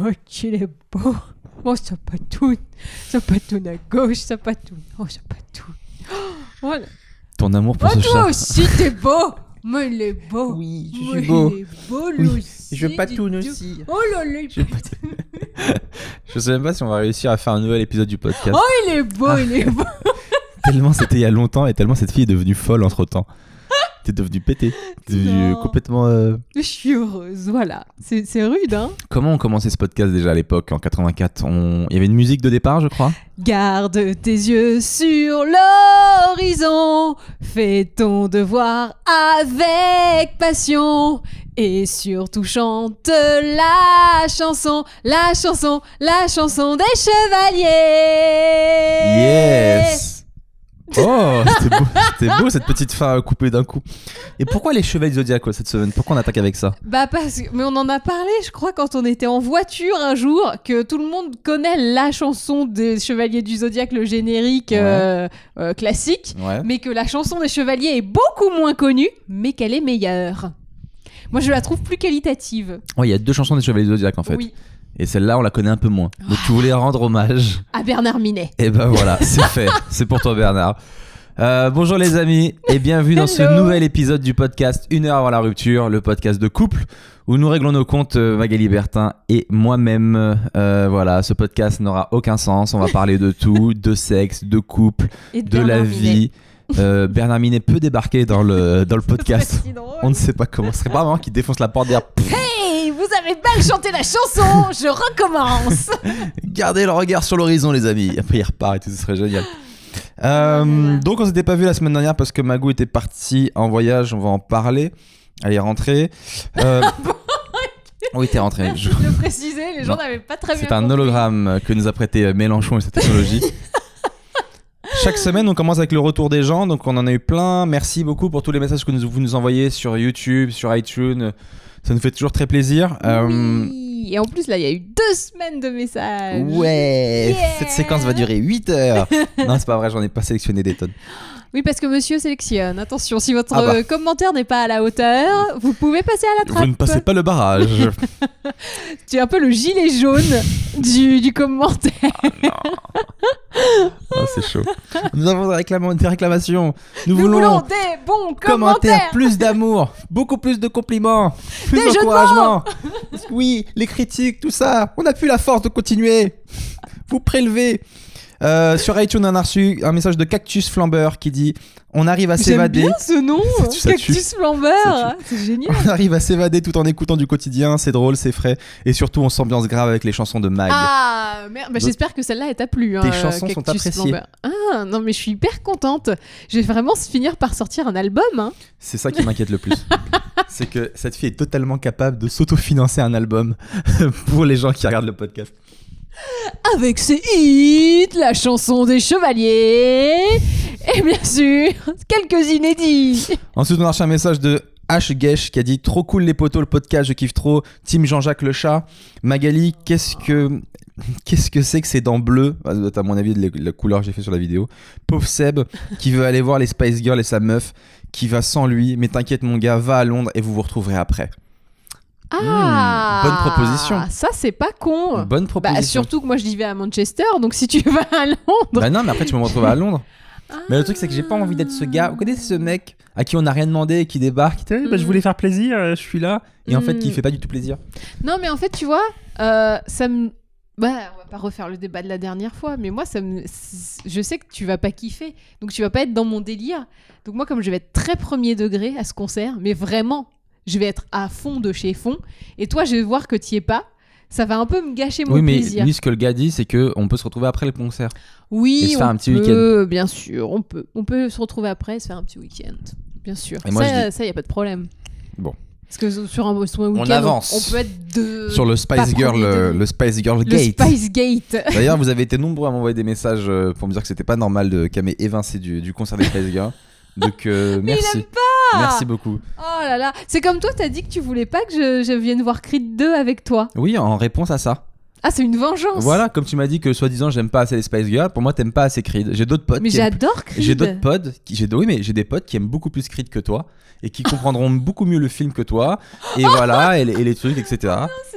Oh, est beau. Oh, ça patoune. Ça patoune à gauche, ça patoune. Oh, ça patoune. Oh, là. Ton amour pour Oh, ce toi chat. aussi, t'es beau. Mais il est beau. Oui, je Mais suis beau. Il est beau, lui Oui, aussi. je patoune aussi. Oh là là, il... Je Je sais même pas si on va réussir à faire un nouvel épisode du podcast. oh, il est beau, Ah. il est beau. tellement c'était il y a longtemps et tellement cette fille est devenue folle entre temps. T'es devenue pétée. T'es devenue complètement. euh, Je suis heureuse, voilà. C'est c'est rude, hein. Comment on commençait ce podcast déjà à l'époque, en 84 on... Il y avait une musique de départ, je crois? Garde tes yeux sur l'horizon, fais ton devoir avec passion et surtout chante la chanson, la chanson, la chanson des chevaliers. Yes Oh, c'était beau, c'était beau cette petite fin coupée d'un coup. Et pourquoi les chevaliers du Zodiac cette semaine? Pourquoi on attaque avec ça? Bah parce que, mais on en a parlé, je crois, quand on était en voiture un jour, que tout le monde connaît la chanson des Chevaliers du Zodiaque, le générique Ouais. euh, euh, classique. Ouais. mais que la chanson des chevaliers est beaucoup moins connue, mais qu'elle est meilleure. Moi, je la trouve plus qualitative. Ouais, il y a deux chansons des chevaliers du Zodiac en fait. Oui. Et celle-là, on la connaît un peu moins. Donc tu voulais rendre hommage. À Bernard Minet. Et ben voilà, c'est fait. C'est pour toi, Bernard. Euh, bonjour les amis et bienvenue dans ce nouvel épisode du podcast Une heure avant la rupture, le podcast de couple où nous réglons nos comptes euh, Magali Bertin et moi-même. Euh, voilà, ce podcast n'aura aucun sens. On va parler de tout, de sexe, de couple, Et de la vie. Euh, Bernard Minet peut débarquer dans le, dans le podcast. On ne sait pas comment. Ce serait pas vraiment qu'il défonce la porte derrière. Vous avez mal chanté la chanson, je recommence. Gardez le regard sur l'horizon, les amis. Après, il repart et tout, ce serait génial. Euh, donc, on s'était pas vu la semaine dernière parce que Magou était parti en voyage. On va en parler. Elle est rentrée. Euh, oui, t'es rentrée. Je- le préciser, les gens n'avaient pas très bien C'est un compris. hologramme que nous a prêté euh, Mélenchon et sa technologie. Chaque semaine, on commence avec le retour des gens. Donc, on en a eu plein. Merci beaucoup pour tous les messages que nous- vous nous envoyez sur YouTube, sur iTunes. Ça nous fait toujours très plaisir. Euh, Oui. Et en plus, là, il y a eu deux semaines de messages. Ouais, Yeah. cette séquence va durer 8 heures. non, c'est pas vrai, j'en ai pas sélectionné des tonnes. Oui, parce que monsieur sélectionne. Attention, si votre Ah bah. euh, commentaire n'est pas à la hauteur, vous pouvez passer à la trappe. Vous ne passez pas le barrage. Tu es un peu le gilet jaune du, du commentaire. Oh, c'est chaud. Nous avons des, réclama- des réclamations. Nous, Nous voulons, voulons des bons commentaires, commentaires. plus d'amour, beaucoup plus de compliments, plus de d'encouragement. oui, les critiques, tout ça. On n'a plus la force de continuer. Vous prélevez. Euh, sur iTunes, on a reçu un message de Cactus Flambeur qui dit On arrive à s'évader. bien ce nom, Ça tue. Cactus Flambeur. C'est génial. On arrive à s'évader tout en écoutant du quotidien, c'est drôle, c'est frais, et surtout on s'ambiance grave avec les chansons de Mag. Ah, merde. Bah, J'espère que celle-là elle t'a plu. hein, Tes chansons sont appréciées. Flambeur. Ah, non, mais je suis hyper contente. Je vais vraiment finir par sortir un album. hein. C'est ça qui m'inquiète le plus. c'est que cette fille est totalement capable de s'autofinancer un album pour les gens qui regardent le podcast. Avec ses hits, la chanson des chevaliers. Et bien sûr, quelques inédits. Ensuite, on a reçu un message de H. Gesh qui a dit Trop cool les potos, le podcast, je kiffe trop. Team Jean-Jacques le chat. Magali, qu'est-ce que. Qu'est-ce que c'est que ces dents bleues Ah, À mon avis, la couleur que j'ai fait sur la vidéo. Pauvre Seb qui veut aller voir les Spice Girls et sa meuf qui va sans lui. Mais t'inquiète, mon gars, va à Londres et vous vous retrouverez après. Ah, bonne proposition. Ça, c'est pas con. Bonne proposition. Bah, surtout que moi, je vivais à Manchester, donc si tu vas à Londres. Bah non, mais après tu peux me retrouver à Londres. Ah. Mais le truc c'est que j'ai pas envie d'être ce gars. Vous connaissez ce mec à qui on n'a rien demandé et qui débarque, qui dit Eh, bah, je voulais faire plaisir, euh, je suis là. Et en fait qui fait pas du tout plaisir. Non, mais en fait, tu vois, euh, ça me. Bah, on va pas refaire le débat de la dernière fois, mais moi, ça me... je sais que tu vas pas kiffer, donc tu vas pas être dans mon délire. Donc moi, comme je vais être très premier degré à ce concert, mais vraiment, je vais être à fond de chez fond, et toi, je vais voir que tu y es pas, ça va un peu me gâcher mon oui, mais plaisir. lui ce que le gars dit c'est que on peut se retrouver après le concert. Oui, et se faire on un petit peut, bien sûr, on peut, on peut se retrouver après et se faire un petit week-end, bien sûr. Et moi, ça, je ça, y a pas de problème. Bon. Parce que sur un, sur un week-end, avance. on, peut être de Sur le Spice Girl, le Spice Girl le Gate. Spice Gate. D'ailleurs, vous avez été nombreux à m'envoyer des messages euh, pour me dire que c'était pas normal de évincé du, du concert des Spice Girls. Donc euh, Mais il merci. aime pas Merci beaucoup. Oh là là, c'est comme toi, t'as dit que tu voulais pas que je, je vienne voir Creed 2 avec toi. Oui, en réponse à ça. Ah, c'est une vengeance. Voilà, comme tu m'as dit que soi-disant j'aime pas assez les Spice Girls, pour moi t'aimes pas assez Creed. J'ai d'autres potes Mais j'adore Creed. J'ai d'autres potes qui j'ai oui mais j'ai des potes qui aiment beaucoup plus Creed que toi et qui comprendront beaucoup mieux le film que toi et voilà et, les- et les trucs etc.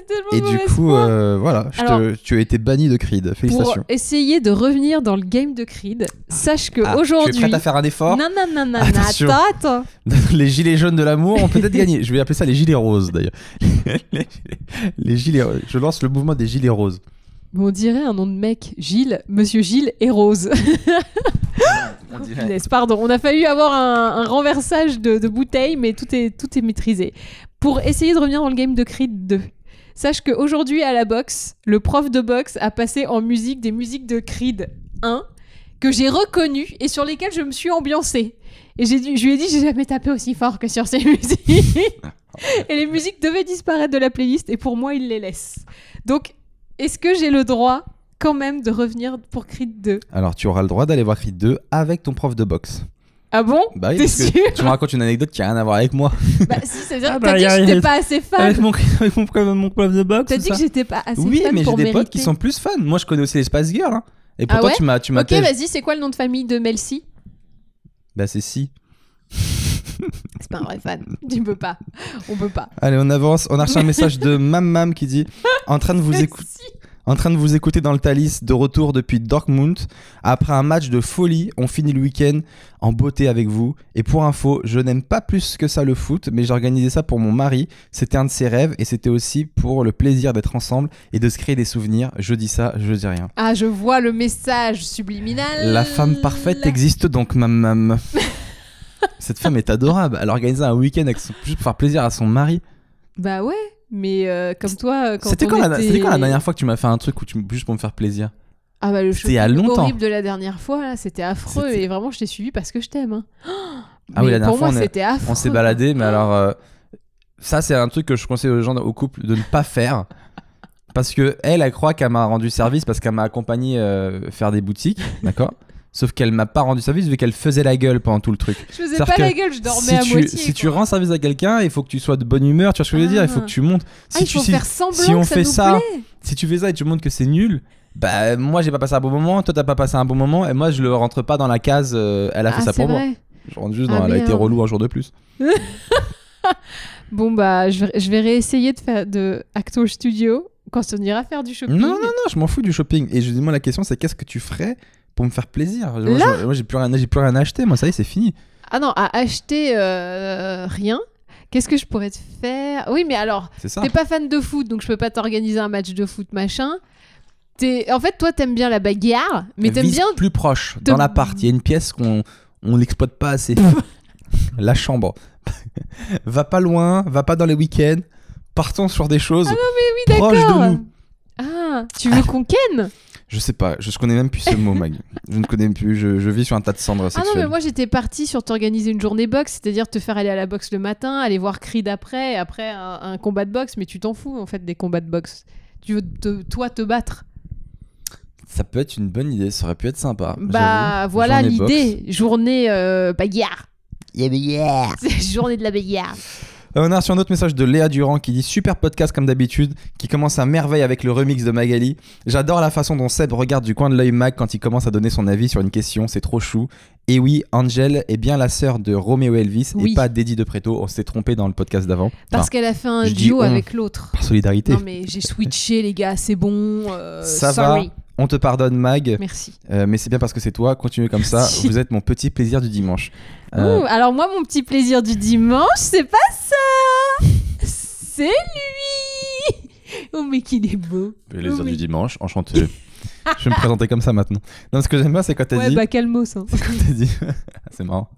Tellement Et du coup euh, voilà, je te- Alors- tu as été banni de Creed. Pour Félicitations. essayer de revenir dans le game de Creed, sache que Ah, Tu es aujourd'hui. prête à faire un effort Non, non, non, non, Attention. attends, attends. Les gilets jaunes de l'amour ont peut-être gagné. Je vais appeler ça les gilets roses d'ailleurs. les, les gilets je lance le mouvement des gilets roses. Mais on dirait un nom de mec. Gilles, Monsieur Gilles et Rose. On dirait. Pardon, on a failli avoir un, un renversage de, de bouteilles, mais tout est, tout est maîtrisé. Pour essayer de revenir dans le game de Creed 2, sache qu'aujourd'hui à la boxe, le prof de boxe a passé en musique des musiques de Creed 1 que j'ai reconnues et sur lesquelles je me suis ambiancée. Et je lui ai dit, j'ai jamais tapé aussi fort que sur ces musiques. et les musiques devaient disparaître de la playlist et pour moi, il les laisse. Donc, est-ce que j'ai le droit quand même de revenir pour Creed 2 Alors tu auras le droit d'aller voir Creed 2 avec ton prof de boxe. Ah bon Bah oui, T'es parce que sûr tu me racontes une anecdote qui a rien à voir avec moi. Bah si, c'est-à-dire Ah que bah, t'as dit y a- que y a- j'étais pas assez fan. Avec mon, avec mon, prof- mon prof de boxe. T'as tout dit que ça. j'étais pas assez Oui, fan mais j'ai pour des mériter. potes qui sont plus fans. Moi, je connais aussi les Spice Girls. hein. Et Ah pourtant, ouais tu m'as, tu m'as Ok, têche. vas-y, c'est quoi le nom de famille de Melcy? Bah, c'est si. C'est pas un vrai fan. tu peux pas. On peut pas. Allez, on avance. On a reçu un message de Mam Mam qui dit en train de vous écouter. En train de vous écouter dans le Thalys, de retour depuis Dortmund. Après un match de folie, on finit le week-end en beauté avec vous. Et pour info, je n'aime pas plus que ça le foot, mais j'ai organisé ça pour mon mari. C'était un de ses rêves et c'était aussi pour le plaisir d'être ensemble et de se créer des souvenirs. Je dis ça, je dis rien. Ah, je vois le message subliminal. La femme parfaite existe donc, Mam Mam. Cette femme est adorable. Elle a organisé un week-end avec son- juste pour faire plaisir à son mari. Bah ouais, mais euh, comme toi, euh, quand C'était quand, la- était- c'était quand la dernière fois que tu m'as fait un truc où tu, juste pour me faire plaisir Ah bah le longtemps. horrible de la dernière fois, là, c'était affreux. Et vraiment, je t'ai suivi parce que je t'aime. hein. Ah oui, la dernière pour fois, moi, c'était affreux. On s'est baladé, mais alors euh, ça c'est un truc que je conseille aux gens au couple de ne pas faire. Parce que elle, elle croit qu'elle m'a rendu service parce qu'elle m'a accompagné euh, faire des boutiques, d'accord? Sauf qu'elle m'a pas rendu service vu qu'elle faisait la gueule pendant tout le truc. Je faisais pas la gueule, je dormais si à tu, moitié. si tu rends service à quelqu'un, il faut que tu sois de bonne humeur, tu vois ce que je veux dire Il faut Ah. que tu montes. Ah, Si il tu, si, faire semblant si on que ça fait nous ça, plaît. si tu fais ça et tu montres que c'est nul, bah moi j'ai pas passé un bon moment, toi t'as pas passé un bon moment, et moi je le rentre pas dans la case. euh, elle a fait Ah, ça pour moi. Je rentre juste Ah, dans. elle a été merde. relou un jour de plus. Bon bah, je vais, je vais réessayer de faire de Acto Studio quand on ira faire du shopping. Non, non, non, je m'en fous du shopping. Et je dis, moi, la question, c'est qu'est-ce que tu ferais pour me faire plaisir Moi, Là je- moi, j'ai plus, rien- j'ai plus rien à acheter. Moi, ça y est, c'est fini. Ah non, à acheter euh, rien. Qu'est-ce que je pourrais te faire? Oui, mais alors, C'est ça. t'es pas fan de foot, donc je peux pas t'organiser un match de foot, machin. T'es- En fait, toi, t'aimes bien la bagarre, mais t'aimes Vise bien. plus proche, te- dans l'appart. Il y a une pièce qu'on on l'exploite pas assez. la chambre. va pas loin, va pas dans les week-ends. Partons sur des choses Oui, proches d'accord. de nous. Ah, tu veux qu'on ken Je sais pas, je connais même plus ce mot, Mag. Je ne connais plus, je, je vis sur un tas de cendres Ah non, mais moi j'étais partie sur t'organiser une journée boxe, c'est-à-dire te faire aller à la boxe le matin, aller voir Creed après, et après un, un combat de boxe, mais tu t'en fous en fait des combats de boxe. Tu veux te- toi te battre. Ça peut être une bonne idée, ça aurait pu être sympa. Bah voilà Journée l'idée, journée euh, bagarre. C'est journée de la bagarre. Euh, On a reçu un autre message de Léa Durand qui dit Super podcast comme d'habitude, qui commence à merveille avec le remix de Magali. J'adore la façon dont Seb regarde du coin de l'œil Mag quand il commence à donner son avis sur une question, c'est trop chou. Et oui, Angel est bien la sœur de Roméo Elvis Oui. et pas d'Eddie de Preto. On s'est trompé dans le podcast d'avant. Parce qu'elle a fait un duo on. avec l'autre. par solidarité. Non mais j'ai switché les gars, c'est bon. euh, Ça sorry. va, on te pardonne Mag, Merci. euh, mais c'est bien parce que c'est toi. Continue comme ça, vous êtes mon petit plaisir du dimanche. Euh, Ouh, alors moi mon petit plaisir du dimanche, c'est pas ça. C'est lui. Oh mais qu'il est beau. plaisir oui. du dimanche, enchanté. je vais me présenter comme ça maintenant. Non, ce que j'aime bien, c'est quand t'as Ouais dit. bah calmos. hein. C'est comme t'as dit. c'est marrant.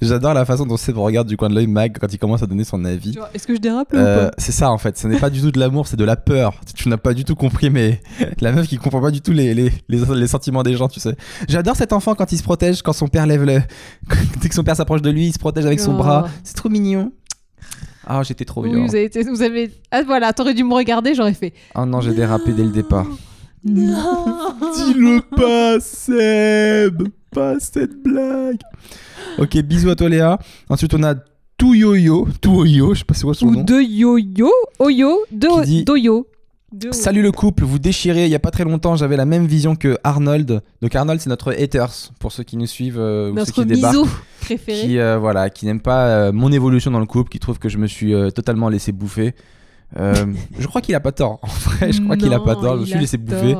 J'adore la façon dont Seb regarde du coin de l'œil Mag quand il commence à donner son avis. Est-ce que je dérape là Euh, ou pas c'est ça en fait, ce n'est pas du tout de l'amour, c'est de la peur. Tu n'as pas du tout compris, mais la meuf qui comprend pas du tout les, les, les, les sentiments des gens, tu sais. J'adore cet enfant quand il se protège, quand son père lève le. Dès que son père s'approche de lui, il se protège avec son Oh. bras. C'est trop mignon. Ah, j'étais trop Oui, violent. vous avez été, vous avez. Ah voilà, t'aurais dû me regarder, j'aurais fait. Oh non, j'ai dérapé dès le départ. Non. Dis-le pas, Seb Pas cette blague Ok, bisous à toi Léa. Ensuite, on a Touyoyo. Touyoyo, je sais pas c'est quoi son Ou nom. de yo-yo, oyo, de Qui dit- doyo. Salut le couple, vous déchirez. Il y a pas très longtemps, j'avais la même vision que Arnold. Donc Arnold, c'est notre haters pour ceux qui nous suivent euh, ou ceux Notre qui débarquent. miso préféré. qui euh, voilà qui n'aime pas euh, mon évolution dans le couple qui trouve que je me suis euh, totalement laissé bouffer Euh, je crois qu'il a pas tort en vrai je crois qu'il a pas tort je me suis laissé bouffer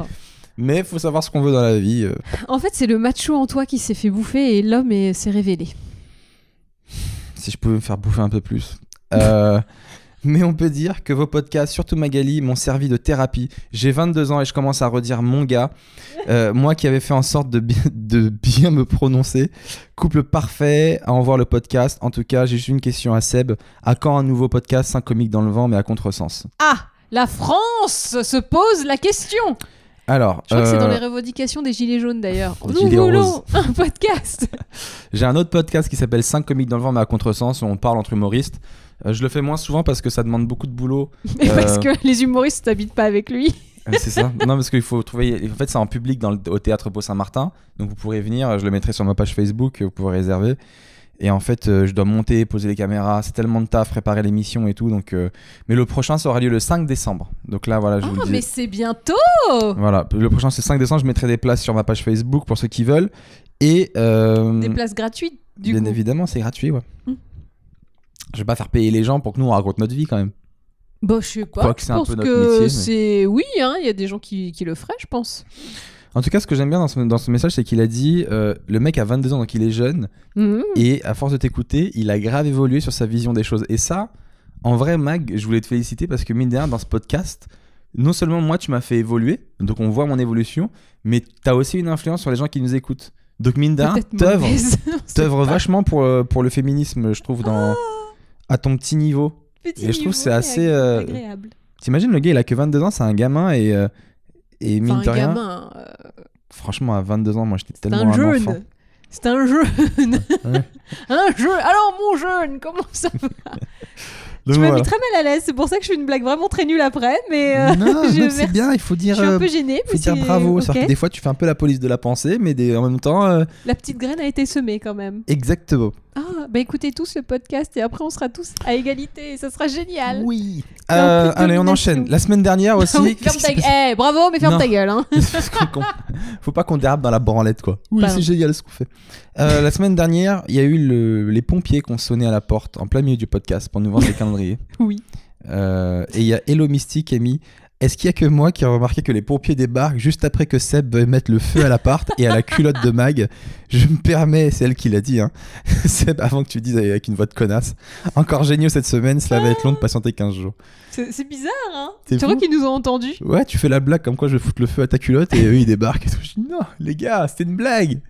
mais faut savoir ce qu'on veut dans la vie euh. En fait, c'est le macho en toi qui s'est fait bouffer et l'homme est- s'est révélé. si je pouvais me faire bouffer un peu plus Euh, mais on peut dire que vos podcasts surtout Magali m'ont servi de thérapie. J'ai 22 ans et je commence à redire mon gars. Euh, moi qui avais fait en sorte de, bi- de bien me prononcer. Couple parfait à en voir le podcast. En tout cas j'ai juste une question à Seb. À quand un nouveau podcast 5 comiques dans le vent mais à contresens? Ah La France se pose la question Alors, Je crois que c'est dans euh, les revendications des Gilets jaunes d'ailleurs. Nous voulons un podcast j'ai un autre podcast qui s'appelle 5 comiques dans le vent, mais à contresens, où on parle entre humoristes. Euh, je le fais moins souvent parce que ça demande beaucoup de boulot. Mais Euh. parce que les humoristes n'habitent pas avec lui. Euh, c'est ça Non, parce qu'il faut trouver. En fait, c'est en public dans le- au théâtre Beau Saint-Martin. Donc, vous pourrez venir. Je le mettrai sur ma page Facebook. Vous pourrez réserver. Et en fait, euh, je dois monter, poser les caméras. C'est tellement de taf, préparer l'émission et tout. Donc, euh, Mais le prochain, ça aura lieu le 5 décembre. Donc là, voilà, je vous Oh, le dis. mais c'est bientôt Voilà, le prochain, c'est 5 décembre. Je mettrai des places sur ma page Facebook pour ceux qui veulent. Et. euh, Des places gratuites, du Bien coup. évidemment, c'est gratuit, ouais. Hmm. Je vais pas faire payer les gens pour que nous on raconte notre vie quand même. Bah, je sais pas. Je c'est un pense que métier, mais- c'est. Oui, hein, il y a des gens qui, qui le feraient, je pense. En tout cas, ce que j'aime bien dans ce, dans ce message, c'est qu'il a dit euh, le mec a 22 ans, donc il est jeune, Mhm. et à force de t'écouter, il a grave évolué sur sa vision des choses. Et ça, en vrai, Mag, je voulais te féliciter parce que mine de rien, dans ce podcast, non seulement moi, tu m'as fait évoluer, donc on voit mon évolution, mais tu as aussi une influence sur les gens qui nous écoutent. Donc mine de rien, t'œuvres vachement pour, euh, pour le féminisme, je trouve, dans, à ton petit niveau. Petit Et je trouve niveau, c'est assez, euh. T'imagines, le gars, il a que 22 ans, c'est un gamin, et, euh, et mine de rien, gamin, euh, franchement, à 22 ans, moi, j'étais tellement un un, jeune. enfant. C'est un jeune. Ouais. un jeune. Alors, mon jeune, comment ça va? Donc Tu m'as voilà. mis très mal à l'aise. C'est pour ça que je fais une blague vraiment très nulle après. Mais euh, non, je- c'est bien, il faut je dire, suis un euh, peu gênée. faut mais dire bravo. ok. C'est-à-dire que des fois, tu fais un peu la police de la pensée, mais des- en même temps, euh, La petite graine a été semée quand même. exactement. Ah, bah écoutez tous le podcast et après on sera tous à égalité et ça sera génial. Oui. Euh, allez, on enchaîne. La semaine dernière aussi. Oui, ferme ta Eh, bravo, mais ferme Non. ta gueule. Hein. Faut pas qu'on dérape dans la branlette, quoi. Oui, Pardon. c'est génial ce qu'on fait. Euh, la semaine dernière, il y a eu le- les pompiers qui ont sonné à la porte en plein milieu du podcast pour nous vendre des calendriers. Oui. Euh, et il y a Hello Mystique qui a mis Est-ce qu'il y a que moi qui a remarqué que les pompiers débarquent juste après que Seb veuille mettre le feu à l'appart et à la culotte de Mag? Je me permets, c'est elle qui l'a dit, hein. Seb, avant que tu dises avec une voix de connasse. Encore géniaux cette semaine, cela va être long de patienter 15 jours. C'est bizarre, hein C'est Tu crois qu'ils nous ont entendus Ouais, tu fais la blague comme quoi je vais foutre le feu à ta culotte et eux ils débarquent. Et tout. Je dis Non, les gars, c'était une blague.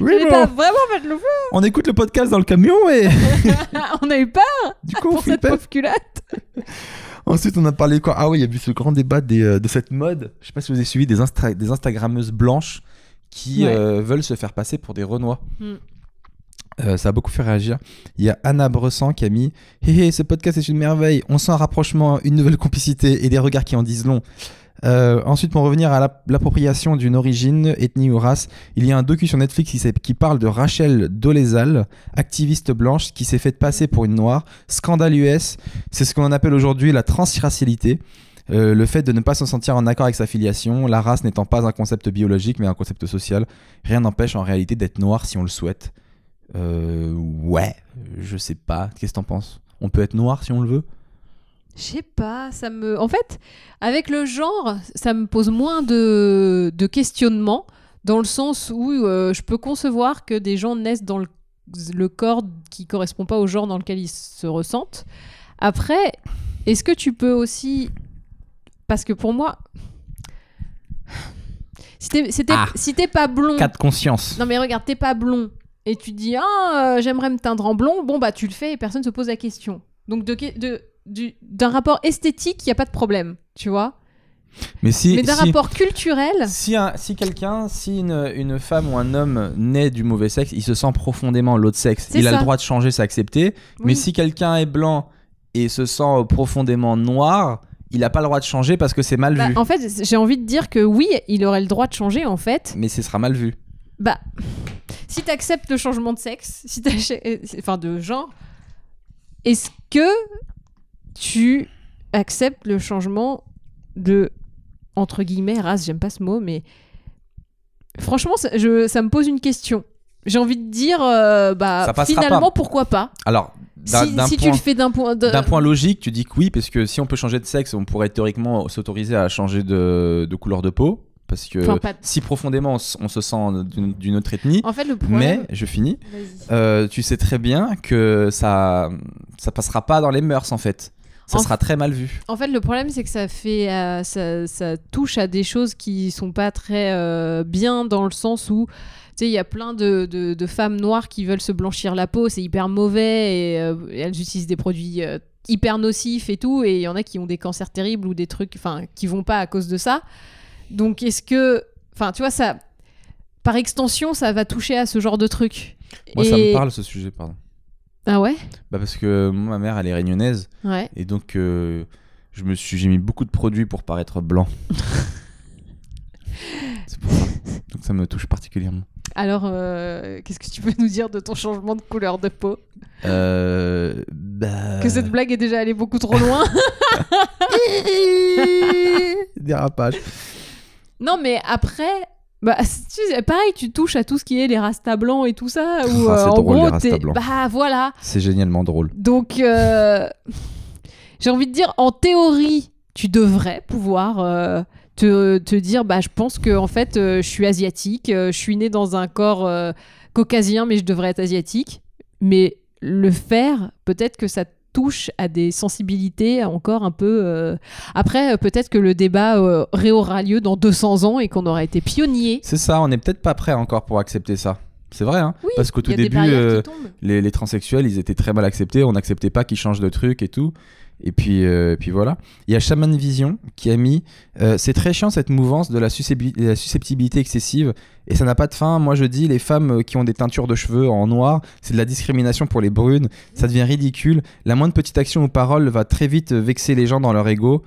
Oui, bon, pas vraiment mettre le feu. on écoute le podcast dans le camion et on a eu peur du coup on pour cette pauvre culotte. Ensuite, on a parlé quoi? Ah oui, il y a eu ce grand débat des, euh, de cette mode. Je sais pas si vous avez suivi des, des Instagrammeuses blanches qui Ouais. euh, veulent se faire passer pour des Renois. Hmm. Euh, ça a beaucoup fait réagir. Il y a Anna Bressan qui a mis Hé hé, ce podcast est une merveille. On sent un rapprochement, une nouvelle complicité et des regards qui en disent long. Euh, ensuite, pour revenir à la- l'appropriation d'une origine, ethnie ou race, il y a un docu sur Netflix qui, parle de Rachel Dolezal, activiste blanche qui s'est fait passer pour une noire. Scandale US, c'est ce qu'on appelle aujourd'hui la transracialité. Euh, le fait de ne pas se sentir en accord avec sa filiation, la race n'étant pas un concept biologique mais un concept social. Rien n'empêche en réalité d'être noir si on le souhaite. Euh, ouais, je sais pas. Qu'est-ce que t'en penses? On peut être noir si on le veut? Je sais pas, ça me. En fait, avec le genre, ça me pose moins de, de questionnements, dans le sens où euh, je peux concevoir que des gens naissent dans le, le corps qui correspond pas au genre dans lequel ils se ressentent. Après, est-ce que tu peux aussi. Parce que pour moi. Si t'es si Ah. si pas blond. Cas de conscience. Non mais regarde, t'es pas blond et tu dis ah euh, j'aimerais me teindre en blond, bon bah tu le fais et personne se pose la question. Donc de de du- d'un rapport esthétique, il y a pas de problème, tu vois. Mais si, mais d'un si, rapport culturel, si, un- si quelqu'un, si une, une femme ou un homme naît du mauvais sexe, il se sent profondément l'autre sexe. Il a le droit de changer, c'est accepté. Mais si quelqu'un est blanc et se sent profondément noir, il n'a pas le droit de changer parce que c'est mal Bah, vu. en fait, j'ai envie de dire que oui, il aurait le droit de changer en fait. Mais ce sera mal vu. Bah si t'acceptes le changement de sexe, si euh, enfin de genre, est-ce que tu acceptes le changement de entre guillemets, race, j'aime pas ce mot, mais franchement, ça, je, ça me pose une question. J'ai envie de dire, euh, bah, finalement, pas. pourquoi pas? Alors, Si, tu le fais d'un point d'un point logique, tu dis que oui, parce que si on peut changer de sexe, on pourrait théoriquement s'autoriser à changer de, de couleur de peau. Parce que Enfin, si profondément on, se sent d'une autre ethnie, En fait, le mais, je finis, euh, tu sais très bien que ça ça passera pas dans les mœurs en fait. Ça En sera très mal vu. En fait, le problème, c'est que ça fait, euh, ça, ça touche à des choses qui sont pas très euh, bien dans le sens où, tu sais, il y a plein de, de- de femmes noires qui veulent se blanchir la peau, c'est hyper mauvais et, euh, et elles utilisent des produits euh, hyper nocifs et tout, et il y en a qui ont des cancers terribles ou des trucs, enfin, qui vont pas à cause de ça. Donc, est-ce que, enfin, tu vois, ça, par extension, ça va toucher à ce genre de truc? Moi, ça me parle ce sujet, pardon. Ah ouais, Bah parce que moi, ma mère, elle est réunionnaise ouais. et donc euh, je me suis, j'ai mis beaucoup de produits pour paraître blanc. C'est pour ça. Donc ça me touche particulièrement. Alors, euh, qu'est-ce que tu peux nous dire de ton changement de couleur de peau? Euh, bah... Que cette blague est déjà allée beaucoup trop loin. Dérapage. non, mais après, bah, tu pareil, tu touches à tout ce qui est les rastas blancs et tout ça. Où, Ah, euh, c'est en drôle, gros. Bah voilà. C'est génialement drôle. Donc, euh, j'ai envie de dire, en théorie, tu devrais pouvoir euh, te, te dire, bah, je pense que en fait, euh, je suis asiatique, euh, je suis né dans un corps euh, caucasien, mais je devrais être asiatique. Mais le faire, peut-être que ça touche à des sensibilités encore un peu. euh, Après, euh, peut-être que le débat euh, réaura lieu dans 200 ans et qu'on aura été pionnier. C'est ça, on n'est peut-être pas prêt encore pour accepter ça. C'est vrai, hein Oui, Parce qu'au tout début, euh, les, les transsexuels, ils étaient très mal acceptés. On n'acceptait pas qu'ils changent de truc et tout. Et puis, euh, puis voilà. Il y a Shaman Vision qui a mis euh, C'est très chiant cette mouvance de la, susceptibi- la susceptibilité excessive et ça n'a pas de fin. Moi je dis les femmes euh, qui ont des teintures de cheveux en noir, c'est de la discrimination pour les brunes. Ça devient ridicule. La moindre petite action ou parole va très vite vexer les gens dans leur ego.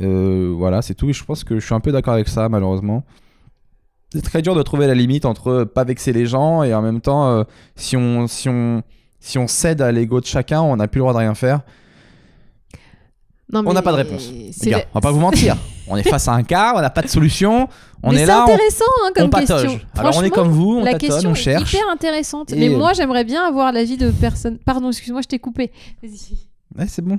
Voilà, c'est tout. Et je pense que je suis un peu d'accord avec ça, malheureusement. C'est très dur de trouver la limite entre pas vexer les gens et en même temps, si, on, si, on, si on cède à l'ego de chacun, on n'a plus le droit de rien faire. Non, On n'a pas de réponse. Les gars, on va pas vous mentir. on est face à un cas, on n'a pas de solution. On Mais est c'est là, on, intéressant hein, comme on question. Alors on est comme vous, on la tâtonne, question on est cherche. hyper intéressante. Et, Mais euh, moi, j'aimerais bien avoir l'avis de personnes. Pardon, excuse-moi, je t'ai coupé. Vas-y. Ouais, c'est bon.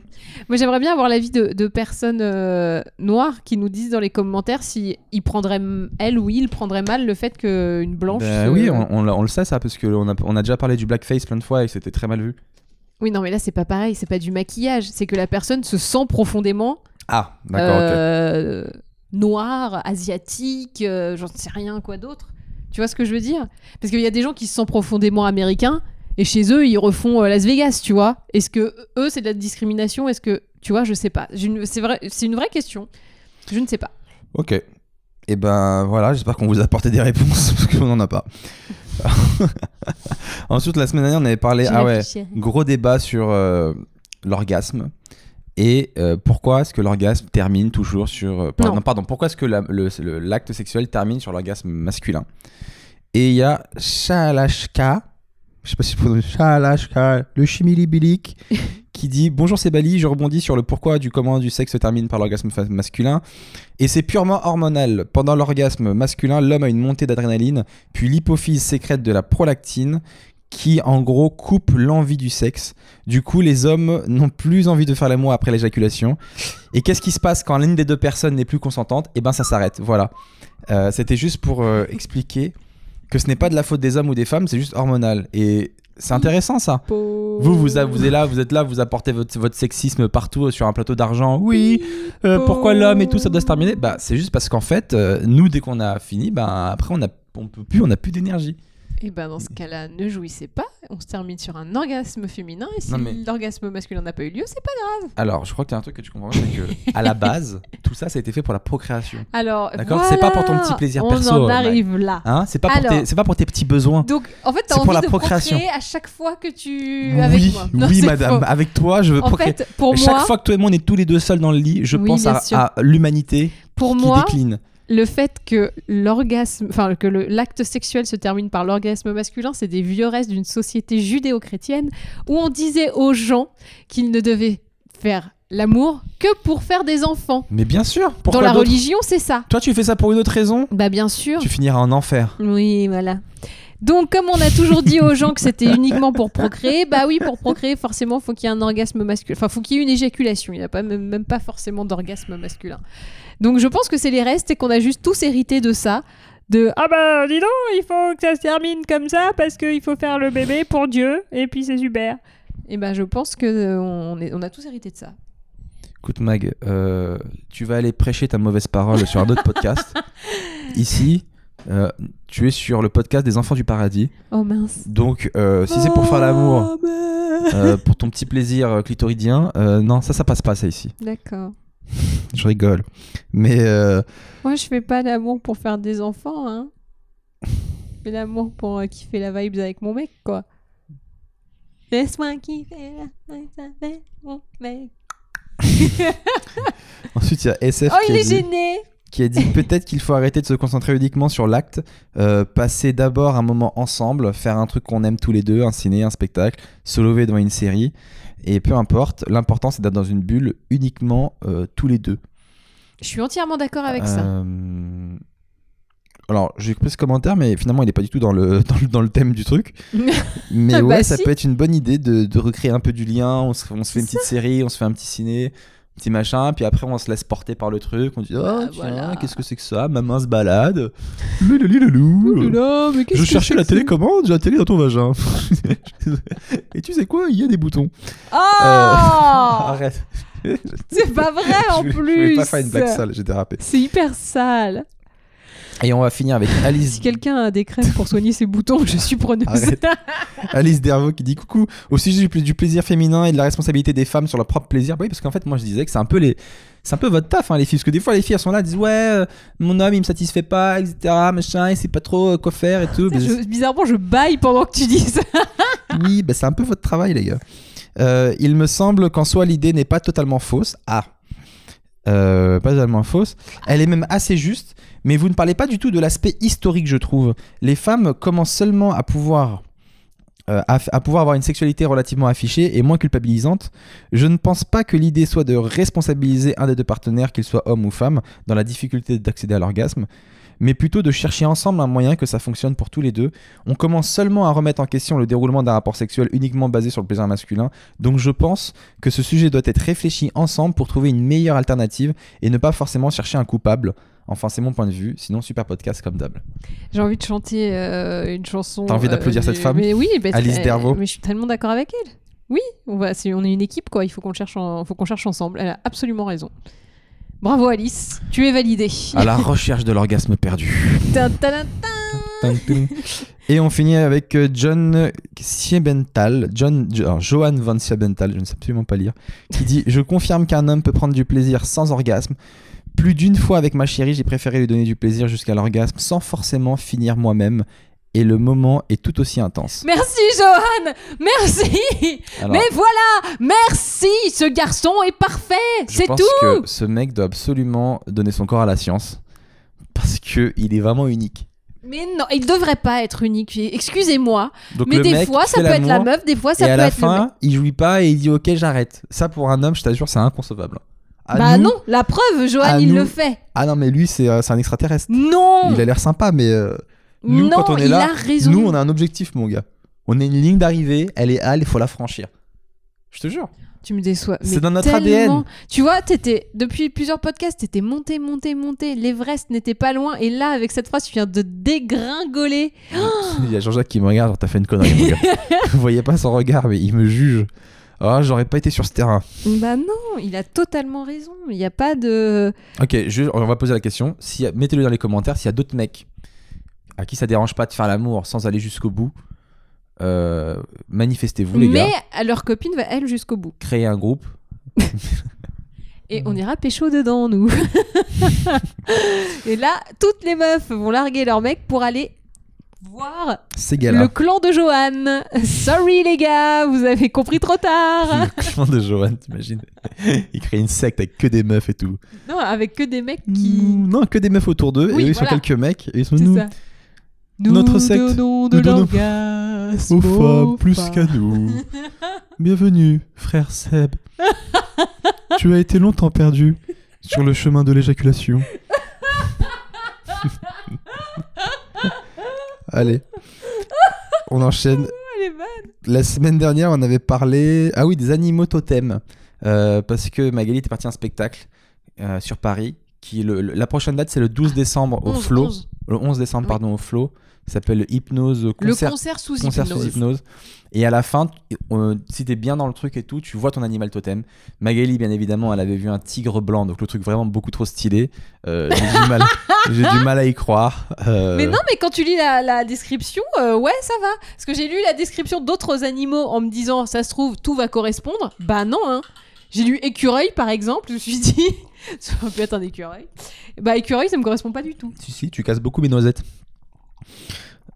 Moi, j'aimerais bien avoir l'avis de, de personnes euh, noires qui nous disent dans les commentaires si ils prendraient, elles ou ils prendraient mal le fait qu'une blanche. Ben se- oui, on, on l'a- on le sait ça, parce qu'on a, on a déjà parlé du blackface plein de fois et c'était très mal vu. Oui, non, mais là, c'est pas pareil. C'est pas du maquillage. C'est que la personne se sent profondément Ah, d'accord, euh, noire, asiatique, euh, j'en sais rien, quoi d'autre. Tu vois ce que je veux dire? Parce qu'il y a des gens qui se sentent profondément américains et chez eux, ils refont euh, Las Vegas, tu vois. Est-ce que eux, c'est de la discrimination? Est-ce que, tu vois, je sais pas. C'est vrai, c'est une vraie question. Je ne sais pas. Ok. Et ben voilà, j'espère qu'on vous a apporté des réponses parce qu'on n'en a pas. Ensuite, la semaine dernière, on avait parlé. Ah ouais, gros débat sur euh, l'orgasme. Et euh, pourquoi est-ce que l'orgasme termine toujours sur. euh, Non. pardon, pourquoi est-ce que la- l'acte sexuel termine sur l'orgasme masculin? Et il y a Shalashka, je sais pas si je le chimilibilique, qui dit Bonjour c'est Bali, je rebondis sur le pourquoi du comment du sexe se termine par l'orgasme masculin. Et c'est purement hormonal. Pendant l'orgasme masculin, l'homme a une montée d'adrénaline, puis l'hypophyse sécrète de la prolactine qui en gros coupe l'envie du sexe. Du coup, les hommes n'ont plus envie de faire l'amour après l'éjaculation. Et qu'est-ce qui se passe quand l'une des deux personnes n'est plus consentante? Eh ben, ça s'arrête. Voilà. Euh, C'était juste pour euh, expliquer que ce n'est pas de la faute des hommes ou des femmes, c'est juste hormonal. Et c'est intéressant ça. Vous, vous, êtes là, vous êtes là, vous apportez votre, votre sexisme partout euh, sur un plateau d'argent. Oui, euh, pourquoi l'homme et tout ça doit se terminer? Bah, c'est juste parce qu'en fait, euh, nous, dès qu'on a fini, bah, après, on a, on peut plus, on a plus d'énergie. Et ben dans ce cas-là, ne jouissez pas. On se termine sur un orgasme féminin. Et si Non, mais- l'orgasme masculin n'a pas eu lieu, c'est pas. Alors, je crois que tu as un truc que tu comprends pas, c'est que à la base, tout ça, ça a été fait pour la procréation. Alors, D'accord, c'est pas pour ton petit plaisir on perso, On en arrive là. Hein? C'est pas, pour Alors- tes- c'est pas pour tes petits besoins. Donc, en fait, t'as C'est pour envie la de procréation. procréer à chaque fois que tu avec oui, moi. Non, oui, c'est madame. faux. Avec toi, je veux En procréer. fait, pour Et Chaque moi, fois que toi et moi on est tous les deux seuls dans le lit, je Oui, pense bien à, sûr. à l'humanité pour qui moi, décline. Le fait que l'orgasme, enfin que l'acte sexuel se termine par l'orgasme masculin, c'est des vieux restes d'une société judéo-chrétienne où on disait aux gens qu'ils ne devaient faire l'amour que pour faire des enfants. Mais bien sûr. Dans la religion, c'est ça. Toi, tu fais ça pour une autre raison Bah bien sûr. Tu finiras en enfer. Oui, voilà. Donc, comme on a toujours dit aux gens que c'était uniquement pour procréer, bah oui, pour procréer, forcément, faut qu'il y ait un orgasme masculin. Enfin, faut qu'il y ait une éjaculation. Il n'y a pas, même, même pas forcément d'orgasme masculin. Donc, je pense que c'est les restes et qu'on a juste tous hérité de ça. De ah bah dis donc, il faut que ça se termine comme ça parce qu'il faut faire le bébé pour Dieu et puis c'est super. Et ben je pense que euh, on, est, on a tous hérité de ça. Écoute, Mag, euh, tu vas aller prêcher ta mauvaise parole sur un autre podcast. Ici, euh, tu es sur le podcast des enfants du paradis. Oh mince. Donc, euh, si c'est pour faire l'amour, euh, pour ton petit plaisir clitoridien, non, ça, ça passe pas, ça ici. D'accord. Je rigole. Mais euh, Moi, je fais pas d'amour pour faire des enfants, hein. Je fais l'amour pour euh, kiffer la vibes avec mon mec, quoi. Laisse-moi kiffer la vibes avec mon mec. ensuite, il y a SF Oh, qui, il est dit, gêné qui a dit peut-être qu'il faut arrêter de se concentrer uniquement sur l'acte, euh, passer d'abord un moment ensemble, faire un truc qu'on aime tous les deux, un ciné, un spectacle, se lever devant une série. Et peu importe, l'important c'est d'être dans une bulle uniquement euh, tous les deux. Je suis entièrement d'accord avec ça. Euh, Alors, j'ai coupé ce commentaire, mais finalement, il n'est pas du tout dans le, dans le, dans le thème du truc. Mais Ah ouais, bah ça si. peut être une bonne idée de, de recréer un peu du lien. On se, on se fait une petite série, on se fait un petit ciné, petit machin, puis après, on se laisse porter par le truc. On dit, oh, Bah, tiens, voilà. qu'est-ce que c'est que ça? Ma main se balade. Loulou, Oulala, mais Je cherchais la télécommande, j'ai la télé dans ton vagin. Et tu sais quoi? Il y a des boutons. Oh Arrête. C'est pas vrai en je, Je plus voulais pas faire une blague sale, j'ai dérapé. C'est hyper sale Et on va finir avec Alice Si quelqu'un a des crèmes pour soigner ses boutons, je suis preneuse. Alice Dervaux qui dit coucou au sujet du, pla- du plaisir féminin et de la responsabilité des femmes sur leur propre plaisir. Bah Oui, parce qu'en fait, moi je disais que c'est un peu les, c'est un peu votre taf, hein, les filles. Parce que des fois, les filles elles sont là, elles disent ouais, euh, mon homme il me satisfait pas, etc. Machin, il sait pas trop euh, quoi faire et tout. Je- bizarrement, je baille pendant que tu dis ça. oui, bah, c'est un peu votre travail, les gars. Euh, il me semble qu'en soi, l'idée n'est pas totalement fausse. Ah. Euh, pas totalement fausse. Elle est même assez juste, mais vous ne parlez pas du tout de l'aspect historique, je trouve. Les femmes commencent seulement à pouvoir, euh, à, à pouvoir avoir une sexualité relativement affichée et moins culpabilisante. Je ne pense pas que l'idée soit de responsabiliser un des deux partenaires, qu'il soit homme ou femme, dans la difficulté d'accéder à l'orgasme, mais plutôt de chercher ensemble un moyen que ça fonctionne pour tous les deux. On commence seulement à remettre en question le déroulement d'un rapport sexuel uniquement basé sur le plaisir masculin, donc je pense que ce sujet doit être réfléchi ensemble pour trouver une meilleure alternative et ne pas forcément chercher un coupable. Enfin, c'est mon point de vue, sinon super podcast comme d'hab. J'ai envie de chanter euh, une chanson. T'as envie d'applaudir euh, cette femme Mais oui, Alice Dervaux. Mais je suis tellement d'accord avec elle. Oui, on, va, c'est- on est une équipe, quoi. Il faut qu'on le cherche, en- faut qu'on cherche ensemble. Elle a absolument raison. Bravo Alice, tu es validée. À la recherche de l'orgasme perdu. Et on finit avec euh, John Siebenthal, John, alors, Johan von Siebenthal, je ne sais absolument pas lire, qui dit Je confirme qu'un homme peut prendre du plaisir sans orgasme. Plus d'une fois avec ma chérie, j'ai préféré lui donner du plaisir jusqu'à l'orgasme sans forcément finir moi-même. Et le moment est tout aussi intense. Merci Johan, merci. Alors, Mais voilà, merci. Ce garçon est parfait. je C'est pense tout. que ce mec doit absolument donner son corps à la science. Parce que il est vraiment unique. Mais non, il devrait pas être unique. Excusez-moi, mais des fois ça peut être la meuf, des fois ça et peut à la être le mec. fin, il jouit pas et il dit ok j'arrête. Ça pour un homme, je t'assure, c'est inconcevable. À Bah nous- non, la preuve, Johan, il nous- le fait. Ah non mais lui c'est euh, c'est un extraterrestre. Non, Il a l'air sympa mais euh, nous non, quand on est il là, a raison. nous on a un objectif mon gars. On a une ligne d'arrivée, elle est halle, il faut la franchir. Je te jure. Tu me déçois. C'est dans notre tellement. ADN. Tu vois, t'étais depuis plusieurs podcasts, t'étais monté, monté, monté. L'Everest n'était pas loin, et là, avec cette phrase, tu viens de dégringoler. Il y a Jean-Jacques qui me regarde, genre, t'as fait une connerie mon gars. Vous voyez pas son regard mais il me juge. Ah j'aurais pas été sur ce terrain. Bah non, il a totalement raison. Il n'y a pas de. Ok, je- on va poser la question. Si, Mettez-le dans les commentaires s'il y a d'autres mecs à qui ça dérange pas de faire l'amour sans aller jusqu'au bout. euh, Manifestez-vous les Mais gars. leur copine va elle jusqu'au bout. Créez un groupe. Et on ira pécho dedans, nous. et là, toutes les meufs vont larguer leur mec pour aller voir le clan de Johan. Sorry les gars, vous avez compris trop tard. Le clan de Johan, t'imagines Il crée une secte avec que des meufs et tout. non, avec que des mecs qui. Non, que des meufs autour d'eux. Oui, et eux, ils voilà. sont quelques mecs. Et ils sont nous. ça. Notre Nous secte, donnons de nous donnons l'orgasme Aux femmes plus qu'à nous. Bienvenue, frère Seb. tu as été longtemps perdu sur le chemin de l'éjaculation. Allez, on enchaîne. Bonne. La semaine dernière, on avait parlé ah oui des animaux totems Euh, parce que Magali était partie à un spectacle euh, sur Paris. Qui le- le- la prochaine date c'est le 12 décembre au 11, Flow. 11. Le 11 décembre Oui. pardon au Flow. Ça s'appelle Hypnose Le concert sous concert hypnose. sous hypnose. Et à la fin, euh, si t'es bien dans le truc et tout, tu vois ton animal totem. Magali, bien évidemment, elle avait vu un tigre blanc, donc le truc vraiment beaucoup trop stylé. Euh, j'ai du mal, j'ai du mal à y croire. Euh, Mais non, mais quand tu lis la, la description, euh, ouais, ça va. Parce que j'ai lu la description d'autres animaux en me disant, ça se trouve, tout va correspondre. Bah non, hein. J'ai lu écureuil, par exemple. Je me suis dit, ça peut être un écureuil. Bah écureuil, ça me correspond pas du tout. Si, si, tu casses beaucoup mes noisettes.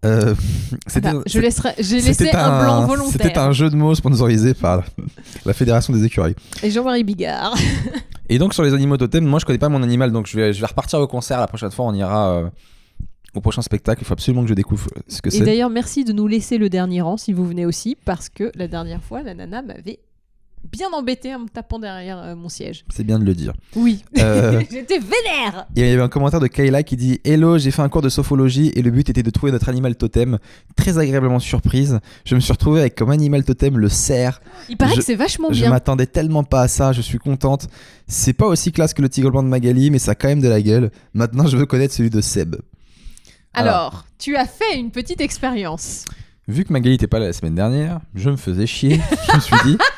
Euh, c'était Bah, je laisserai, j'ai laissé c'était un, blanc volontaire. C'était un jeu de mots sponsorisé par la Fédération des écureuils. Et Jean-Marie Bigard. Et donc sur les animaux totems, moi je connais pas mon animal, donc je vais, je vais repartir au concert la prochaine fois. On ira euh, au prochain spectacle. Il faut absolument que je découvre ce que Et c'est. d'ailleurs, merci de nous laisser le dernier rang si vous venez aussi, parce que la dernière fois, la nana m'avait bien embêté en me tapant derrière euh, mon siège. C'est bien de le dire. Oui. Euh, J'étais vénère. Il y avait un commentaire de Kayla qui dit Hello, j'ai fait un cours de sophologie et le but était de trouver notre animal totem. Très agréablement surprise, je me suis retrouvé avec comme animal totem le cerf. Il paraît Je- que c'est vachement Je bien. m'attendais tellement pas à ça, je suis contente. C'est pas aussi classe que le tigre blanc de Magali, mais ça a quand même de la gueule. Maintenant, je veux connaître celui de Seb. Alors, tu as fait une petite expérience. Vu que Magali n'était pas là la semaine dernière, je me faisais chier. je me suis dit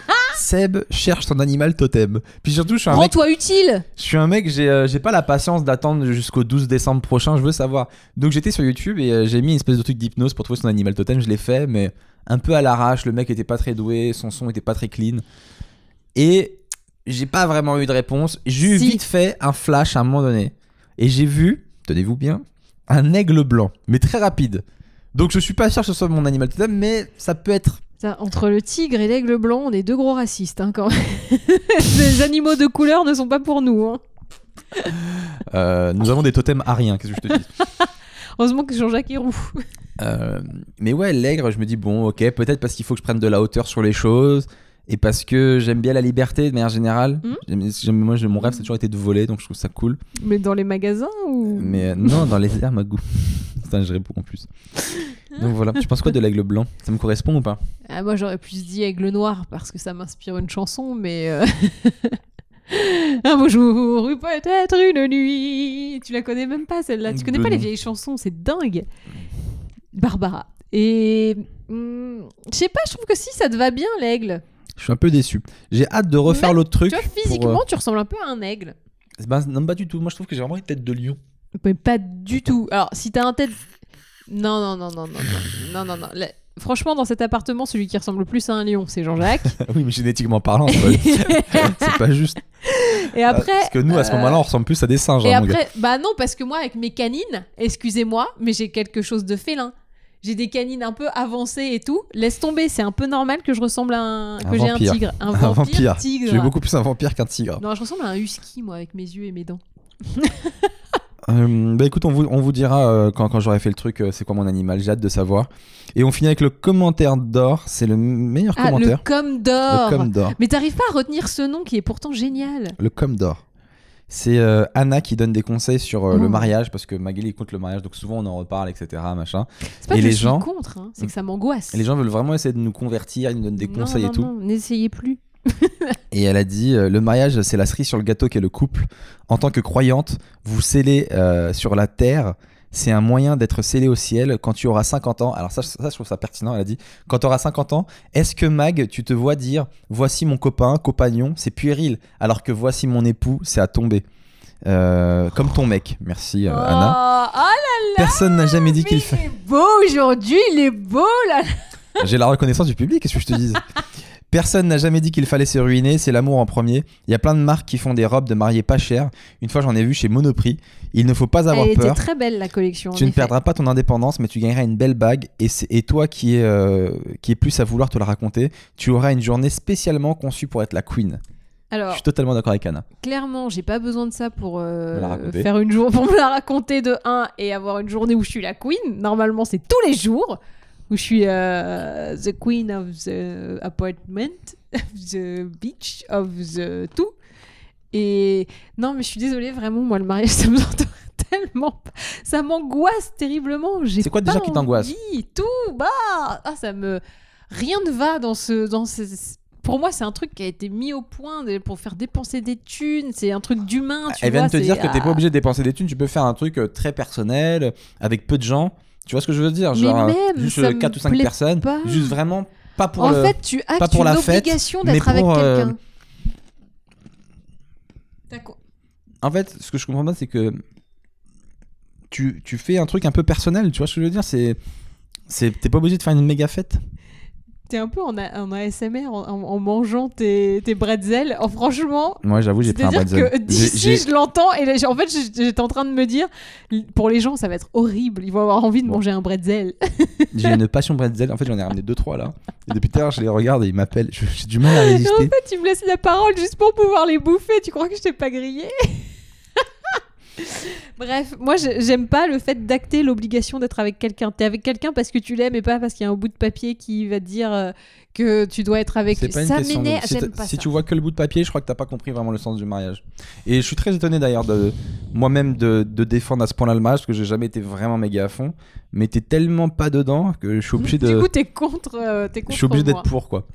Seb cherche ton animal totem. Puis surtout, je suis un mec Rends-toi utile. Je suis un mec, j'ai euh, j'ai pas la patience d'attendre jusqu'au 12 décembre prochain, je veux savoir. Donc j'étais sur YouTube et euh, j'ai mis une espèce de truc d'hypnose pour trouver son animal totem, je l'ai fait, mais un peu à l'arrache, le mec était pas très doué, son son était pas très clean. Et j'ai pas vraiment eu de réponse. J'ai eu Si. vite fait un flash à un moment donné. Et j'ai vu, tenez-vous bien, un aigle blanc, mais très rapide. Donc je suis pas sûr que ce soit mon animal totem, mais ça peut être. Entre le tigre et l'aigle blanc, on est deux gros racistes hein, quand même. Les animaux de couleur ne sont pas pour nous. hein. euh, nous avons des totems ariens, qu'est-ce que je te dis? Heureusement que Jean-Jacques est roux. Euh, mais ouais, l'aigre, je me dis, bon, ok, peut-être parce qu'il faut que je prenne de la hauteur sur les choses et parce que j'aime bien la liberté de manière générale. J'aime- j'aime- moi, je- mon rêve, c'est toujours été de voler, donc je trouve ça cool. Mais dans les magasins ou? Mais euh, non, dans les airs, ma goût. Putain, je réponds en plus. Donc voilà, tu penses quoi de l'aigle blanc? Ça me correspond ou pas? Ah, moi j'aurais plus dit aigle noir parce que ça m'inspire une chanson, mais euh, un beau jour ou peut-être une nuit. Tu la connais même pas celle-là. Tu connais De pas les vieilles chansons, c'est dingue. Barbara. Et hum, je sais pas, je trouve que si ça te va bien l'aigle. Je suis un peu déçu. J'ai hâte de refaire l'autre truc. Tu vois, physiquement, euh, tu ressembles un peu à un aigle. Bah, non, pas du tout. Moi, je trouve que j'ai vraiment une tête de lion. Pas du tout. Alors, si t'as un tête. Non, non, non, non, non, non, non, non. Franchement, dans cet appartement, celui qui ressemble le plus à un lion, c'est Jean-Jacques. oui, mais génétiquement parlant, c'est pas juste. Et ah, après, parce que nous, à ce euh, moment-là, on ressemble plus à des singes. Hein, et après, bah non, parce que moi, avec mes canines, excusez-moi, mais j'ai quelque chose de félin. J'ai des canines un peu avancées et tout. Laisse tomber, c'est un peu normal que je ressemble à un. Un que j'ai un vampire. tigre. Un Un vampire, vampire. tigre. Es beaucoup plus un vampire qu'un tigre. Non, je ressemble à un husky, moi, avec mes yeux et mes dents. Euh, bah écoute, on vous, on vous dira euh, quand, quand j'aurai fait le truc, euh, c'est quoi mon animal, j'ai hâte de savoir. Et on finit avec le commentaire d'or, c'est le meilleur Ah, commentaire. Le com d'or. Mais t'arrives pas à retenir ce nom qui est pourtant génial. Le com d'or. C'est euh, Anna qui donne des conseils sur euh, Oh. le mariage, parce que Magali compte le mariage, donc souvent on en reparle, etc. Machin. C'est pas Et que les je suis gens- contre, hein, c'est que ça m'angoisse. Et les gens veulent vraiment essayer de nous convertir, ils nous donnent des Non, conseils non, et tout. N'essayez plus. Et elle a dit euh, le mariage, c'est la cerise sur le gâteau qu'est le couple. En tant que croyante, vous scellez sur la terre. C'est un moyen d'être scellé au ciel quand tu auras 50 ans. Alors ça, ça, je trouve ça pertinent. Elle a dit quand tu auras 50 ans, est-ce que Mag, tu te vois dire voici mon copain, compagnon, c'est puéril, alors que voici mon époux, c'est à tomber? Euh, comme ton mec. Merci euh, Anna. Oh, ah là Personne n'a jamais dit là, qu'il fait. il est beau aujourd'hui, il est beau là. J'ai la reconnaissance du public, qu'est-ce que je te dise? Personne n'a jamais dit qu'il fallait se ruiner, c'est l'amour en premier. Il y a plein de marques qui font des robes de mariée pas chères. Une fois, j'en ai vu chez Monoprix. Il ne faut pas avoir Elle était peur. très belle la collection. en Tu ne effet. perdras pas ton indépendance, mais tu gagneras une belle bague. Et, c'est- et toi qui es, euh, qui est plus à vouloir te la raconter, tu auras une journée spécialement conçue pour être la queen. Je Alors, suis totalement d'accord avec Anna. clairement, j'ai pas besoin de ça pour euh, Me la raconter. faire une journée, pour me la raconter de 1 et avoir une journée où je suis la queen. Normalement, c'est tous les jours où je suis euh, the queen of the apartment, of the beach, of the tout. Et non, mais je suis désolée, vraiment, moi, le mariage, ça me tellement. Ça m'angoisse terriblement. C'est quoi déjà qui t'angoisse Tout, bah ah, ça me. Rien ne va dans ce. Dans ce... Pour moi, c'est un truc qui a été mis au point de- pour faire dépenser des thunes. C'est un truc d'humain. Elle vient vois, de te dire que t'es ah. pas obligé de dépenser des thunes, tu peux faire un truc euh, très personnel, avec peu de gens. Tu vois ce que je veux dire? Genre même, juste ça me 4 ou 5 plaît personnes, pas. juste vraiment pas pour En le... fait, tu actes pas pour une la fête, obligation mais d'être avec pour, euh, quelqu'un. D'accord. En fait, ce que je comprends pas, c'est que tu, tu fais un truc un peu personnel, tu vois ce que je veux dire? C'est... c'est- T'es pas obligé de faire une méga fête? T'es un peu en, A- en ASMR en, en- en mangeant tes, tes bretzels. Oh, franchement, Moi, j'avoue, j'ai pris un bretzel. que d'ici, je l'entends et là, en fait, j'étais en train de me dire, pour les gens, ça va être horrible. Ils vont avoir envie de Bon. manger un bretzel. J'ai une passion bretzel. En fait, j'en ai ramené 2-3 là. Et depuis tout à l'heure, je les regarde et ils m'appellent. J'ai du mal à Et en résister. fait, tu me laisses la parole juste pour pouvoir les bouffer. Tu crois que je t'ai pas grillé? Bref, moi je- j'aime pas le fait d'acter l'obligation d'être avec quelqu'un. T'es avec quelqu'un parce que tu l'aimes et pas parce qu'il y a un bout de papier qui va te dire euh, que tu dois être avec. Pas Ça m'énerve, Si, pas si ça. tu vois que le bout de papier, je crois que t'as pas compris vraiment le sens du mariage. Et je suis très étonné d'ailleurs de moi-même de, de défendre à ce point-là le mariage parce que j'ai jamais été vraiment méga à fond. Mais t'es tellement pas dedans que je suis obligé Du de. coup, t'es contre, euh, Je contre suis obligé d'être pour quoi.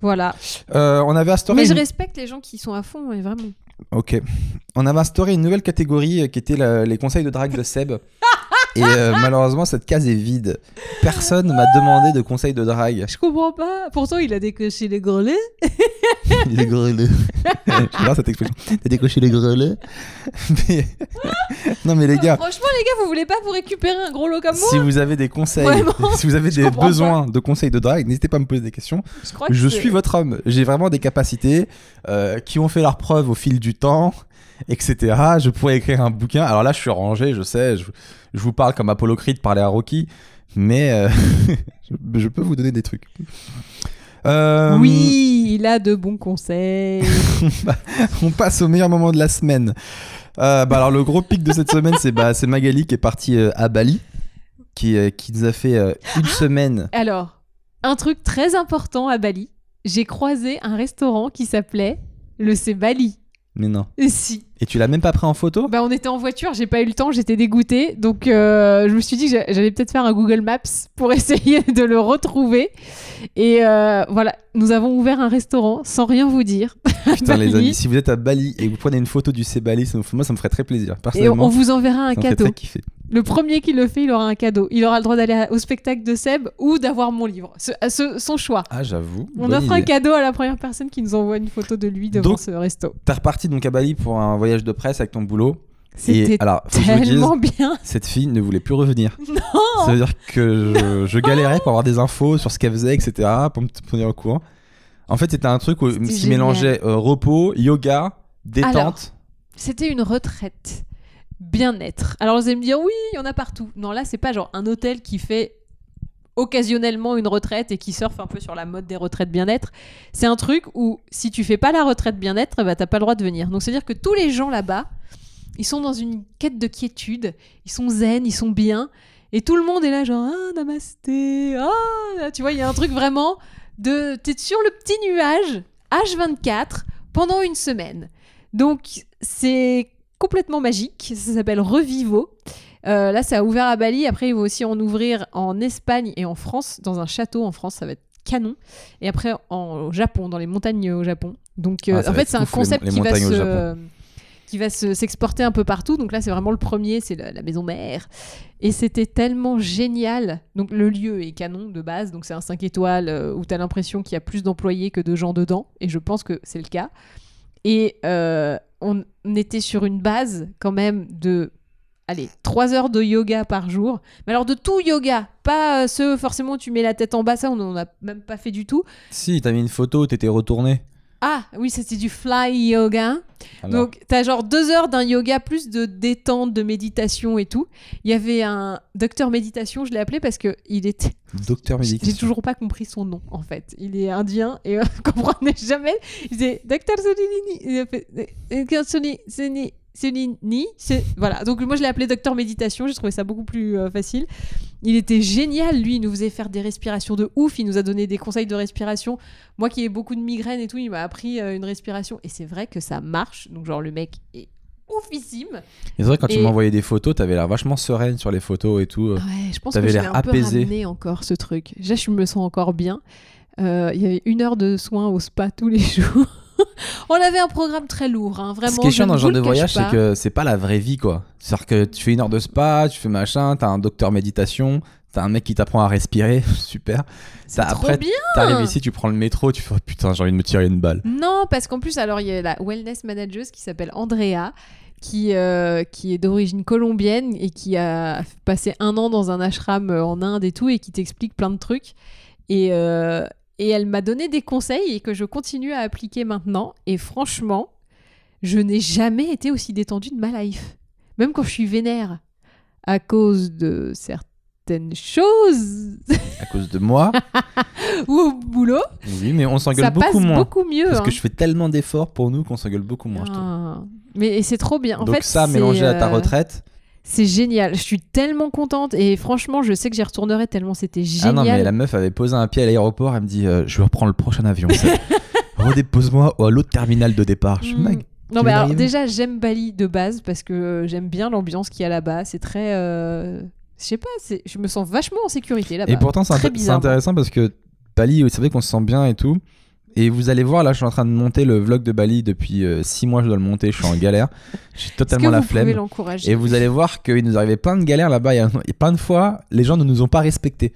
Voilà. Euh, on avait instauré. Mais je une- respecte les gens qui sont à fond, vraiment. Ok. On avait instauré une nouvelle catégorie euh, qui était les conseils de drague de Seb. Et euh, malheureusement, cette case est vide. Personne m'a demandé de conseils de drague. Je comprends pas. Pourtant, il a décoché les grelets. Les grelets. J'adore cette expression. T'as décoché les grelets Mais- Non, mais les gars, Franchement, les gars, vous voulez pas vous récupérer un gros lot comme moi si vous avez des conseils, Vraiment si vous avez des besoins de conseils de drague, n'hésitez pas à me poser des questions. Je crois que Je c'est- suis votre homme. J'ai vraiment des capacités euh, qui ont fait leur preuve au fil du temps, etc. Je pourrais écrire un bouquin. Alors là, je suis rangé, je sais. Je, je vous parle comme Apollo Creed parlait à Rocky, mais euh, je, je peux vous donner des trucs. Euh, Oui, il a de bons conseils. On passe au meilleur moment de la semaine. Euh, bah alors le gros pic de cette semaine, c'est bah, c'est Magali qui est partie à Bali, qui, qui nous a fait une semaine. Alors, un truc très important à Bali, j'ai croisé un restaurant qui s'appelait le C'est Bali. Mais non. Et si. Et tu l'as même pas pris en photo? Bah, on était en voiture, j'ai pas eu le temps, j'étais dégoûtée. Donc, euh, je me suis dit que j'a- j'allais peut-être faire un Google Maps pour essayer de le retrouver. Et euh, voilà, nous avons ouvert un restaurant sans rien vous dire. Putain les amis, si vous êtes à Bali et que vous prenez une photo du Bali, ça me- moi ça me ferait très plaisir. Et on, Personnellement, vous enverra un ça me ferait cadeau. très kiffer. Le premier qui le fait, il aura un cadeau. Il aura le droit d'aller au spectacle de Seb ou d'avoir mon livre. Ce- son choix. Ah j'avoue. On offre un cadeau à la première personne qui nous envoie une photo de lui devant Donc- ce resto. T'es reparti donc à Bali pour un voyage de presse avec ton boulot. C'était alors, dise, tellement bien. cette fille ne voulait plus revenir. Non Ça veut dire que je, je galérais pour avoir des infos sur ce qu'elle faisait, etc. pour me tenir au courant. En fait, c'était un truc où qui génial. mélangeait euh, repos, yoga, détente. Alors. C'était une retraite. Bien-être. Alors vous allez me dire, oui, il y en a partout. Non, là, c'est pas genre un hôtel qui fait occasionnellement une retraite et qui surfe un peu sur la mode des retraites bien-être. C'est un truc où si tu fais pas la retraite bien-être, bah, t'as pas le droit de venir. Donc c'est-à-dire que tous les gens là-bas, ils sont dans une quête de quiétude, ils sont zen, ils sont bien, et tout le monde est là genre ah namasté, ah tu vois il y a un truc vraiment de t'es sur le petit nuage H24 pendant une semaine. Donc c'est complètement magique, ça s'appelle Revivo. Euh, là, ça a ouvert à Bali. Après, ils vont aussi en ouvrir en Espagne et en France, dans un château en France. Ça va être canon. Et après, en, au Japon, dans les montagnes au Japon. Donc, euh, Ah, en va fait, c'est un les- concept les qui va se Japon. qui va se- s'exporter un peu partout. Donc là, c'est vraiment le premier, c'est la, la maison mère. Et c'était tellement génial. Donc le lieu est canon de base. Donc c'est un 5 étoiles euh, où tu as l'impression qu'il y a plus d'employés que de gens dedans. Et je pense que c'est le cas. Et euh, on était sur une base quand même de allez, 3 heures de yoga par jour. Mais alors de tout yoga, pas euh, ceux forcément tu mets la tête en bas, ça on n'en a même pas fait du tout. Si, t'as mis une photo, t'étais retourné. Ah oui, c'était du fly yoga. Alors, Donc t'as genre deux heures d'un yoga plus de détente, de méditation et tout. Il y avait un docteur méditation, je l'ai appelé parce que il était docteur j'ai médical. toujours pas compris son nom en fait. Il est indien et on comprenait jamais. Il disait Docteur Solini. C'est ni, ni, c'est voilà. Donc moi je l'ai appelé docteur méditation, j'ai trouvé ça beaucoup plus euh, facile. Il était génial, lui, il nous faisait faire des respirations de ouf, il nous a donné des conseils de respiration. Moi qui ai beaucoup de migraines et tout, il m'a appris euh, une respiration et c'est vrai que ça marche. Donc genre le mec est oufissime. C'est vrai, quand tu Et- m'envoyais des photos, t'avais l'air vachement sereine sur les photos et tout. Ouais, je pense T'avais que l'air un peu apaisé. ramené encore ce truc. Déjà, je me sens encore bien. Euh, Il y avait une heure de soins au spa tous les jours. On avait un programme très lourd, hein, vraiment. Ce qui est chiant dans ce genre de voyage, c'est que c'est pas la vraie vie, quoi. C'est-à-dire que tu fais une heure de spa, tu fais machin, t'as un docteur méditation, t'as un mec qui t'apprend à respirer, super. Trop après. T'arrives ici, tu prends le métro, tu fais oh, putain, j'ai envie de me tirer une balle. Non, parce qu'en plus, alors il y a la wellness manager qui s'appelle Andrea, qui, euh, qui est d'origine colombienne et qui a passé un an dans un ashram euh, en Inde et tout, et qui t'explique plein de trucs. Et, euh, et elle m'a donné des conseils et que je continue à appliquer maintenant. Et franchement, je n'ai jamais été aussi détendue de ma life. Même quand je suis vénère à cause de certaines choses À cause de moi, ou au boulot, oui, mais on s'engueule ça passe beaucoup moins. beaucoup mieux. Parce hein. que je fais tellement d'efforts pour nous qu'on s'engueule beaucoup moins, je trouve. Ah. Mais c'est trop bien. En Donc fait, ça, mélangé à ta euh, retraite. C'est génial. Je suis tellement contente et franchement, je sais que j'y retournerai tellement c'était Ah génial. non, mais la meuf avait posé un pied à l'aéroport, elle me dit euh, Je reprends le prochain avion. Redépose-moi à l'autre terminal de départ. Je suis Mm. mec. Non, mais alors déjà, j'aime Bali de base parce que euh, j'aime bien l'ambiance qu'il y a là-bas. C'est très. euh, Je sais pas, je me sens vachement en sécurité là-bas. Et pourtant, c'est intéressant parce que Bali, c'est vrai qu'on se sent bien et tout. Et vous allez voir, là, je suis en train de monter le vlog de Bali depuis 6 mois. Je dois le monter, je suis en galère. J'ai totalement que la vous flemme. Et vous allez voir qu'il nous arrivait plein de galères là-bas. Et plein de fois, les gens ne nous ont pas respectés.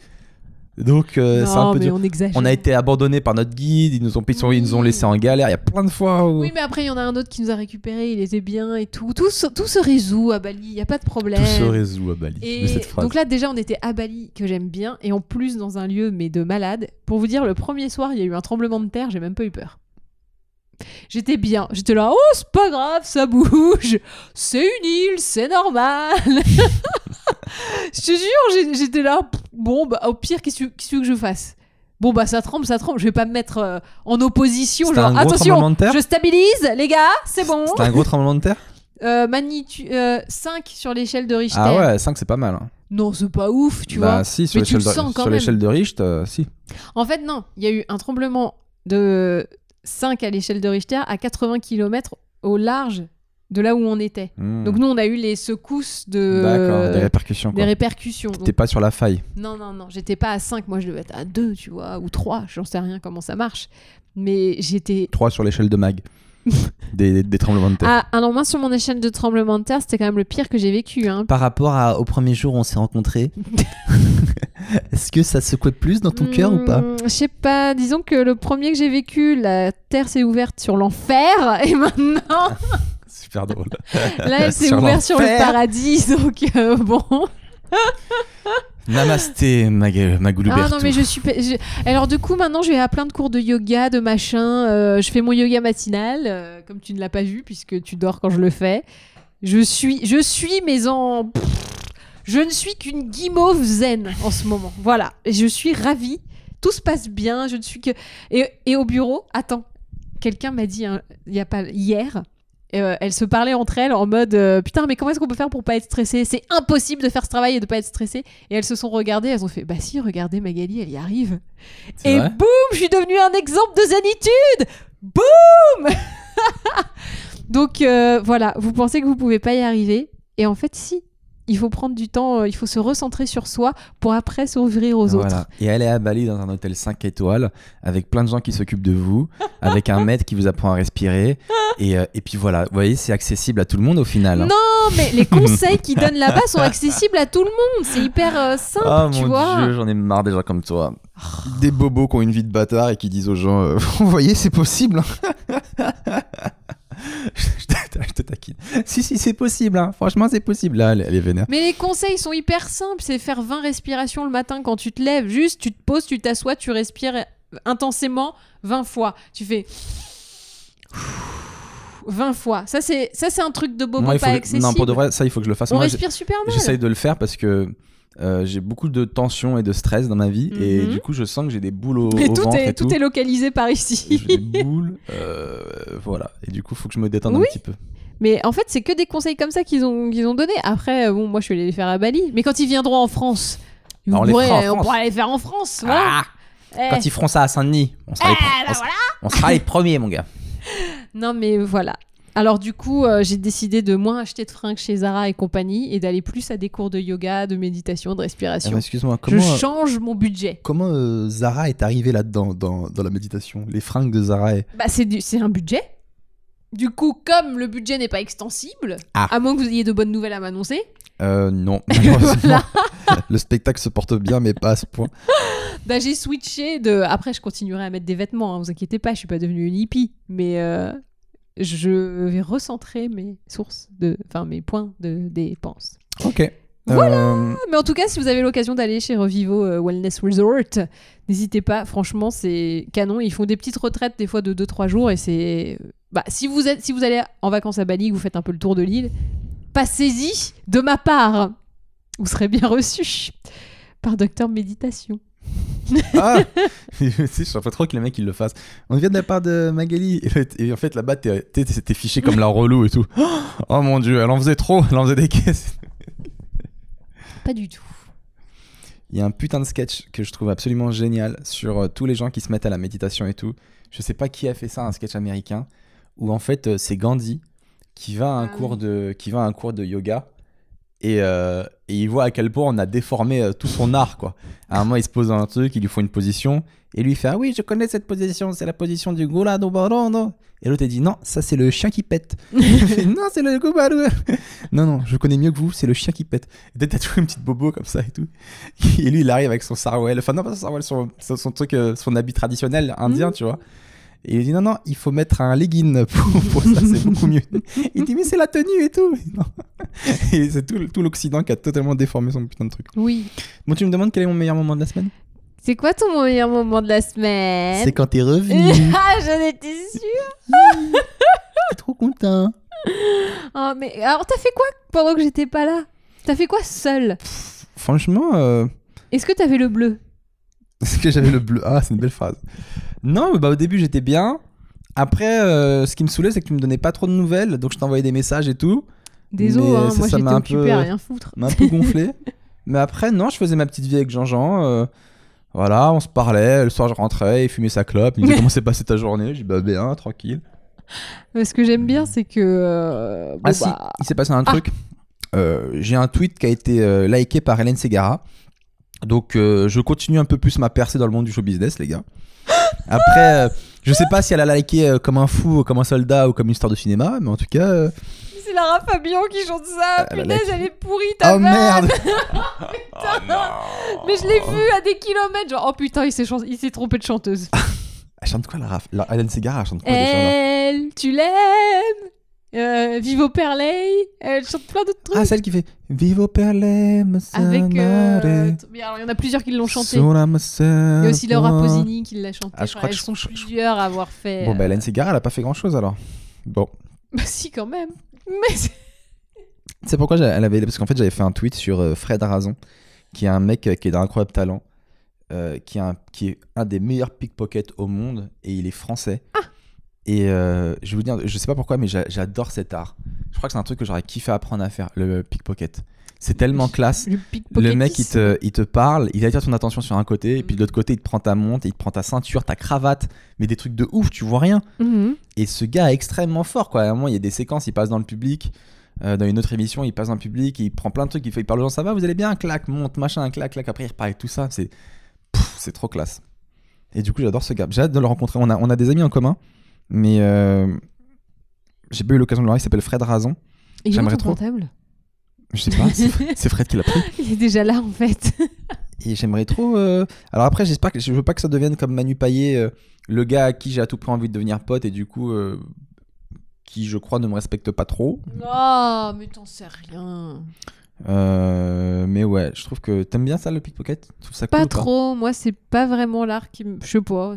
Donc, euh, c'est un peu dur. on a été abandonnés par notre guide. Ils nous ont, ils sont- ils nous ont laissés en galère. Il y a plein de fois où Oui, mais après, il y en a un autre qui nous a récupéré. Il était bien et tout. Tout se, tout se résout à Bali. Il y a pas de problème. tout se résout à Bali. Et de cette phrase. donc là, déjà, on était à Bali, que j'aime bien, et en plus dans un lieu, mais de malade. Pour vous dire, le premier soir, il y a eu un tremblement de terre, j'ai même pas eu peur. J'étais bien, j'étais là, oh, c'est pas grave, ça bouge, c'est une île, c'est normal. je te jure, j'étais là, bon, bah, au pire, qu'est-ce que tu que tu veux que je fasse? Bon, bah, ça tremble, ça tremble, je vais pas me mettre euh, en opposition, genre, un gros attention, tremblement de terre? je stabilise, les gars, c'est bon. C'était un gros tremblement de terre? Euh, magnitude 5 sur l'échelle de Richter. Ah ouais, 5 c'est pas mal. hein. Non, c'est pas ouf, tu bah vois. si, sur l'échelle de, de Richter, euh, si. En fait, non. Il y a eu un tremblement de 5 à l'échelle de Richter à 80 km au large de là où on était. Hmm. Donc nous, on a eu les secousses de... D'accord, des répercussions. des Quoi. répercussions. T'es Donc, pas sur la faille. non, non, non. J'étais pas à 5. Moi, je devais être à 2, tu vois, ou 3. J'en sais rien comment ça marche. Mais j'étais... 3 sur l'échelle de Mag. des, des tremblements de terre. Ah, alors moi, sur mon échelle de tremblement de terre, c'était quand même le pire que j'ai vécu. Hein. Par rapport à- au premier jour où on s'est rencontrés, est-ce que ça secouait plus dans ton cœur ou pas Hmm, Je sais pas. Disons que le premier que j'ai vécu, la terre s'est ouverte sur l'enfer. Et maintenant... Super drôle. Là, elle s'est ouverte sur le paradis, donc euh, bon. Namasté, ma, ma Ah non, mais je suis. je- Alors, du coup, maintenant, je vais à plein de cours de yoga, de machin. euh, je fais mon yoga matinal, euh, comme tu ne l'as pas vu, puisque tu dors quand je le fais. Je suis, je suis, mais en. Pff, Je ne suis qu'une guimauve zen en ce moment. Voilà. Je suis ravie. Tout se passe bien. Je ne suis que. Et, et au bureau, attends. Quelqu'un m'a dit, hein, il y a pas hier. Euh, elles se parlaient entre elles en mode euh, putain mais comment est-ce qu'on peut faire pour pas être stressé c'est impossible de faire ce travail et de pas être stressé et elles se sont regardées elles ont fait bah si regardez Magali elle y arrive. Et boum je suis devenue un exemple de zénitude! Boum! Donc euh, voilà vous pensez que vous pouvez pas y arriver? Et en fait si il faut prendre du temps euh, il faut se recentrer sur soi pour après s'ouvrir aux autres Voilà. Et elle est à Bali dans un hôtel 5 étoiles avec plein de gens qui s'occupent de vous, avec un maître qui vous apprend à respirer. Et, euh, et puis voilà, vous voyez, c'est accessible à tout le monde au final. hein. non mais les conseils qu'ils donnent là-bas sont accessibles à tout le monde c'est hyper euh, simple Oh tu mon vois dieu, j'en ai marre des gens comme toi. Des bobos qui ont une vie de bâtard et qui disent aux gens euh, Vous voyez, c'est possible. je, te, taquine. Si, si, c'est possible. hein. Franchement, c'est possible. Là, elle, elle est vénère. Mais les conseils sont hyper simples. C'est faire 20 respirations le matin quand tu te lèves. Juste, tu te poses, tu t'assois, tu respires intensément 20 fois. Tu fais 20 fois. Ça, c'est ça c'est un truc de bobo Moi, pas que- accessible. Non, pour de vrai, ça, il faut que je le fasse. On Moi, respire super mal. J'essaye de le faire parce que euh, j'ai beaucoup de tension et de stress dans ma vie. Et Mhm. du coup, je sens que j'ai des boules au, Et au tout ventre est, et tout. tout est localisé par ici. J'ai des boules. euh, voilà. Et du coup, faut que je me détende un petit peu. Mais en fait, c'est que des conseils comme ça qu'ils ont, qu'ils ont donné. Après, euh, bon, moi, je suis allée les faire à Bali. Mais quand ils viendront en France, Bah, on les en on France. pourra les faire en France. Voilà. Ah, Eh. Quand ils feront ça à Saint-Denis, on sera, Eh, les, bah on sera- voilà. on sera les premiers, mon gars. Non, mais voilà. Alors du coup, euh, j'ai décidé de moins acheter de fringues chez Zara et compagnie et d'aller plus à des cours de yoga, de méditation, de Ah, respiration. mais Excuse-moi, Je comment, euh, change mon budget. comment euh, Zara est arrivée là-dedans, dans, dans la méditation? Les fringues de Zara. est- Bah, c'est un budget. Du coup, comme le budget n'est pas extensible, Ah. à moins que vous ayez de bonnes nouvelles à m'annoncer, Euh, non. Voilà. Le spectacle se porte bien, mais pas à ce point. bah, j'ai switché de. Après, je continuerai à mettre des vêtements, hein, vous inquiétez pas, je suis pas devenue une hippie, mais euh, je vais recentrer mes sources de. Enfin, mes points de dépenses. Ok. Voilà. Euh, Mais en tout cas, si vous avez l'occasion d'aller chez Revivo euh, Wellness Resort, n'hésitez pas. Franchement, c'est canon. Ils font des petites retraites des fois de 2-3 jours et c'est. Bah, si vous êtes, si vous allez en vacances à Bali, vous faites un peu le tour de l'île, passez-y de ma part. Vous serez bien reçu par Docteur Méditation. Ah Tu sais, Je pas trop que les mecs ils le fassent. On vient de la part de Magali. Et, en fait, là-bas, t'es fiché comme la relou et tout. Oh mon dieu, elle en faisait trop, elle en faisait des caisses. Pas du tout. Il y a un putain de sketch que je trouve absolument génial sur euh, tous les gens qui se mettent à la méditation et tout. Je sais pas qui a fait ça, un sketch américain, où en fait euh, c'est Gandhi qui va à un Ah cours oui. de qui va à un cours de yoga et, euh, et il voit à quel point on a déformé euh, tout son art quoi. À un moment il se pose dans un truc, il lui faut une position et lui il fait ah oui je connais cette position, c'est la position du goula do barondo. Et l'autre il dit non ça c'est le chien qui pète. Fait, non c'est le goubadou. non non je connais mieux que vous c'est le chien qui pète. T'as toujours une petite bobo comme ça et tout. Et lui, il arrive avec son sarouel, enfin non pas son sarouel, son, son, son truc, euh, son habit traditionnel indien, Mhm. tu vois. Et il dit non, non, il faut mettre un legging pour, pour ça, c'est beaucoup mieux. Il dit mais c'est la tenue et tout. Non. Et c'est tout, tout l'Occident qui a totalement déformé son putain de truc. Oui. Bon, tu me demandes quel est mon meilleur moment de la semaine? C'est quoi ton meilleur moment de la semaine? C'est quand t'es revenu. Ah, j'en étais sûre. T'es trop content. Oh, mais alors, t'as fait quoi pendant que j'étais pas là? T'as fait quoi seul Franchement, euh, Est-ce que t'avais le bleu? est-ce que j'avais le bleu? Ah, c'est une belle phrase. Non, bah, au début, j'étais bien. Après, euh, ce qui me saoulait, c'est que tu me donnais pas trop de nouvelles, donc je t'envoyais des messages et tout. Désolé, hein, ça, moi j'étais m'a un peu- à rien foutre. m'a un peu gonflé. Mais après, non, je faisais ma petite vie avec Jean-Jean. euh, voilà, on se parlait. Le soir, je rentrais, il fumait sa clope. Il me disait comment s'est passée ta journée? Je dis bah bien, tranquille. Mais Ce que j'aime bien, c'est que. euh, bon, ah si, bah, il s'est passé un Ah. truc. Euh, J'ai un tweet qui a été liké par Hélène Segara. Donc, je continue un peu plus ma percée dans le monde du show business, les gars. Après, euh, je sais pas si elle a liké euh, comme un fou, comme un soldat ou comme une star de cinéma, mais en tout cas. euh, C'est Lara Fabian qui chante ça. La- elle est pourrie ta Oh vanne. merde Mais je l'ai vu à des kilomètres. Genre, oh putain, il s'est chan- il s'est trompé de chanteuse. Elle chante quoi, la, raf- la Hélène Segara Elle chante quoi déjà Elle, tu l'aimes. Euh, Vivo Perley. Elle chante plein d'autres trucs. Ah, celle qui fait Vivo per le Avec. euh, il y en a plusieurs qui l'ont chanté. Il y a aussi Laura Posini qui l'a chanté. Ah, je Enfin, crois elles sont je- plusieurs à avoir fait. Bon, bah, euh, Hélène Segara, elle a pas fait grand chose alors. Bon. Bah si, quand même. Mais c'est- pourquoi elle avait. Parce qu'en fait, j'avais fait un tweet sur euh, Fred Razon, qui est un mec euh, qui est d'un incroyable talent, euh, qui, est un, qui est un des meilleurs pickpockets au monde, et il est français. Ah. Et euh, je vais vous dire, je sais pas pourquoi, mais j'a- j'adore cet art. Je crois que c'est un truc que j'aurais kiffé apprendre à faire, le pickpocket. C'est tellement classe. le. Le mec, il te, il te parle, il attire ton attention sur un côté, et puis de l'autre côté, il te prend ta montre, il te prend ta ceinture, ta cravate, mais des trucs de ouf, tu vois rien. Mhm. Et ce gars est extrêmement fort, quoi. À un moment, il y a des séquences, il passe dans le public. euh, dans une autre émission, il passe dans le public, il prend plein de trucs, il, fait, il parle aux gens, ça va, vous allez bien, clac, monte, machin, clac, clac. Après, il repart avec tout ça. C'est trop classe. Et du coup, j'adore ce gars. J'ai hâte de le rencontrer. On a, on a des amis en commun, mais euh, j'ai pas eu l'occasion de le voir. Il s'appelle Fred où J'aimerais trop. portable? Je sais pas, c'est Fred, qui l'a pris. Il est déjà là en fait. Et j'aimerais trop. euh, Alors après, j'espère que je veux pas que ça devienne comme Manu Payet, euh, le gars à qui j'ai à tout prix envie de devenir pote et du coup, euh, qui je crois ne me respecte pas trop. Oh, mais t'en sais rien. Mais ouais, je trouve que t'aimes bien ça le pickpocket? Tu ça Pas trop. Moi, c'est pas vraiment l'art qui me. Je sais pas.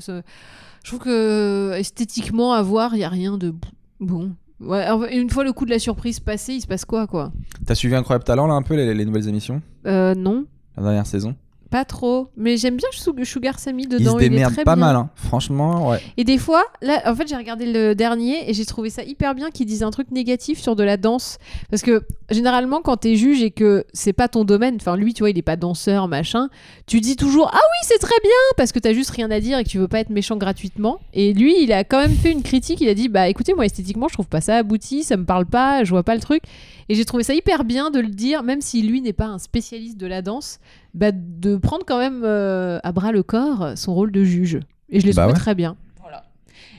Je trouve que esthétiquement, à voir, il y a rien de bon. Ouais, une fois le coup de la surprise passé, il se passe quoi, quoi? T'as suivi Incroyable Talent là un peu les, les nouvelles émissions? Euh, non. la dernière saison? Pas trop. Mais j'aime bien Sug- Sugar Sammy Il se dedans. Il, est démerde très pas bien. mal, hein. franchement, ouais. Et des fois, là, en fait, j'ai regardé le dernier et j'ai trouvé ça hyper bien qu'ils disent un truc négatif sur de la danse. Parce que généralement, quand t'es juge et que c'est pas ton domaine, enfin, lui, tu vois, il est pas danseur, machin, tu dis toujours Ah oui, c'est très bien Parce que t'as juste rien à dire et que tu veux pas être méchant gratuitement. Et lui, il a quand même fait une critique. Il a dit Bah écoutez, moi, esthétiquement, je trouve pas ça abouti, ça me parle pas, je vois pas le truc. Et j'ai trouvé ça hyper bien de le dire, même si lui n'est pas un spécialiste de la danse, bah, de prendre quand même euh, à bras le corps son rôle de juge. Et je l'ai Bah trouvé ouais. très bien. Voilà.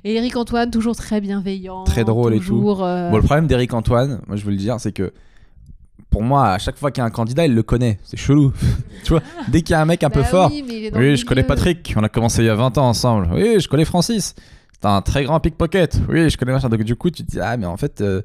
Et Eric Antoine, toujours très bienveillant. Très drôle et tout. euh, Bon, le problème d'Eric Antoine, moi je veux le dire, c'est que pour moi, à chaque fois qu'il y a un candidat, il le connaît. C'est chelou. tu vois, dès qu'il y a un mec un peu bah fort. Oui, dans Oui, je connais. Patrick, on a commencé il y a 20 ans ensemble. Oui, je connais Francis. C'est un très grand pickpocket. Oui, je connais machin. Donc du coup, tu te dis, ah, mais en fait, euh,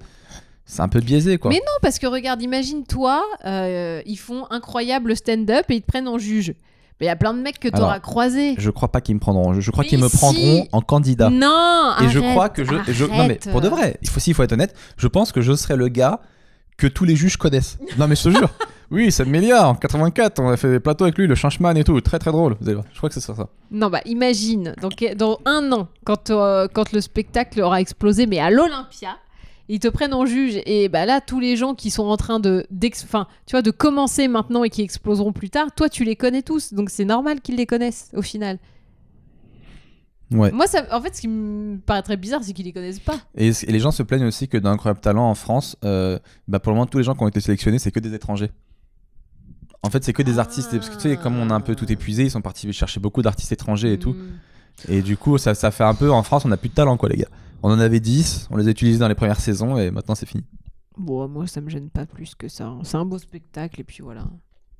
c'est un peu biaisé, quoi. Mais non, parce que regarde, imagine-toi, euh, ils font incroyable stand-up et ils te prennent en juge. Mais il y a plein de mecs que Alors, t'auras croisés. Je crois pas qu'ils me prendront. Je, je crois qu'ils me si. prendront en candidat. Non, Et je arrête, crois que je, je- non mais pour de vrai, il faut aussi il faut être honnête. Je pense que je serai le gars que tous les juges connaissent. Non mais je te jure. Oui, c'est Melia en 84, on a fait des plateaux avec lui, le Changeman et tout, très très drôle. Vous allez voir. Je crois que c'est ça. ça. Non, bah imagine, donc, dans un an, quand, euh, quand le spectacle aura explosé, mais à l'Olympia, ils te prennent en juge, et bah là, tous les gens qui sont en train de, enfin, tu vois, de commencer maintenant et qui exploseront plus tard, toi, tu les connais tous, donc c'est normal qu'ils les connaissent, au final. Ouais. Moi, ça, en fait, ce qui me paraîtrait bizarre, c'est qu'ils les connaissent pas. Et, et les gens se plaignent aussi que dans Incroyable Talent en France, euh, bah pour le moment tous les gens qui ont été sélectionnés, c'est que des étrangers. En fait, c'est que des artistes. Parce que tu sais, comme on a un peu tout épuisé, ils sont partis chercher beaucoup d'artistes étrangers et tout. Mm. Et du coup, ça, ça fait un peu. En France, on a plus de talent, quoi, les gars. On en avait 10, on les a utilisés dans les premières saisons et maintenant c'est fini. Bon, moi, ça me gêne pas plus que ça. hein. C'est un beau spectacle, et puis voilà.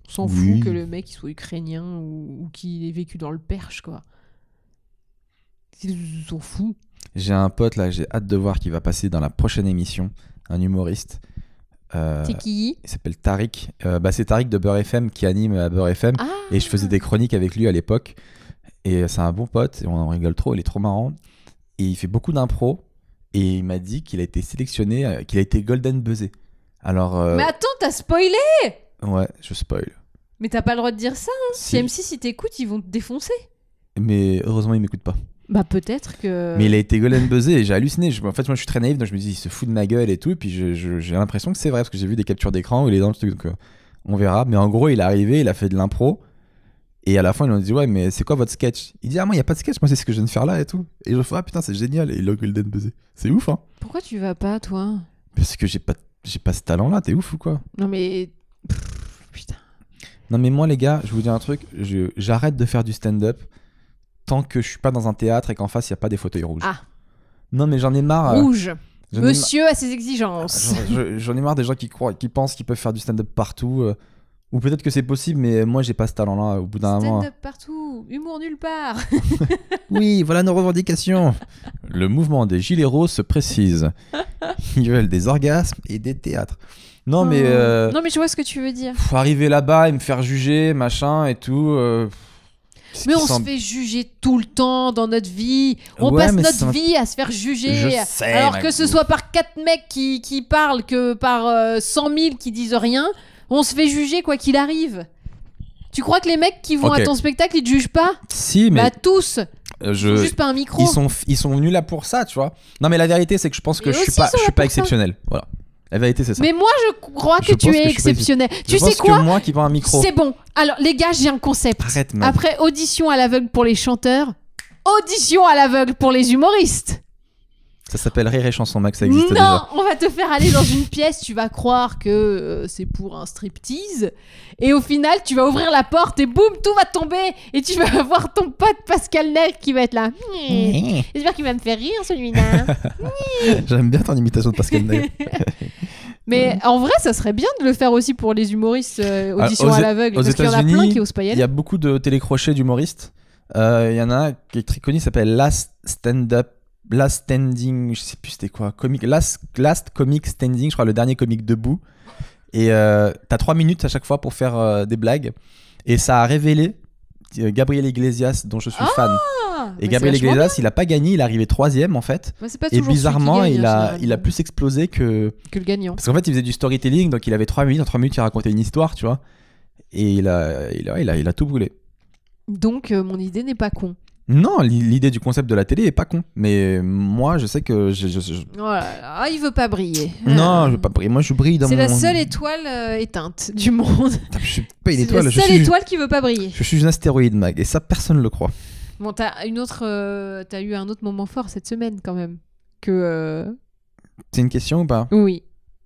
On s'en Oui. fout que le mec il soit ukrainien ou, ou qu'il ait vécu dans le Perche, quoi. Ils s'en foutent. J'ai un pote là, j'ai hâte de voir qui va passer dans la prochaine émission, un humoriste. Euh, C'est qui? il s'appelle Tariq. Euh, bah, c'est Tariq de Beurre FM qui anime à Beurre FM. Ah Et je faisais des chroniques avec lui à l'époque. Et c'est un bon pote, et on en rigole trop, il est trop marrant. Et il fait beaucoup d'impro. Et il m'a dit qu'il a été sélectionné, euh, qu'il a été Golden Buzzé. Alors, euh, Mais attends, t'as spoilé ouais, je spoil. Mais t'as pas le droit de dire ça. hein. Si. Si M6 si t'écoutes, ils vont te défoncer. Mais heureusement, il m'écoute pas. Bah peut-être que. Mais il a été Golden Buzzé et j'ai halluciné. Je- en fait, moi, je suis très naïf, donc je me dis, il se fout de ma gueule et tout. Et puis, je- je- j'ai l'impression que c'est vrai, parce que j'ai vu des captures d'écran où il est dans le truc. Donc, euh, on verra. Mais en gros, il est arrivé, il a fait de l'impro. Et à la fin, ils ont dit, ouais, mais c'est quoi votre sketch? Il dit, ah, moi, il n'y a pas de sketch, moi, c'est ce que je viens de faire là et tout. Et je fais, ah, putain, c'est génial. Et il a Golden Buzzé. C'est ouf, hein Pourquoi tu vas pas, toi? Parce que j'ai pas, j'ai pas ce talent-là, t'es ouf ou quoi? Non mais. Pff, Putain. Non, mais moi, les gars, je vous dis un truc, je- j'arrête de faire du stand-up tant que je suis pas dans un théâtre et qu'en face, il n'y a pas des fauteuils rouges. Ah. Non, mais j'en ai marre. euh, Rouge. j'en ai mar- Monsieur a ses exigences. J'en- je- J'en ai marre des gens qui croient, qui pensent qu'ils peuvent faire du stand-up partout. euh, ou peut-être que c'est possible, mais moi j'ai pas ce talent-là. Au bout d'un moment. Stand-up partout, humour nulle part. Oui, voilà nos revendications. Le mouvement des gilets roses se précise. Ils veulent des orgasmes et des théâtres. Non, mais Oh. euh, Non mais je vois ce que tu veux dire. faut arriver là-bas et me faire juger, machin et tout. euh, Mais on se fait juger tout le temps dans notre vie. On Ouais, passe notre vie à se faire juger. Je sais, Alors que ce soit par quatre mecs qui, qui parlent que par euh, 100 000 qui disent rien, on se fait juger quoi qu'il arrive. Tu crois que les mecs qui vont Ok. à ton spectacle, ils te jugent pas Si, mais Bah tous. euh, je. juste pas un micro. Ils sont, ils sont venus là pour ça, tu vois. Non, mais la vérité, c'est que je pense que je suis aussi, pas, ils sont je suis là pas pour ça. exceptionnel. Voilà. La vérité, c'est ça. Mais moi, je crois que Je tu pense es que je suis pas exceptionnel. Je Tu sais pense quoi que moi qui prends un micro. C'est bon. Alors, les gars, j'ai un concept. Arrête, man. Après audition à l'aveugle pour les chanteurs, audition à l'aveugle pour les humoristes. Ça s'appelle Rire et Chanson, Max, ça existe non, déjà. on va te faire aller dans une pièce, tu vas croire que euh, c'est pour un striptease, et au final, tu vas ouvrir la porte et boum, tout va tomber, et tu vas voir ton pote Pascal Nègre qui va être là. J'espère qu'il va me faire rire celui-là. J'aime bien ton imitation de Pascal Nègre. Mais en vrai, ça serait bien de le faire aussi pour les humoristes euh, Ah, audition à É- l'aveugle, aux parce qu'il y en a États-Unis, plein qui osent pas y Il y a beaucoup de télécrochets d'humoristes. Euh, Il y en a un qui est très connu, s'appelle Last Stand Up. Last Standing, je sais plus c'était quoi, comic, Last, Last Comic Standing, je crois le dernier comique debout. Et euh, t'as trois minutes à chaque fois pour faire euh, des blagues. Et ça a révélé euh, Gabriel Iglesias, dont je suis fan. Ah, Et mais Gabriel Iglesias, il a pas gagné, il est arrivé troisième en fait. Ouais, c'est pas Et bizarrement, gagne, il, a, il a plus explosé que, que le gagnant. Parce qu'en fait, il faisait du storytelling, donc il avait 3 minutes. En 3 minutes, il racontait une histoire, tu vois. Et il a, il a, il a, il a tout brûlé. Donc, euh, mon idée n'est pas con. Non, l'i- l'idée du concept de la télé est pas con. Mais moi, je sais que. je- je- je- Oh là là, ah, il veut pas briller. Non, Euh, je veux pas briller. Moi, je brille dans C'est mon. la seule étoile euh, éteinte du monde. Je suis pas une C'est étoile. la Je seule étoile qui veut pas briller. je suis une astéroïde, Mag. Et ça, personne le croit. Bon, t'as une autre, euh, t'as eu un autre moment fort cette semaine quand même. Que euh, C'est une question ou pas? Oui.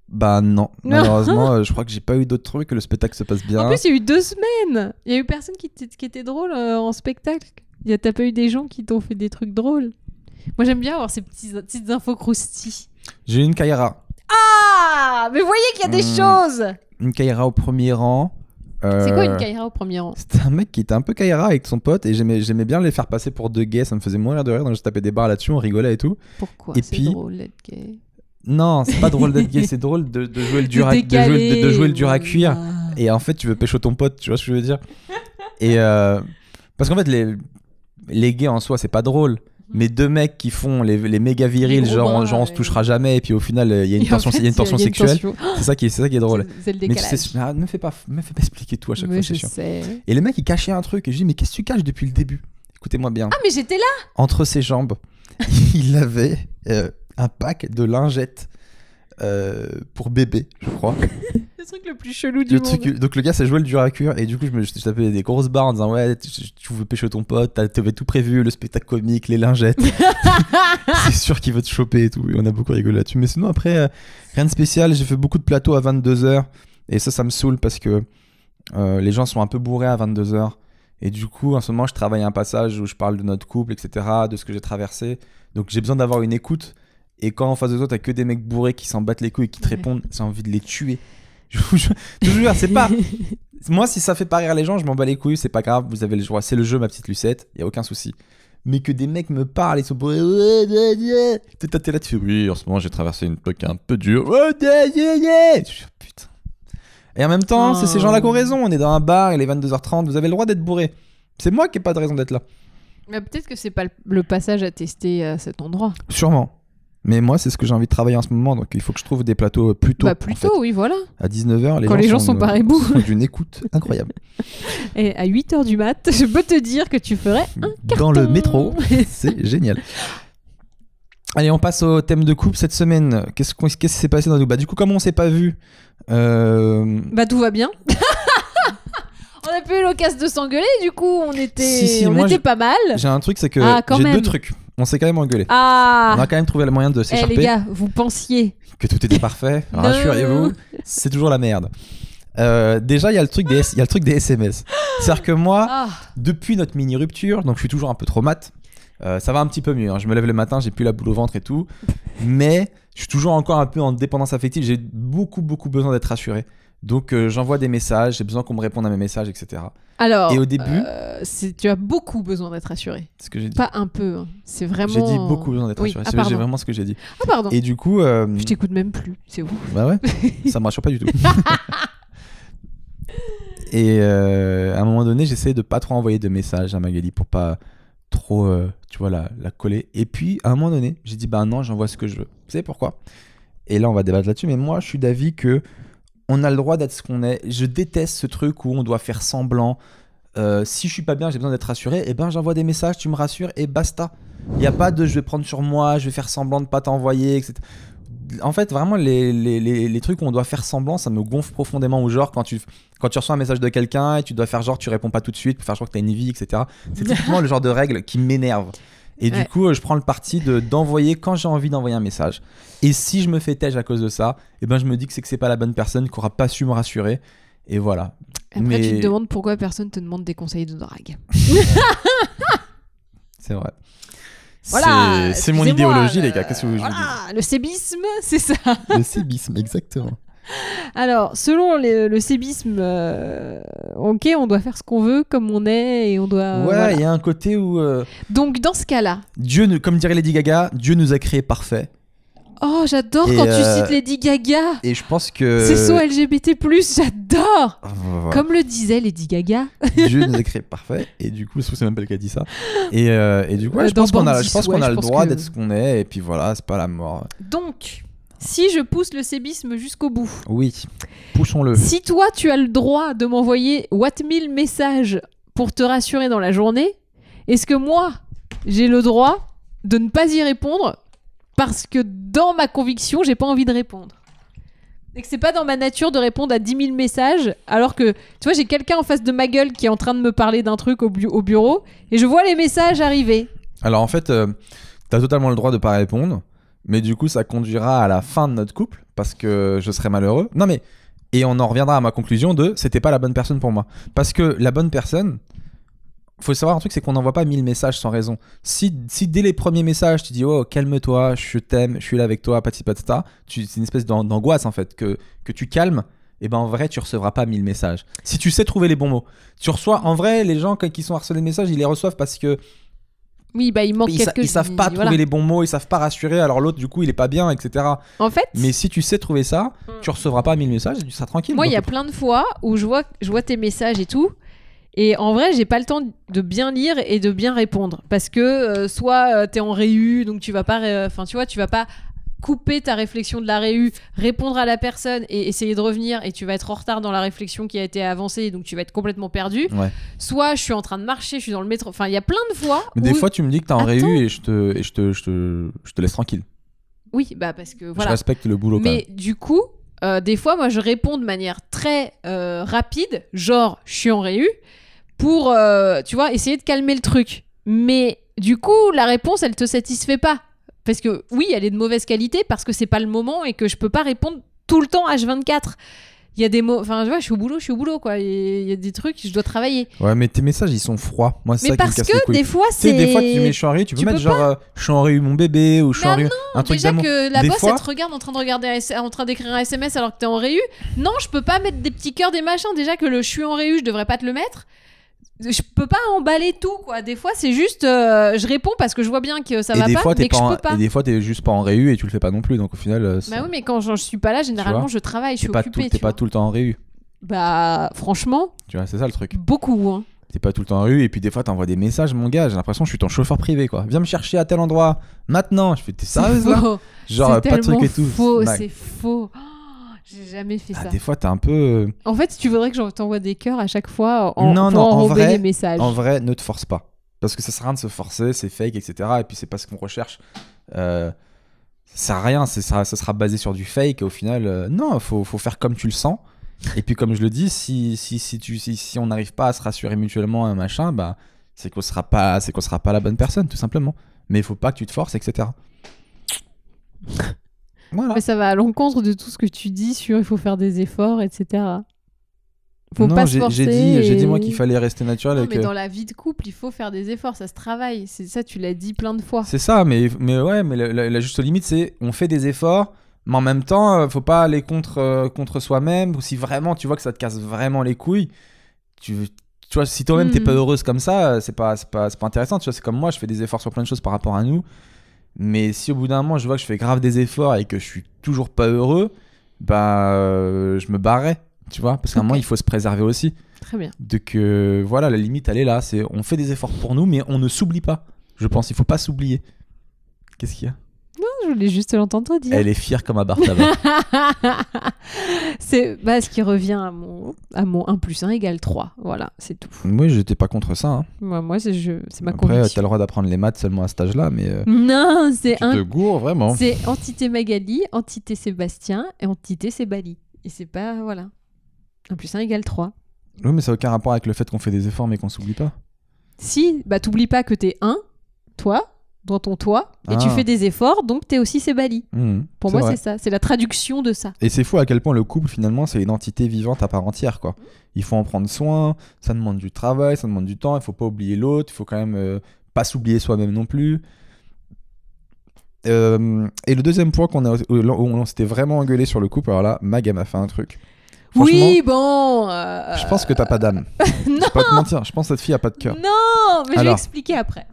Bah non. Malheureusement, euh, je crois que j'ai pas eu d'autres trucs, que le spectacle se passe bien. En plus, il y a eu deux semaines. Il y a eu personne qui, était drôle euh, en spectacle. Y a- T'as pas eu des gens qui t'ont fait des trucs drôles? Moi, j'aime bien avoir ces petits, petites infos croustilles. J'ai eu une Kaira. Ah Mais voyez qu'il y a des Hmm. choses Une Kaira au premier rang. C'est quoi une Euh, Kaira au premier rang? C'était un mec qui était un peu Kaira avec son pote et j'aimais, bien les faire passer pour deux gays, ça me faisait mourir de rire, donc je tapais des barres là-dessus, on rigolait et tout. Pourquoi c'est puis- drôle d'être gay? Non, c'est pas drôle d'être gay, c'est drôle de, de jouer le dur à, de jouer, de, de jouer le dur à cuire. Et en fait, tu veux pécho ton pote, tu vois ce que je veux dire? Et euh, parce qu'en fait, les, les gays en soi, c'est pas drôle. Mais deux mecs qui font les, les méga virils, genre, bras, genre on se touchera jamais, et puis au final, il y a une Et en tension, fait, il y a une tension il y a sexuelle. C'est ça qui est, c'est ça qui est drôle. C'est- le Mais tu décalage. sais, ah, me fais pas, me fais pas expliquer tout à chaque Mais fois, je c'est chiant. Et le mec, il cachait un truc, et je dis, mais qu'est-ce que tu caches depuis le début? Écoutez-moi bien. Ah, mais j'étais là Entre ses jambes, il avait euh, un pack de lingettes euh, pour bébé, je crois. Le truc le plus chelou du Le monde. truc, donc le gars, ça jouait le dur à cuire, et du coup, je me je tapais des grosses barres en disant, ouais, tu, tu veux pêcher ton pote, t'avais tout prévu, le spectacle comique, les lingettes. C'est sûr qu'il veut te choper et tout. Et on a beaucoup rigolé là-dessus. Mais sinon, après, euh, rien de spécial. J'ai fait beaucoup de plateaux à 22h. Et ça, ça me saoule parce que euh, les gens sont un peu bourrés à 22h. Et du coup, en ce moment, je travaille un passage où je parle de notre couple, etc., de ce que j'ai traversé. Donc, j'ai besoin d'avoir une écoute. Et quand en face de toi, t'as que des mecs bourrés qui s'en battent les couilles et qui te Ouais. répondent, j'ai envie de les tuer. Je vous jure, c'est pas. Moi, si ça fait pas rire les gens, je m'en bats les couilles, c'est pas grave, vous avez le droit. C'est le jeu, ma petite Lucette, y a aucun souci. Mais que des mecs me parlent, ils sont bourrés. T'es là, tu fais oui, en ce moment j'ai traversé une truc un peu dur. Ouais, ouais, ouais, ouais. Je fais, putain. Et en même temps, c'est ces gens-là qui ont raison. On est dans un bar, il est 22h30, vous avez le droit d'être bourré. C'est moi qui ai pas de raison d'être là. Mais peut-être que c'est pas le passage à tester à cet endroit. Sûrement. Mais moi, c'est ce que j'ai envie de travailler en ce moment, donc il faut que je trouve des plateaux plus tôt. bah en plutôt, fait. oui, voilà. À 19h, les Quand gens les gens sont euh, rebous. sont d'une écoute incroyable. Et à 8h du mat, je peux te dire que tu ferais un Dans le carton. métro, c'est génial. Allez, on passe au thème de couple cette semaine. Qu'est-ce qui s'est passé dans le Bah, du coup, comme on s'est pas vu, euh, Bah tout va bien. on a pas eu l'occasion de s'engueuler, du coup on était, Si, si, on était je- pas mal. j'ai un truc, c'est que Ah, j'ai deux trucs. On s'est quand même engueulé. Ah On a quand même trouvé le moyen de Eh s'écharper. les gars, vous pensiez. que tout était parfait. Rassurez-vous, c'est toujours la merde. Euh, déjà, il y a le truc des, il y a le truc des SMS. C'est-à-dire que moi, Ah, depuis notre mini rupture, donc je suis toujours un peu trop mat. euh, ça va un petit peu mieux. hein. Je me lève le matin, j'ai plus la boule au ventre et tout, mais je suis toujours encore un peu en dépendance affective. J'ai beaucoup beaucoup besoin d'être rassuré. Donc euh, j'envoie des messages, j'ai besoin qu'on me réponde à mes messages, etc. Alors, Et au début- euh, tu as beaucoup besoin d'être rassuré. C'est ce que j'ai dit. Pas un peu. hein. C'est vraiment. J'ai dit beaucoup besoin d'être Oui, rassuré. ah, C'est- vraiment ce que j'ai dit. Ah pardon. Et du coup, euh, Je t'écoute même plus. C'est ouf. Bah ouais, ça me rassure pas du tout. Et à un moment donné, j'essaie de pas trop envoyer de messages à Magali pour pas trop, tu vois, la, la coller. Et puis, à un moment donné, j'ai dit, bah non, j'envoie ce que je veux. Vous savez pourquoi? Et là, on va débattre là-dessus. Mais moi, je suis d'avis que on a le droit d'être ce qu'on est. Je déteste ce truc où on doit faire semblant. Euh, si je suis pas bien, j'ai besoin d'être rassuré. Et ben, j'envoie des messages, tu me rassures et basta. Il y a pas de je vais prendre sur moi, je vais faire semblant de pas t'envoyer, etc. En fait, vraiment, les, les, les, les trucs où on doit faire semblant, ça me gonfle profondément. Ou genre, quand tu, quand tu reçois un message de quelqu'un et tu dois faire genre, tu réponds pas tout de suite pour faire genre que t'as une vie, etc. C'est typiquement le genre de règle qui m'énerve. Et du coup, euh, je prends le parti de d'envoyer quand j'ai envie d'envoyer un message. Et si je me fais têche à cause de ça, et ben je me dis que c'est que c'est pas la bonne personne qui aura pas su me rassurer. Et voilà. Après, Mais- tu te demandes pourquoi personne te demande des conseils de drague. C'est vrai. Voilà. C'est- mon idéologie, les gars. Qu'est-ce que je vous Voilà, le sébisme, c'est ça. dis Le cébisme, exactement. Alors, selon le, le sébisme, euh, ok, on doit faire ce qu'on veut, comme on est, et on doit. ouais, il voilà. y a un côté où euh, Donc, dans ce cas-là, Dieu, comme dirait Lady Gaga, Dieu nous a créés parfaits. oh, j'adore quand euh, tu cites Lady Gaga. Et je pense que. C'est so LGBT, j'adore. Voilà. Comme le disait Lady Gaga. Dieu nous a créés parfaits. Et du coup, je trouve que c'est même pas le qui a dit ça. Et, euh, et du coup, ouais, Euh, je pense qu'on a, Bandits, je pense ouais, qu'on a je le droit que- d'être ce qu'on est. Et puis voilà, c'est pas la mort. Donc, si je pousse le sébisme jusqu'au bout, Oui, poussons-le. si toi tu as le droit de m'envoyer what 1000 messages pour te rassurer dans la journée, est-ce que moi j'ai le droit de ne pas y répondre parce que dans ma conviction j'ai pas envie de répondre? Et que c'est pas dans ma nature de répondre à 10 000 messages alors que tu vois j'ai quelqu'un en face de ma gueule qui est en train de me parler d'un truc au, bu- au bureau et je vois les messages arriver. Alors en fait, euh, t'as totalement le droit de pas répondre, mais du coup, ça conduira à la fin de notre couple parce que je serai malheureux. Non mais et on en reviendra à ma conclusion de c'était pas la bonne personne pour moi parce que la bonne personne. Faut savoir un truc, c'est qu'on n'envoie pas 1000 messages sans raison. Si, si dès les premiers messages, tu dis oh calme-toi, je t'aime, je suis là avec toi, patati patata, c'est une espèce d'an- d'angoisse en fait que, que tu calmes. Et ben en vrai, tu recevras pas 1000 messages. Si tu sais trouver les bons mots, tu reçois. En vrai, les gens ils sont harcelés de messages, ils les reçoivent parce que oui bah il manque ils, sa- quelque ils savent pas voilà. trouver les bons mots, ils savent pas rassurer, alors l'autre du coup il est pas bien, etc. en fait Mais si tu sais trouver ça, Mm. tu recevras pas 1000 messages tu seras tranquille. Moi, il y a plein de fois où je vois, je vois tes messages et tout. Et en vrai, j'ai pas le temps de bien lire et de bien répondre. Parce que euh, soit euh, t'es en réu, donc tu vas pas. Enfin, tu vois, tu vas pas couper ta réflexion de la réu, répondre à la personne et essayer de revenir et tu vas être en retard dans la réflexion qui a été avancée donc tu vas être complètement perdu. Ouais. Soit je suis en train de marcher, je suis dans le métro. Enfin, il y a plein de fois. Mais des fois tu me dis que t'es en réu et je te, et je te, je te, je te laisse tranquille. Oui, bah parce que Je voilà. respecte le boulot quand Mais du coup, euh, des fois, moi, je réponds de manière très euh, rapide, genre, je suis en réu, pour, euh, tu vois, essayer de calmer le truc. Mais du coup, la réponse, elle te satisfait pas. Parce que oui, elle est de mauvaise qualité parce que c'est pas le moment et que je peux pas répondre tout le temps H24. Il y a des mots, enfin, tu vois, je suis au boulot, je suis au boulot, quoi. Il y a des trucs, je dois travailler. Ouais, mais tes messages ils sont froids. Moi c'est ça qui me parce casse les que couilles. des fois, Tu sais, c'est. des fois tu mets je suis en réu, tu peux Tu mettre peux genre euh, je suis en réu mon bébé ou je suis en réu un truc Déjà que la Des boss, fois- elle te regarde en train de regarder, en train d'écrire un SMS alors que t'es en réu. Non, je peux pas mettre des petits cœurs, des machins. Déjà que le je suis en réu, je devrais pas te le mettre. Je peux pas emballer tout, quoi. Des fois, c'est juste, euh, je réponds parce que je vois bien que ça et va pas, fois mais que pas je peux pas. et des fois t'es juste pas en réu et tu le fais pas non plus donc au final euh, c'est- Bah oui, mais quand je, je suis pas là, généralement, je travaille, je suis pas occupée. t'es pas tout le temps en réu. Bah, franchement, Tu vois, c'est ça le truc. beaucoup. Hein. T'es pas tout le temps en rue et puis des fois t'envoies des messages, mon gars. J'ai l'impression que je suis ton chauffeur privé quoi. Viens me chercher à tel endroit maintenant. Je fais t'es sérieuse C'est là faux. Genre C'est euh, pas de truc et tout. faux, Ouais. c'est faux. J'ai jamais fait Ah, ça. des fois t'es un peu. euh, En fait, tu voudrais que je t'envoie des cœurs à chaque fois en, Non, non, en vrai- les messages. En vrai, ne te force pas. Parce que ça sert à rien de se forcer, c'est fake, etc. Et puis c'est pas ce qu'on recherche. Euh, ça sert à rien, ça, ça sera basé sur du fake. Et au final, euh, non, faut, faut faire comme tu le sens. Et puis comme je le dis, si, si, si, tu, si, si on n'arrive pas à se rassurer mutuellement, un machin, bah, c'est qu'on sera pas, c'est qu'on sera pas la bonne personne, tout simplement. Mais il faut pas que tu te forces, etc. Voilà. Mais ça va à l'encontre de tout ce que tu dis sur il faut faire des efforts, etc. Faut non, pas se j'ai forcer. j'ai dit, j'ai dit moi qu'il fallait rester naturel. Non, et mais dans la vie de couple, il faut faire des efforts, ça se travaille. C'est ça, tu l'as dit plein de fois. C'est ça, mais, mais ouais, mais la, la- la juste limite, c'est on fait des efforts, mais en même temps, euh, faut pas aller contre, euh, contre soi-même. Ou si vraiment tu vois que ça te casse vraiment les couilles, tu, tu vois, si toi-même t'es Mhm. pas heureuse comme ça, euh, c'est pas, c'est pas, c'est pas intéressant. Tu vois, c'est comme moi, je fais des efforts sur plein de choses par rapport à nous. Mais si au bout d'un moment, je vois que je fais grave des efforts et que je suis toujours pas heureux, bah, euh, je me barrais. Tu vois, parce qu'à un moment, il faut se préserver aussi. Très bien. Donc euh, voilà, la limite, elle est là. C'est on fait des efforts pour nous, mais on ne s'oublie pas. Je pense, il faut pas s'oublier. Qu'est-ce qu'il y a? Je voulais juste l'entendre dire. Elle est fière comme un bar tabac. c'est bah, ce qui revient à mon, à mon 1 plus 1 égale 3. Voilà, c'est tout. Moi, j'étais pas contre ça. hein. Moi, moi c'est je- c'est ma Après, t'as conviction. le droit d'apprendre les maths seulement à cet âge-là, mais euh, Non, c'est tu un te gourres vraiment. C'est entité Magali, entité Sébastien et entité Sébali. Et c'est pas. Voilà. 1 plus 1 égale 3. Oui, mais ça n'a aucun rapport avec le fait qu'on fait des efforts mais qu'on s'oublie pas. Si, bah t'oublies pas que t'es 1, toi, dans ton toi, et tu Ah. fais des efforts, donc t'es aussi Sébali. Mhm, Pour moi, c'est ça. C'est la traduction de ça. Et c'est fou à quel point le couple, finalement, c'est une entité vivante à part entière, quoi. Il faut en prendre soin, ça demande du travail, ça demande du temps, il faut pas oublier l'autre, il faut quand même euh, pas s'oublier soi-même non plus. Euh, et le deuxième point qu'on a, où on s'était vraiment engueulé sur le couple, alors là, Mag, elle m'a fait un truc. Oui, bon. euh, Je pense que t'as pas d'âme. Je non, vais pas te mentir, je pense que cette fille a pas de cœur. non, mais je vais Alors. expliquer après.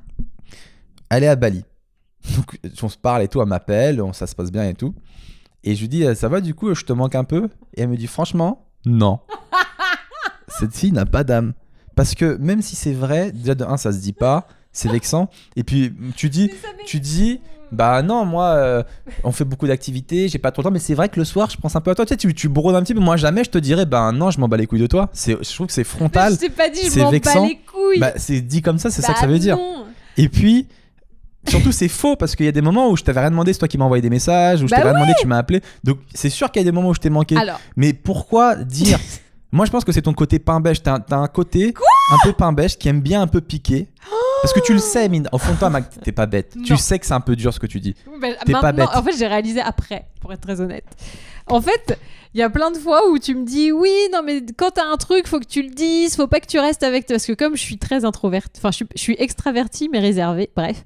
Elle est à Bali. Donc on se parle et tout, elle m'appelle, ça se passe bien et tout. Et je lui dis, euh, ça va du coup, je te manque un peu? Et elle me dit, franchement, non. Cette fille n'a pas d'âme. Parce que même si c'est vrai, déjà de un, ça se dit pas, c'est vexant. Et puis tu dis, tu dis, Bah non, moi, euh, on fait beaucoup d'activités, j'ai pas trop le temps, mais c'est vrai que le soir, je pense un peu à toi. Tu sais, tu, tu brodes un petit peu, moi jamais je te dirais, bah non, je m'en bats les couilles de toi. Je trouve que c'est frontal. je t'ai pas dit, je c'est m'en bats vexant. les couilles. Bah, c'est dit comme ça, c'est ça que ça Bah veut dire. Et puis, surtout, c'est faux parce qu'il y a des moments où je t'avais rien demandé, c'est toi qui m'as envoyé des messages, où je Bah t'avais rien demandé, tu m'as appelé. Donc, c'est sûr qu'il y a des moments où je t'ai manqué. Alors, Mais pourquoi dire Moi, je pense que c'est ton côté pain bêche. T'as un, côté un peu pain bêche qui aime bien un peu piquer. Parce que tu le sais, mine. Au fond de toi, Mac, t'es pas bête. Tu sais que c'est un peu dur ce que tu dis. bah, T'es pas bête. en fait, j'ai réalisé après, pour être très honnête. En fait, il y a plein de fois où tu me dis oui, non, mais quand t'as un truc, faut que tu le dises, faut pas que tu restes avec. Parce que comme je suis très introvertie, enfin, je suis, extravertie mais réservée, bref.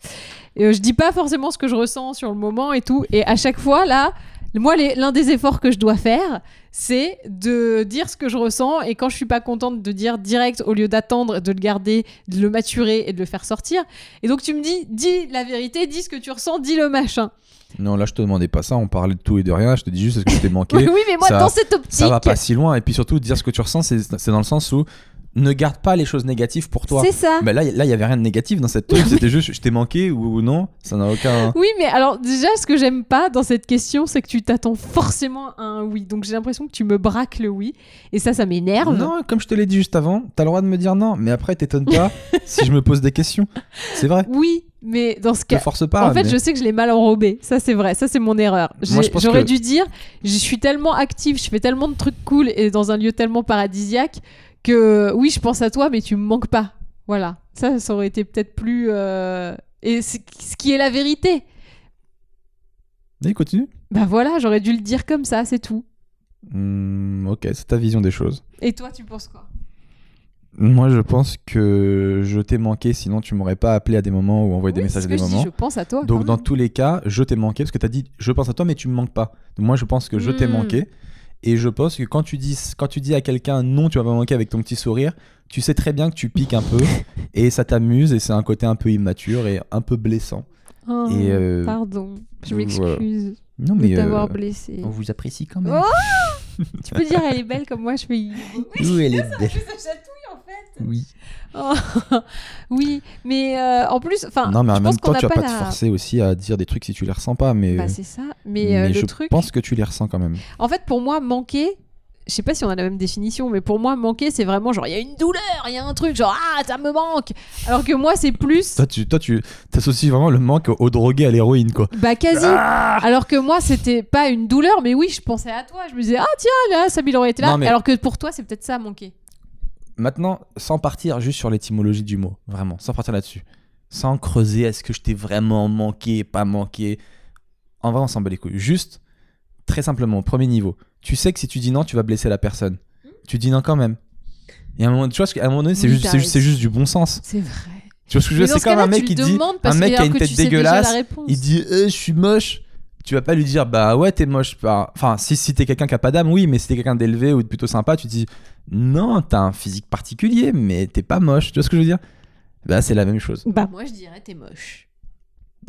Euh, je dis pas forcément ce que je ressens sur le moment et tout. Et à chaque fois, là, moi, l'un des efforts que je dois faire, c'est de dire ce que je ressens. Et quand je suis pas contente, de dire direct au lieu d'attendre, de le garder, de le maturer et de le faire sortir. Et donc, tu me dis, dis la vérité, dis ce que tu ressens, dis le machin. Non, là, je te demandais pas ça. On parlait de tout et de rien. Je te dis juste est-ce que je t'ai manqué. Oui, mais moi, ça- dans cette optique. ça va pas si loin. Et puis surtout, dire ce que tu ressens, c'est c'est dans le sens où ne garde pas les choses négatives pour toi. C'est ça. Mais là, là, il y avait rien de négatif dans cette. C'était juste, je t'ai manqué ou, ou non. Ça n'a aucun. Oui, mais alors déjà, ce que j'aime pas dans cette question, c'est que tu t'attends forcément à un oui. Donc j'ai l'impression que tu me braques le oui. Et ça, ça m'énerve. Non, comme je te l'ai dit juste avant, t'as le droit de me dire non. Mais après, t'étonnes pas si je me pose des questions. C'est vrai. Oui, mais dans ce cas. force pas. En fait, mais- je sais que je l'ai mal enrobé. Ça, c'est vrai. Ça, c'est mon erreur. J'aurais que- dû dire je suis tellement active, je fais tellement de trucs cool et dans un lieu tellement paradisiaque que oui, je pense à toi, mais tu me manques pas. Voilà. Ça, ça aurait été peut-être plus. euh, Et ce qui est la vérité. Vas-y, continue. Bah voilà, j'aurais dû le dire comme ça, c'est tout. Hmm, ok, c'est ta vision des choses. Et toi, tu penses quoi? Moi, je pense que je t'ai manqué, sinon tu m'aurais pas appelé à des moments ou envoyé des messages à des je dis, moments. je pense à toi. Donc, dans tous les cas, je t'ai manqué parce que t'as dit je pense à toi, mais tu me manques pas. Donc, moi, je pense que je t'ai Hmm. manqué. Et je pense que quand tu dis, quand tu dis à quelqu'un non, tu vas pas manquer avec ton petit sourire, tu sais très bien que tu piques un peu et ça t'amuse et c'est un côté un peu immature et un peu blessant. Oh, Et, euh, Pardon, je m'excuse Non, de mais t'avoir euh, blessé. on vous apprécie quand même. Oh tu peux dire elle est belle comme moi, je fais. Oui, elle est belle. Oui. Oh, oui, mais euh, en plus, enfin, non, mais en même temps, tu vas pas pas te la- forcer aussi à dire des trucs si tu les ressens pas. Mais, Bah, c'est ça. Mais, euh, le je truc, pense que tu les ressens quand même. en fait, pour moi, manquer. Je sais pas si on a la même définition, mais pour moi, manquer, c'est vraiment genre, il y a une douleur, il y a un truc, genre, ah, ça me manque. Alors que moi, c'est plus. Toi, tu, toi, tu associes vraiment le manque au drogué à l'héroïne, quoi. Bah quasi. Ah Alors que moi, c'était pas une douleur, mais oui, je pensais à toi. Je me disais, ah tiens, là, Sabine aurait été là. Mais- Alors que pour toi, c'est peut-être ça manquer. Maintenant, sans partir juste sur l'étymologie du mot, vraiment, sans partir là-dessus, sans creuser, est-ce que je t'ai vraiment manqué, pas manqué, en vrai, on s'en bat les couilles. Juste, très simplement, au premier niveau, tu sais que si tu dis non, tu vas blesser la personne. Tu dis non quand même. Et à un moment, tu vois, qu'à un moment donné, c'est juste, c'est juste, du bon sens. C'est vrai. Tu vois ce que je veux C'est ce comme un mec qui dit, un mec qui a une tête dégueulasse, il dit Eh, je suis moche. Tu vas pas lui dire bah ouais t'es moche. Bah, Enfin si, si t'es quelqu'un qui a pas d'âme oui mais si t'es quelqu'un d'élevé ou de plutôt sympa tu dis non t'as un physique particulier mais t'es pas moche. Tu vois ce que je veux dire? Bah c'est la même chose. Bah moi, je dirais t'es moche.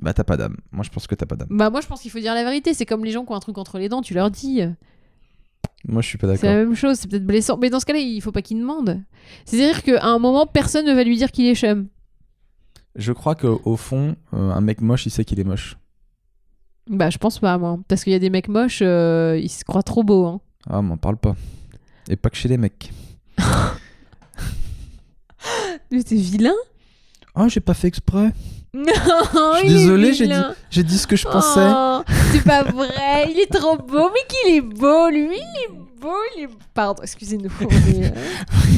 Bah t'as pas d'âme. Moi je pense que t'as pas d'âme. Bah moi, je pense qu'il faut dire la vérité. C'est comme les gens qui ont un truc entre les dents, tu leur dis. Moi je suis pas C'est la d'accord. même chose, c'est peut-être blessant. Mais dans ce cas-là, il faut pas qu'il demande. C'est-à-dire qu'à un moment, personne ne va lui dire qu'il est chum. Je crois qu'au fond euh, un mec moche il sait qu'il est moche. Bah je pense pas, moi. Parce qu'il y a des mecs moches, euh, ils se croient trop beaux. Hein. Ah m'en parle pas. Et pas que chez les mecs. Mais t'es vilain Oh j'ai pas fait exprès. Non, Je suis désolé j'ai dit, j'ai dit ce que je pensais. Oh, c'est pas vrai, il est trop beau, mais qu'il est beau, lui, il est beau, il est... Pardon, excusez-nous. mais,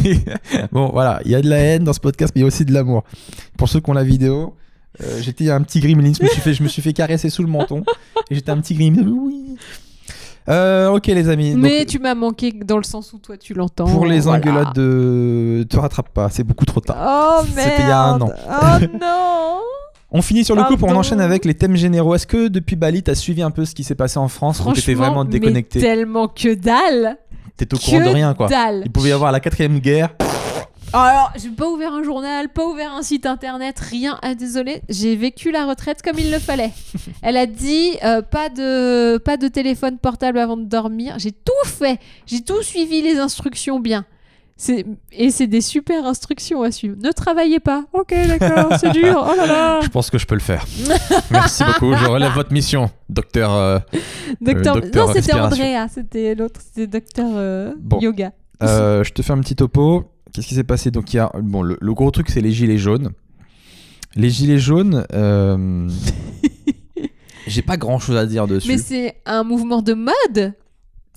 euh, bon, voilà, il y a de la haine dans ce podcast, mais il y a aussi de l'amour. Pour ceux qui ont la vidéo, euh, j'étais un petit gremlin, je me, suis fait, je me suis fait caresser sous le menton, et j'étais un petit gremlin. Oui. Euh, ok, les amis. mais donc, tu m'as manqué dans le sens où toi tu l'entends. pour les voilà. engueulades de. Te rattrape pas, c'est beaucoup trop tard. Oh merde C'était il y a un an. Oh non On finit sur le coup, pour on Pardon. enchaîne avec les thèmes généraux. Est-ce que depuis Bali, t'as suivi un peu ce qui s'est passé en France ou t'étais Franchement, vraiment déconnecté? mais tellement que dalle T'es au courant de rien, quoi. dalle Il pouvait y avoir la quatrième guerre. Alors, j'ai pas ouvert un journal, pas ouvert un site internet, rien. Ah, désolé, j'ai vécu la retraite comme il le fallait. Elle a dit euh, pas de pas de téléphone portable avant de dormir. J'ai tout fait, j'ai tout suivi les instructions bien. Et c'est des super instructions à suivre. Ne travaillez pas. Ok, d'accord, c'est dur. Oh là là. Je pense que je peux le faire. Merci beaucoup. Je relève votre mission, docteur. euh, Docteur. docteur non, c'était. Andrea. C'était l'autre. C'était docteur euh, Bon. yoga. Euh, je te fais un petit topo. Qu'est-ce qui s'est passé Donc, il y a bon, le, le gros truc, c'est les gilets jaunes. Les gilets jaunes, euh, j'ai pas grand chose à dire dessus. Mais c'est un mouvement de mode.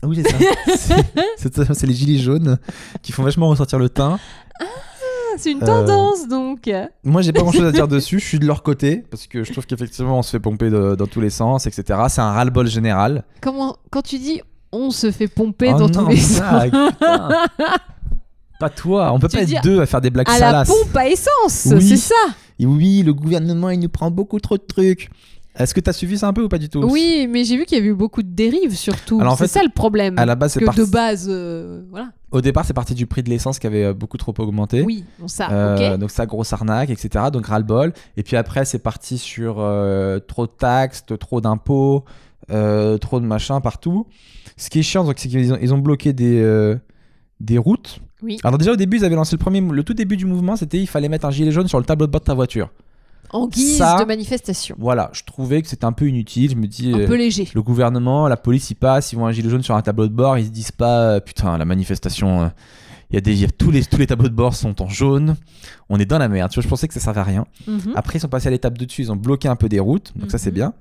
Oui, c'est ça. C'est- c'est ça, c'est les gilets jaunes qui font vachement ressortir le teint. Ah, C'est une Euh, tendance donc. Moi, j'ai pas grand chose à dire dessus. Je suis de leur côté parce que je trouve qu'effectivement, on se fait pomper de- dans tous les sens, etc. C'est un ras-le-bol général. Comment quand tu dis on se fait pomper Oh dans non, tous les sens. putain. Pas toi. On peut Tu pas être deux à faire des blagues À la salaces. pompe à essence, Oui. c'est ça. Et oui, le gouvernement, il nous prend beaucoup trop de trucs. Est-ce que t'as suivi ça un peu ou pas du tout Oui, mais j'ai vu qu'il y avait eu beaucoup de dérives surtout. En C'est fait, ça le problème. À la base, c'est parti. de base, euh, voilà. Au départ, c'est parti du prix de l'essence qui avait euh, beaucoup trop augmenté. Oui, bon ça, Euh. Donc ça, grosse arnaque, etc. Donc ras-le-bol. Et puis après, c'est parti sur euh, trop de taxes, trop d'impôts, trop de machin partout. Ce qui est chiant, c'est qu'ils ont, ils ont bloqué des, des routes. Oui. Alors déjà au début, ils avaient lancé le premier, le tout début du mouvement, c'était il fallait mettre un gilet jaune sur le tableau de bord de ta voiture. En guise ça- de manifestation. Voilà, je trouvais que c'était un peu inutile. Je me dis, Un euh, peu léger. le gouvernement, la police, ils passent, ils voient un gilet jaune sur un tableau de bord, ils se disent pas, euh, putain, la manifestation, euh, il y a des, il y a tous les tous les tableaux de bord sont en jaune, on est dans la merde. Tu vois, je pensais que ça servait à rien. Mhm. Après, ils sont passés à l'étape de dessus, ils ont bloqué un peu des routes, donc ça c'est Mhm. bien.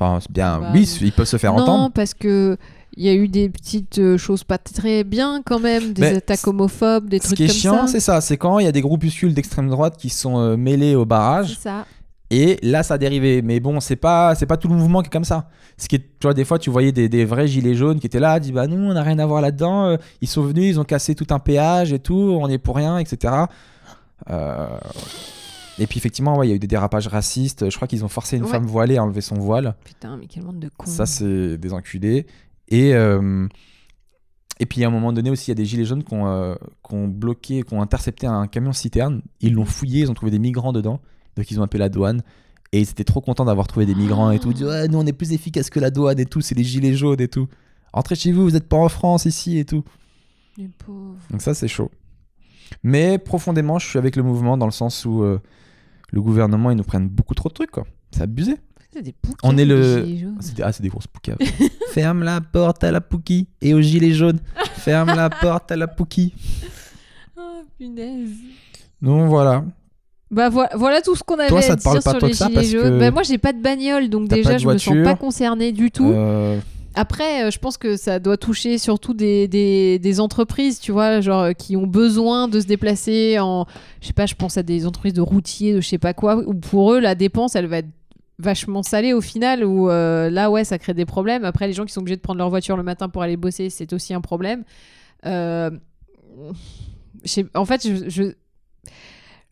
Enfin, c'est bien. Bah, oui, ils peuvent se faire non, entendre. parce que il y a eu des petites euh, choses pas très bien quand même, des Mais attaques homophobes, des Ce trucs qui est comme chiant, ça. c'est ça, c'est quand il y a des groupuscules d'extrême droite qui sont euh, mêlés au barrage. C'est ça. Et là, ça a dérivé. Mais bon, c'est pas, c'est pas tout le mouvement qui est comme ça. Ce qui est, tu vois, des fois, tu voyais des, des vrais gilets jaunes qui étaient là, dit bah nous, on n'a rien à voir là-dedans. Euh, Ils sont venus, ils ont cassé tout un péage et tout, on est pour rien, etc. Euh, Et puis effectivement, ouais, il y a eu des dérapages racistes. Je crois qu'ils ont forcé une Ouais. femme voilée à enlever son voile. Putain, mais quel monde de cons. Ça, c'est des enculés. Et, euh, et puis à un moment donné aussi, il y a des gilets jaunes qui ont, euh, qui ont bloqué, qui ont intercepté un camion citerne. Ils l'ont fouillé, ils ont trouvé des migrants dedans. Donc ils ont appelé la douane. Et ils étaient trop contents d'avoir trouvé des migrants et tout. Ils disaient, nous on est plus efficace que la douane et tout, c'est les gilets jaunes et tout. Rentrez chez vous, vous n'êtes pas en France ici et tout. Les pauvres. Donc ça, c'est chaud. Mais profondément, je suis avec le mouvement dans le sens où euh, le gouvernement, ils nous prennent beaucoup trop de trucs, quoi. C'est abusé. C'est des poucas, On est le-. C'est des- Ah, c'est des grosses poucas. Ferme la porte à la pouki et aux gilets jaunes. Ferme la porte à la pouki. Oh, punaise. Donc voilà. Bah voilà, voilà tout ce qu'on avait Toi, ça à te parle pas sur tant les que ça, gilets parce jaunes. que Bah, moi j'ai pas de bagnole donc t'as déjà pas de je me sens voiture. pas concernée du tout. Euh, Après euh, je pense que ça doit toucher surtout des, des, des entreprises tu vois genre euh, qui ont besoin de se déplacer en je sais pas je pense à des entreprises de routiers de je sais pas quoi où pour eux la dépense elle va être vachement salée au final où euh, là ouais ça crée des problèmes après les gens qui sont obligés de prendre leur voiture le matin pour aller bosser c'est aussi un problème Euh, en fait je, je-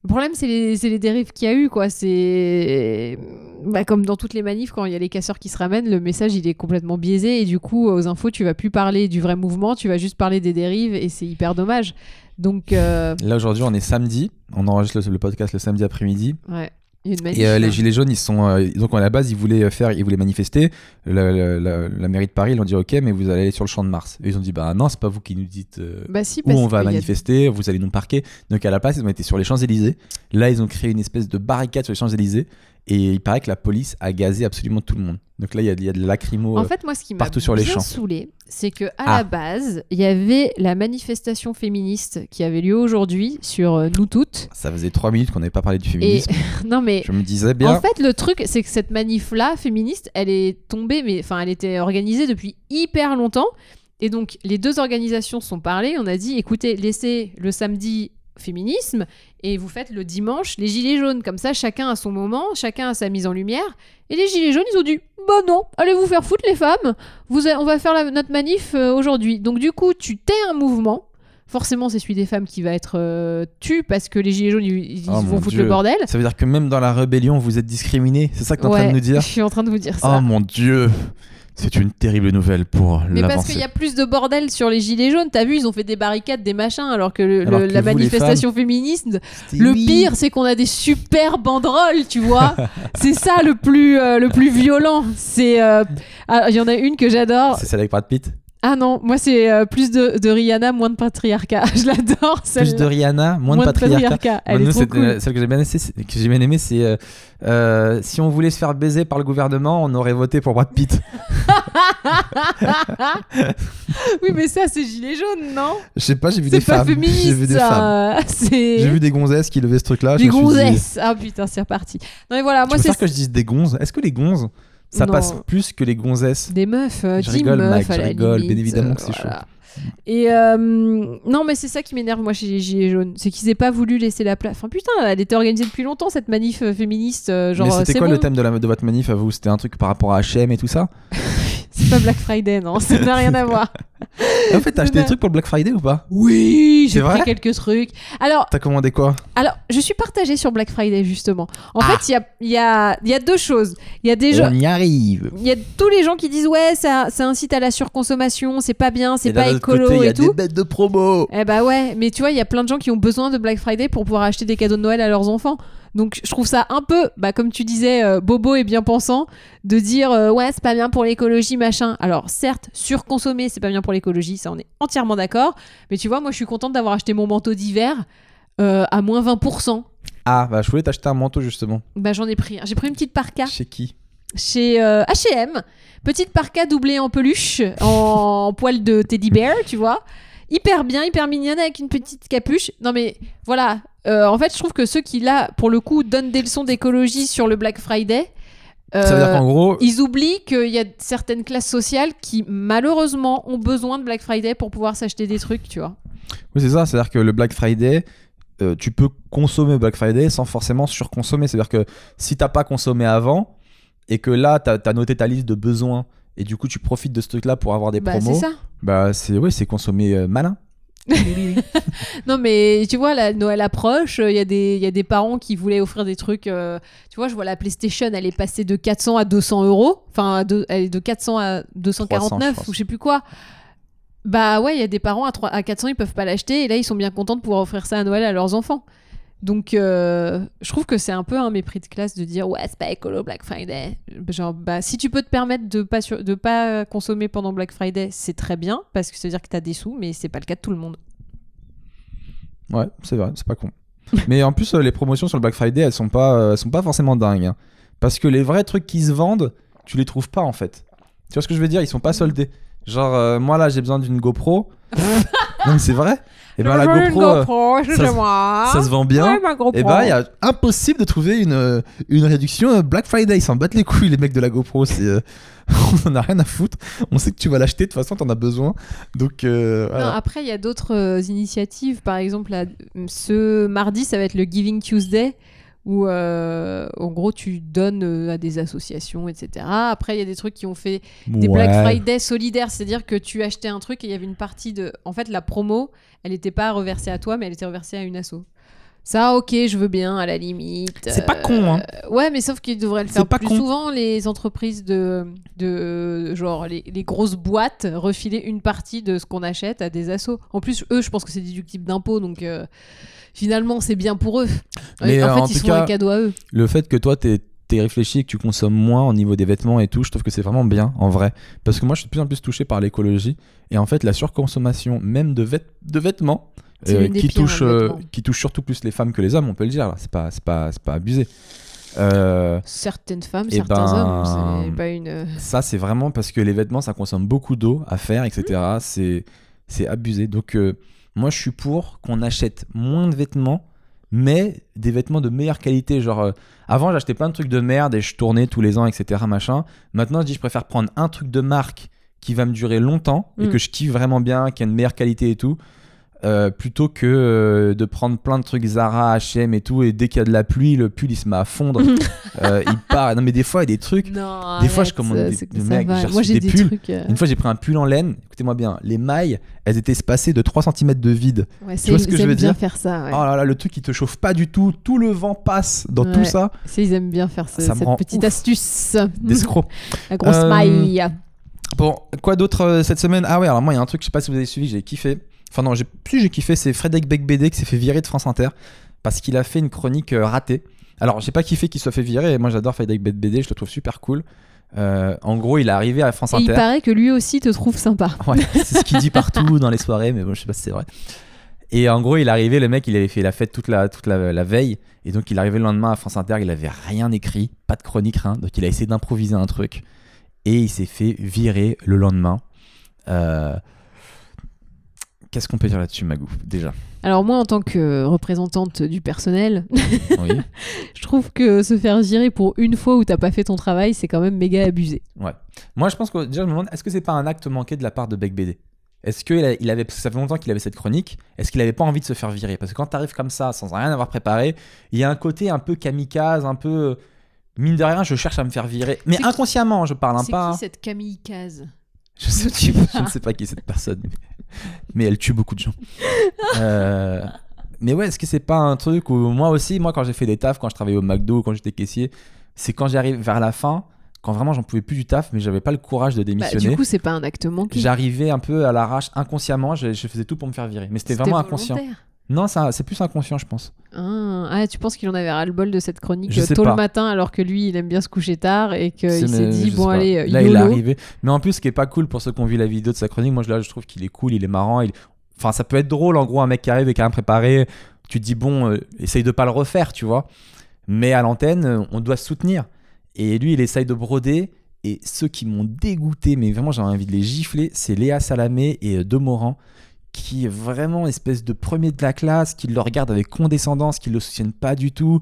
le problème, c'est les, les dérives qu'il y a eu, quoi. C'est bah, comme dans toutes les manifs, quand il y a les casseurs qui se ramènent, le message il est complètement biaisé et du coup, aux infos, tu vas plus parler du vrai mouvement, tu vas juste parler des dérives et c'est hyper dommage. Donc, euh, Là aujourd'hui, on est samedi. On enregistre le, le podcast le samedi après-midi. ouais, Et euh, les gilets jaunes, ils sont euh, donc à la base, ils voulaient faire, ils voulaient manifester. La, la- la- la mairie de Paris, ils ont dit OK, mais vous allez aller sur le champ de Mars. Et ils ont dit bah non, c'est pas vous qui nous dites. euh, Bah si, où on va a- manifester, vous allez nous parquer. Donc à la place, ils ont été sur les Champs-Élysées. Là, ils ont créé une espèce de barricade sur les Champs-Élysées. Et il paraît que la police a gazé absolument tout le monde. Donc là, il y a, il y a de lacrymo. En euh, fait, moi, ce qui m'a partout sur les champs. saoulé, c'est que à Ah. la base, il y avait la manifestation féministe qui avait lieu aujourd'hui sur euh, nous toutes. Ça faisait trois minutes qu'on n'avait pas parlé du Et féminisme. non, mais Je me disais bien. En fait, le truc, c'est que cette manif-là, féministe, elle est tombée, mais enfin, elle était organisée depuis hyper longtemps. Et donc, les deux organisations sont parlées. On a dit, écoutez, laissez le samedi féminisme et vous faites le dimanche les gilets jaunes. Comme ça, chacun a son moment, chacun a sa mise en lumière. Et les gilets jaunes, ils ont dit, bah non, allez vous faire foutre les femmes? Vous on va faire la- notre manif euh, aujourd'hui. Donc du coup, tu tais un mouvement. Forcément, c'est celui des femmes qui va être euh, tu parce que les gilets jaunes, ils, ils Oh, vont foutre Dieu. le bordel. Ça veut dire que même dans la rébellion, vous êtes discriminés. C'est ça que tu es en train de nous dire? Je suis en train de vous dire ça. Oh mon dieu C'est une terrible nouvelle pour Mais parce qu'il y a plus de bordel sur les gilets jaunes, t'as vu, ils ont fait des barricades, des machins, alors que, le- Alors le- que la vous, manifestation féministe, le oui. pire, c'est qu'on a des super banderoles, tu vois. c'est ça le plus, euh, le plus violent. C'est, euh, ah, il y en a une que j'adore. C'est celle avec Brad Pitt Ah non, moi c'est euh, plus de, de Rihanna, moins de patriarcat. Je l'adore. Plus de Rihanna, moins, de patriarcat. Elle Bah, nous, est trop c'était- cool. Celle que j'ai bien, aimé, c'est- que j'ai bien aimé, c'est euh, euh, si on voulait se faire baiser par le gouvernement, on aurait voté pour Brad Pitt. oui, mais ça c'est gilet jaune, non? Je sais pas, j'ai vu C'est des pas femmes. J'ai vu féministe, des femmes. J'ai vu des gonzesses qui levaient ce truc-là. des dit, gonzesses. Ah putain, c'est reparti. Non mais voilà, Tu moi c'est que je dise des gonzes? Est-ce que les gonzes, ça Non. passe plus que les gonzesses des meufs, euh, Je rigole, meufs Mike, à je la rigole, bien évidemment euh, que c'est chaud. Et euh, non, mais c'est ça qui m'énerve, moi, chez les Gilets jaunes. C'est qu'ils aient pas voulu laisser la place. Enfin, putain, elle était organisée depuis longtemps, cette manif euh, féministe. genre, Mais c'était quoi bon. le thème de, la, de votre manif à vous? C'était un truc par rapport à H&M et tout ça? C'est pas Black Friday, non, ça n'a rien à voir. En fait, t'as acheté des trucs pour le Black Friday ou pas? Oui, j'ai pris quelques trucs. Alors, T'as commandé quoi? alors, je suis partagée sur Black Friday, justement. En Ah. fait, il y a, y, a, y a deux choses. Il y a des gens. On y arrive Il y a tous les gens qui disent ouais ça, ça incite à la surconsommation, c'est pas bien, c'est pas écolo côté, il y et a tout. des bêtes de promo Eh bah ouais, mais tu vois, il y a plein de gens qui ont besoin de Black Friday pour pouvoir acheter des cadeaux de Noël à leurs enfants. Donc je trouve ça un peu, bah, comme tu disais, euh, bobo et bien pensant, de dire euh, ouais, c'est pas bien pour l'écologie, machin. Alors certes, surconsommer, c'est pas bien pour l'écologie, ça on est entièrement d'accord. Mais tu vois, moi je suis contente d'avoir acheté mon manteau d'hiver euh, à moins 20%. Ah, bah je voulais t'acheter un manteau justement. Bah j'en ai pris. un. J'ai pris une petite parka Chez qui? Chez H&M. Petite parka doublée en peluche, en poil de teddy bear, tu vois. Hyper bien, hyper mignonne avec une petite capuche. Non mais voilà, Euh, en fait je trouve que ceux qui là, pour le coup, donnent des leçons d'écologie sur le Black Friday, Ça veut dire euh, qu'en gros, ils oublient qu'il y a certaines classes sociales qui malheureusement ont besoin de Black Friday pour pouvoir s'acheter des trucs, tu vois. oui, c'est ça, c'est-à-dire que le Black Friday, euh, tu peux consommer Black Friday sans forcément surconsommer. C'est-à-dire que si t'as pas consommé avant et que là, t'as as noté ta liste de besoins et du coup tu profites de ce truc-là pour avoir des bah c'est promos, ça. bah c'est ouais, c'est consommer euh, malin. Non, mais tu vois, la Noël approche, il y, a des- y a des parents qui voulaient offrir des trucs. euh, tu vois, je vois la PlayStation, elle est passée de 400 à 200 euros. Enfin, deux- elle est de 400 à 249 300, je ou je sais plus quoi. Bah ouais, il y a des parents à, 3 à 400, ils peuvent pas l'acheter. Et là, ils sont bien contents de pouvoir offrir ça à Noël à leurs enfants. Donc, euh, je trouve que c'est un peu un mépris de classe de dire ouais, c'est pas écolo Black Friday. Genre, bah, si tu peux te permettre de pas, sur- de pas consommer pendant Black Friday, c'est très bien parce que ça veut dire que t'as des sous, mais c'est pas le cas de tout le monde. Ouais, c'est vrai, c'est pas con. Mais en plus, euh, les promotions sur le Black Friday, elles sont pas, euh, elles sont pas forcément dingues. hein. Parce que les vrais trucs qui se vendent, tu les trouves pas en fait. Tu vois ce que je veux dire? Ils sont pas soldés. Genre, euh, moi là, j'ai besoin d'une GoPro. non, mais c'est vrai. Et ben la GoPro, euh, ça se- ça se vend bien. Et bah, il est impossible de trouver une, euh, une réduction euh, Black Friday. Ils s'en battent les couilles, les mecs de la GoPro. C'est, euh, on en a rien à foutre. On sait que tu vas l'acheter, de toute façon, t'en as besoin. Donc, euh, Non, après, il y a d'autres euh, initiatives. Par exemple, là, ce mardi, ça va être le Giving Tuesday, où euh, en gros, tu donnes euh, à des associations, etc. Après, il y a des trucs qui ont fait des Black. Friday solidaires, c'est-à-dire que tu achetais un truc et il y avait une partie de. En fait, la promo, elle n'était pas reversée à toi, mais elle était reversée à une asso. Ça, ok, je veux bien, à la limite. C'est pas Euh, con, hein. Ouais, mais sauf qu'ils devraient le faire pas plus con. souvent, les entreprises de, de genre les, les grosses boîtes, refiler une partie de ce qu'on achète à des assos. En plus, eux, je pense que c'est déductible d'impôts, donc euh, finalement, c'est bien pour eux. Mais, en euh, fait, en ils tout sont cas- un cadeau à eux. le fait que toi t'es t'es réfléchi et que tu consommes moins au niveau des vêtements et tout, je trouve que c'est vraiment bien en vrai. Parce que moi je suis de plus en plus touché par l'écologie et en fait la surconsommation même de, vêt- de vêtements euh, qui, touche, euh, qui touche surtout plus les femmes que les hommes, on peut le dire c'est pas, pas, pas abusé. Euh, Certaines femmes, Eh certains ben, hommes, c'est pas une. ça c'est vraiment parce que les vêtements ça consomme beaucoup d'eau à faire, etc. C'est, c'est abusé. Donc euh, moi je suis pour qu'on achète moins de vêtements mais des vêtements de meilleure qualité. Genre, euh, avant, j'achetais plein de trucs de merde et je tournais tous les ans, etc. Machin. Maintenant, je dis, je préfère prendre un truc de marque qui va me durer longtemps et Mm. que je kiffe vraiment bien, qui a une meilleure qualité et tout. Euh, plutôt que euh, de prendre plein de trucs Zara, H&M et tout et dès qu'il y a de la pluie le pull il se met à fondre Euh, il part non mais des fois il y a des trucs Non, Des fois, je commande des- des ça mecs, va. j'ai reçu Moi, j'ai des des, pulls. trucs. une fois j'ai pris un pull en laine écoutez-moi bien les mailles elles étaient espacées de 3 cm de vide Ouais, tu vois ce que je veux bien dire faire ça. ouais. oh là là le truc qui te chauffe pas du tout tout le vent passe dans Ouais. tout ça C'est- Ils aiment bien faire ce- Ça cette petite ouf. astuce. d'escroc La grosse maille. Bon, quoi d'autre cette semaine? Ah ouais, alors moi, il y a un truc, je sais pas si vous avez suivi, j'ai kiffé. Enfin, non, plus j'ai kiffé, c'est Frédéric Becbédé qui s'est fait virer de France Inter parce qu'il a fait une chronique euh, ratée. Alors, j'ai pas kiffé qu'il soit fait virer, et moi j'adore Frédéric Becbédé, je le trouve super cool. Euh, en gros, il est arrivé à France Et il Inter. paraît que lui aussi te trouve sympa. Ouais, c'est ce qu'il dit partout dans les soirées, mais bon, je sais pas si c'est vrai. Et en gros, il est arrivé, le mec, il avait fait la fête toute la, toute la, la veille. Et donc, il est arrivé le lendemain à France Inter, il avait rien écrit, pas de chronique, rien. Donc, il a essayé d'improviser un truc. Et il s'est fait virer le lendemain. Euh, Qu'est-ce qu'on peut dire là-dessus, Magou, déjà? Alors moi, en tant que représentante du personnel, Oui. je trouve que se faire virer pour une fois où t'as pas fait ton travail, c'est quand même méga abusé. Moi, je pense que déjà, je me demande, est-ce que c'est pas un acte manqué de la part de Beck BD Est-ce a- il avait, que ça fait longtemps qu'il avait cette chronique, est-ce qu'il avait pas envie de se faire virer? Parce que quand t'arrives comme ça, sans rien avoir préparé, il y a un côté un peu kamikaze, un peu. Mine de rien, je cherche à me faire virer. Mais C'est qui- inconsciemment, je parle, hein, c'est pas. qui cette Caz Je, sais, je ne sais pas qui est cette personne, mais, elle tue beaucoup de gens. Euh, mais ouais, est-ce que c'est pas un truc où moi aussi, moi quand j'ai fait des tafs, quand je travaillais au McDo, quand j'étais caissier, c'est quand j'arrive vers la fin, quand vraiment j'en pouvais plus du taf, mais j'avais pas le courage de bah, démissionner. Du coup, c'est pas un acte manqué. J'arrivais un peu à l'arrache inconsciemment, je, je faisais tout pour me faire virer. Mais c'était vraiment inconscient. Non, ça, c'est plus inconscient, je pense. Ah, ah, tu penses qu'il en avait ras-le-bol de cette chronique Je tôt pas. le matin alors que lui il aime bien se coucher tard et qu'il s'est dit bon allez Là, il est arrivé. Mais en plus, ce qui est pas cool pour ceux qui ont vu la vidéo de sa chronique, moi je- là, je trouve qu'il est cool, il est marrant. Il... Enfin, ça peut être drôle, en gros, un mec qui arrive et qui a rien préparé. Tu te dis, bon, euh, essaye de pas le refaire, tu vois. Mais à l'antenne, euh, on doit se soutenir. Et lui, il essaye de broder. Et ceux qui m'ont dégoûté, mais vraiment, j'ai envie de les gifler, c'est Léa Salamé et euh, Demorand, qui est vraiment espèce de premier de la classe, qui le regardent avec condescendance, qui le soutiennent pas du tout,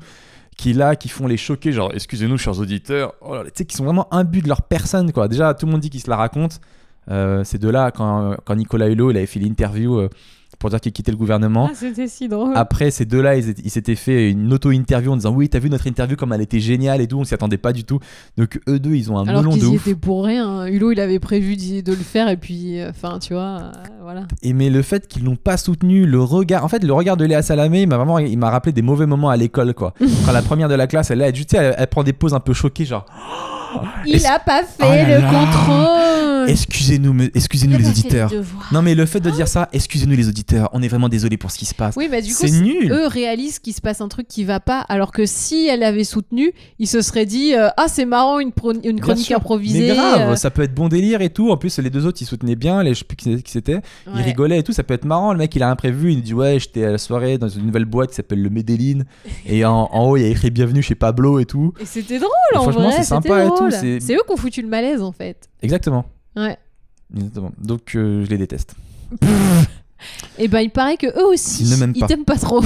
qui là, qui font les choquer, genre, excusez-nous, chers auditeurs, oh là là, tu sais, qui sont vraiment imbus de leur personne, quoi. Déjà, tout le monde dit qu'ils se la racontent. Euh, ces deux-là, quand, quand Nicolas Hulot, il avait fait l'interview euh, pour dire qu'il quittait le gouvernement. Ah, c'était si drôle. Après, ces deux-là, ils, étaient- ils s'étaient fait une auto-interview en disant Oui, t'as vu notre interview comme elle était géniale et tout, on s'y attendait pas du tout. Donc, eux deux, ils ont un alors melon de ouf. pour rien. Hulot il avait prévu de le faire et puis euh, enfin tu vois euh, voilà. Et mais le fait qu'ils l'ont pas soutenu, le regard, en fait, le regard de Léa Salamé, il m'a vraiment, il m'a rappelé des mauvais moments à l'école, quoi. Quand la première de la classe, elle là, sais, elle, elle prend des pauses un peu choquées, genre Il a pas fait Oh là le là. contrôle. Excusez-nous, excusez-nous les auditeurs. Non, mais le fait de dire ça, excusez-nous les auditeurs, on est vraiment désolé pour ce qui se passe. Oui, bah du coup, nul. eux réalisent qu'il se passe un truc qui va pas, alors que si elle avait soutenu, ils se seraient dit euh, ah c'est marrant une, chronique sûr. improvisée. Mais grave, euh, ça peut être bon délire et tout. En plus, les deux autres, ils soutenaient bien. Les, je sais plus qui c'était. Ils rigolaient et tout. Ça peut être marrant. Le mec, il a imprévu. Il dit Ouais, j'étais à la soirée dans une nouvelle boîte qui s'appelle le Medellin. et en, en haut, il y a écrit Bienvenue chez Pablo et tout. Et c'était drôle Et en franchement, vrai. c'est sympa et tout, C'est eux qui ont foutu le malaise en fait. Exactement. Ouais. Exactement. Donc, euh, je les déteste. Et ben il paraît que eux aussi Ils pas. t'aiment pas trop.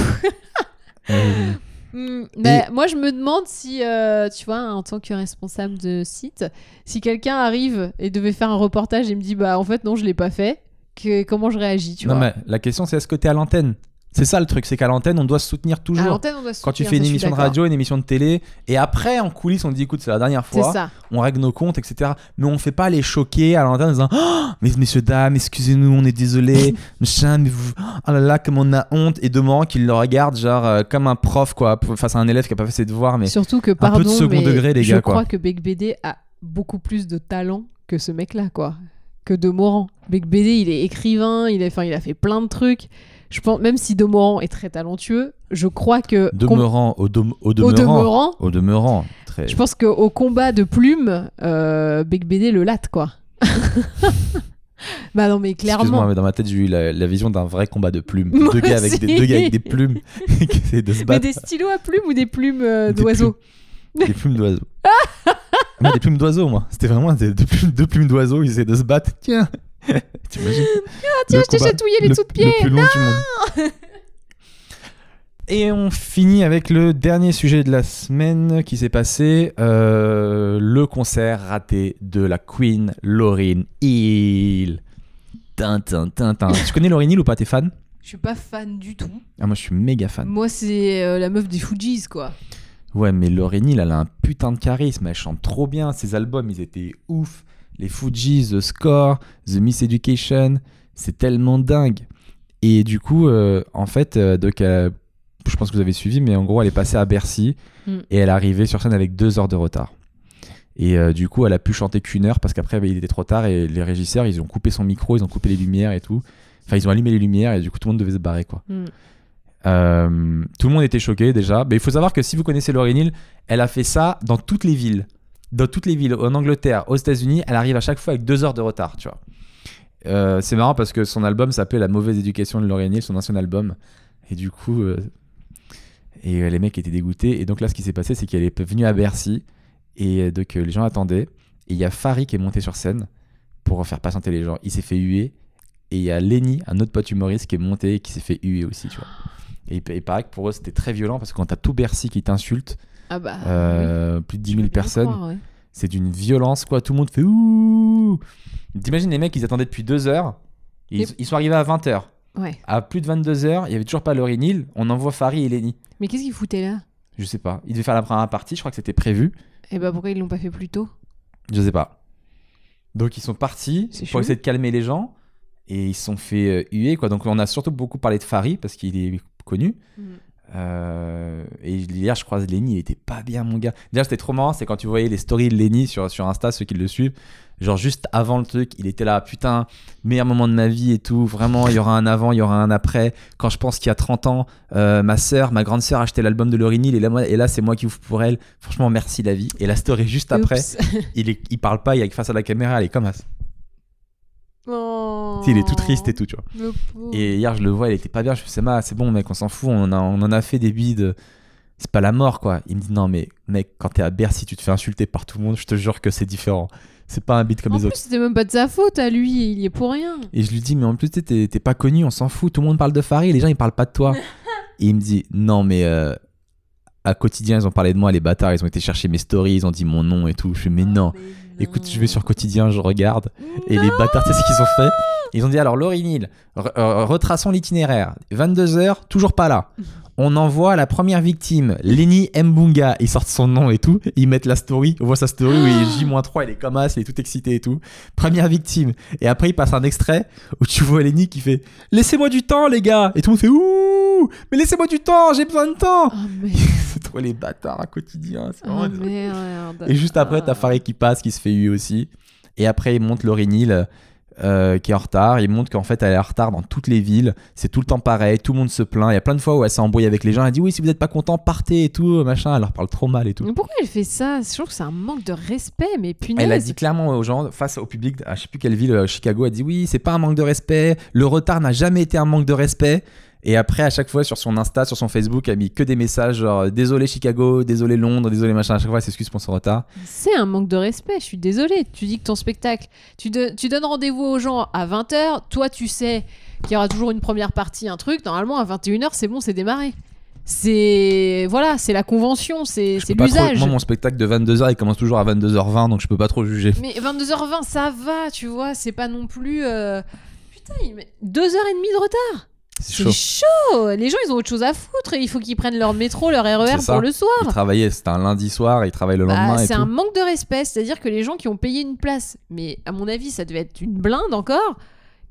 Euh, Hmm, bah, Moi, je me demande si, euh, tu vois, en tant que responsable de site, si quelqu'un arrive et devait faire un reportage et me dit, bah, en fait, non, je l'ai pas fait, que, comment je réagis, tu non, vois. mais la question, c'est est-ce que t'es à l'antenne? C'est ça le truc. C'est qu'à l'antenne, on doit se soutenir À toujours. l'antenne, on doit se Quand tu fais une ça, émission de radio, une émission de télé, et après en coulisses on dit écoute c'est la dernière fois, ça. on règle nos comptes, etc. Mais on fait pas les choquer à l'antenne en disant Oh, mais messieurs dames, excusez-nous, on est désolé, machin, mais vous, oh là là, comme on a honte, et demandant qu'il le regarde genre euh, comme un prof quoi, face à un élève qui a pas fait ses devoirs, mais Surtout que, peu de pardon, second mais degré, les je gars, quoi. crois que Beck BD a beaucoup plus de talent que ce mec-là, quoi. Que Demorand. Beck BD, il est écrivain, il enfin, il a fait plein de trucs. Je pense, même si Demorand est très talentueux, je crois que. demeurant au, au Au demeurant, demeurant, au demeurant, très. Je pense qu'au combat de plumes, euh, le latte, quoi. bah non, mais Excuse-moi, clairement. mais dans ma tête, j'ai eu la, la vision d'un vrai combat de plumes. Moi deux, gars avec des, aussi. deux gars avec des plumes qui de se Mais battre. des stylos à plumes ou des plumes euh, d'oiseaux Des plumes d'oiseaux. Mais des plumes d'oiseaux, moi. C'était vraiment des, deux plumes, deux plumes d'oiseaux, ils essaient de se battre. Tiens T'imagines Ah, tiens, je t'ai chatouillé les le, dessous de pied le plus long du monde. Et on finit avec le dernier sujet de la semaine qui s'est passé, euh, le concert raté de la Queen Lauryn Hill. Tintin, tintin. tu connais Lauryn Hill ou pas? T'es fan? Je suis pas fan du tout. ah, Moi, je suis méga fan. Moi, c'est euh, la meuf des Fujis, quoi. Ouais, mais Lauryn Hill, elle a un putain de charisme. Elle chante trop bien. Ses albums, ils étaient ouf. Les Fujis, The Score, The Miss Education, c'est tellement dingue. Et du coup, euh, en fait, euh, donc, euh, je pense que vous avez suivi, mais en gros, elle est passée à Bercy Mm. et elle est arrivée sur scène avec deux heures de retard. Et euh, du coup, elle a pu chanter qu'une heure parce qu'après, bah, il était trop tard et les régisseurs, ils ont coupé son micro, ils ont coupé les lumières et tout. Enfin, ils ont allumé les lumières et du coup, tout le monde devait se barrer, quoi. Mm. Tout le monde était choqué déjà. Mais il faut savoir que si vous connaissez Lauryn Hill, elle a fait ça dans toutes les villes. Dans toutes les villes, en Angleterre, aux États-Unis, elle arrive à chaque fois avec deux heures de retard, tu vois. Euh, c'est marrant parce que son album s'appelait La mauvaise éducation de Hill, son ancien album. Et du coup, euh, et euh, les mecs étaient dégoûtés. Et donc là, ce qui s'est passé, c'est qu'elle est venue à Bercy. Et donc les gens attendaient. Et il y a Farid qui est monté sur scène pour faire patienter les gens. Il s'est fait huer. Et il y a Lenny, un autre pote humoriste, qui est monté et qui s'est fait huer aussi, tu vois. Et il il paraît que pour eux, c'était très violent parce que quand t'as tout Bercy qui t'insulte, Ah bah. euh, plus de 10 oui, 000 je veux bien personnes, croire, ouais. c'est d'une violence, quoi. Tout le monde fait ouh. T'imagines les mecs, ils attendaient depuis deux heures. Ils, sont arrivés à 20 heures. Ouais. À plus de 22 heures, il y avait toujours pas Laurie Neal. On envoie Farid et Lenny. Mais qu'est-ce qu'ils foutaient là? Je sais pas. Ils devaient faire la première partie, je crois que c'était prévu. Et bah pourquoi ils l'ont pas fait plus tôt? Je sais pas. Donc ils sont partis pour chelou. essayer de calmer les gens. Et ils se sont fait euh, huer, quoi. Donc on a surtout beaucoup parlé de Farid parce qu'il est connu. Euh, et hier, je croise Lenny, il était pas bien, mon gars. Déjà, c'était trop marrant, c'est quand tu voyais les stories de Lenny sur, sur Insta, ceux qui le suivent. Genre, juste avant le truc, il était là, putain, meilleur moment de ma vie et tout. Vraiment, il y aura un avant, il y aura un après. Quand je pense qu'il y a 30 ans, euh, ma sœur, ma grande sœur a acheté l'album de Laurie Neal et là, et là c'est moi qui ouvre pour elle. Franchement, merci la vie. Et la story juste après, il, est, il parle pas, il est face à la caméra, elle est comme ça. Oh. Il est tout triste et tout, tu vois. Et hier, je le vois, il était pas bien. Je fais, c'est c'est bon, mec, on s'en fout. On, a- on en a fait des bides. C'est pas la mort, quoi. Il me dit, non, mais mec, quand t'es à Bercy, tu te fais insulter par tout le monde. Je te jure que c'est différent. C'est pas un bide comme En les plus, autres. c'était même pas de sa faute à lui, il y est pour rien. Et je lui dis, mais en plus, t'es pas connu, on s'en fout. Tout le monde parle de Farid, les gens, ils parlent pas de toi. et il me dit, non, mais euh, à quotidien, ils ont parlé de moi, les bâtards. Ils ont été chercher mes stories, ils ont dit mon nom et tout. Je fais, mais non. Écoute, je vais sur quotidien, je regarde. Et les bâtards, sais ce qu'ils ont fait? Ils ont dit alors, Laurie Neal, euh, retraçons l'itinéraire. 22h, toujours pas là. On envoie la première victime, Lenny Mbunga. Ils sortent son nom et tout. Ils mettent la story. On voit sa story où il est J-3, il est comme as, il est tout excité et tout. Première victime. Et après, il passe un extrait où tu vois Lenny qui fait Laissez-moi du temps, les gars. Et tout le monde fait Ouh Mais laissez-moi du temps, j'ai besoin de temps. Oh. C'est trop les bâtards à quotidien. c'est Oh merde. et juste après, t'as Ah. Farid qui passe, qui se fait huer aussi. Et après, il monte Laurie Neal, euh, qui est en retard. Il montre qu'en fait, elle est en retard dans toutes les villes. C'est tout le temps pareil. Tout le monde se plaint. Il y a plein de fois où elle s'est embrouillée avec les gens. Elle dit Oui, si vous n'êtes pas content, partez et tout, machin. Elle leur parle trop mal et tout. Mais pourquoi elle fait ça? Je trouve que c'est un manque de respect, mais punaise. Elle a dit clairement aux gens, face au public, à je sais plus quelle ville, euh, Chicago, elle dit Oui, c'est pas un manque de respect. Le retard n'a jamais été un manque de respect. Et après, à chaque fois, sur son Insta, sur son Facebook, a mis que des messages genre Désolé Chicago, désolé Londres, désolé machin. À chaque fois, s'excuse pour son retard. C'est un manque de respect, je suis désolée. Tu dis que ton spectacle, tu, de- tu donnes rendez-vous aux gens à 20h, toi tu sais qu'il y aura toujours une première partie, un truc, normalement à 21h c'est bon, c'est démarré. C'est voilà, c'est la convention, c'est l'usage. Moi, mon spectacle de 22h, il commence toujours à 22h20, donc je peux pas trop juger. Mais 22h20 ça va, tu vois, c'est pas non plus euh, Putain, il met 2h30 de retard. C'est chaud. chaud. Les gens, ils ont autre chose à foutre. Il faut qu'ils prennent leur métro, leur RER ça. pour le soir. Il travaillait, c'était un lundi soir, il travaille le Bah, lendemain c'est un manque de respect, c'est-à-dire que les gens qui ont payé une place, mais à mon avis, ça devait être une blinde encore,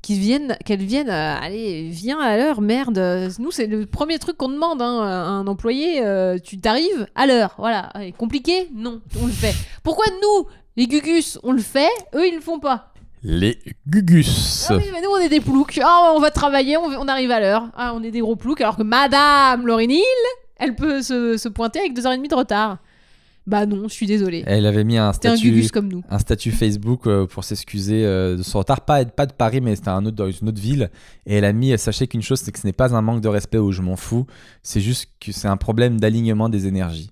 qu'ils viennent, qu'elles viennent, euh, allez, viens à l'heure, merde. Nous, c'est le premier truc qu'on demande hein, à un employé. euh, tu t'arrives à l'heure, voilà. Compliqué Non, on le fait. Pourquoi nous, les gugus, on le fait, eux, ils le font pas Les Gugus. ah oui, mais nous on est des ploucs. Ah, on va travailler, on, on arrive à l'heure. Ah, on est des gros ploucs, alors que Madame Laurie Neal, elle peut se, se pointer avec deux heures et demie de retard. Bah non, je suis désolée. Elle avait mis un C'était un statut, gugus comme nous. un statut Facebook euh, pour s'excuser euh, de son retard. Pas, pas de Paris, mais c'était un autre, dans une autre ville. Et elle a mis, sachez qu'une chose, c'est que ce n'est pas un manque de respect ou je m'en fous. C'est juste que c'est un problème d'alignement des énergies.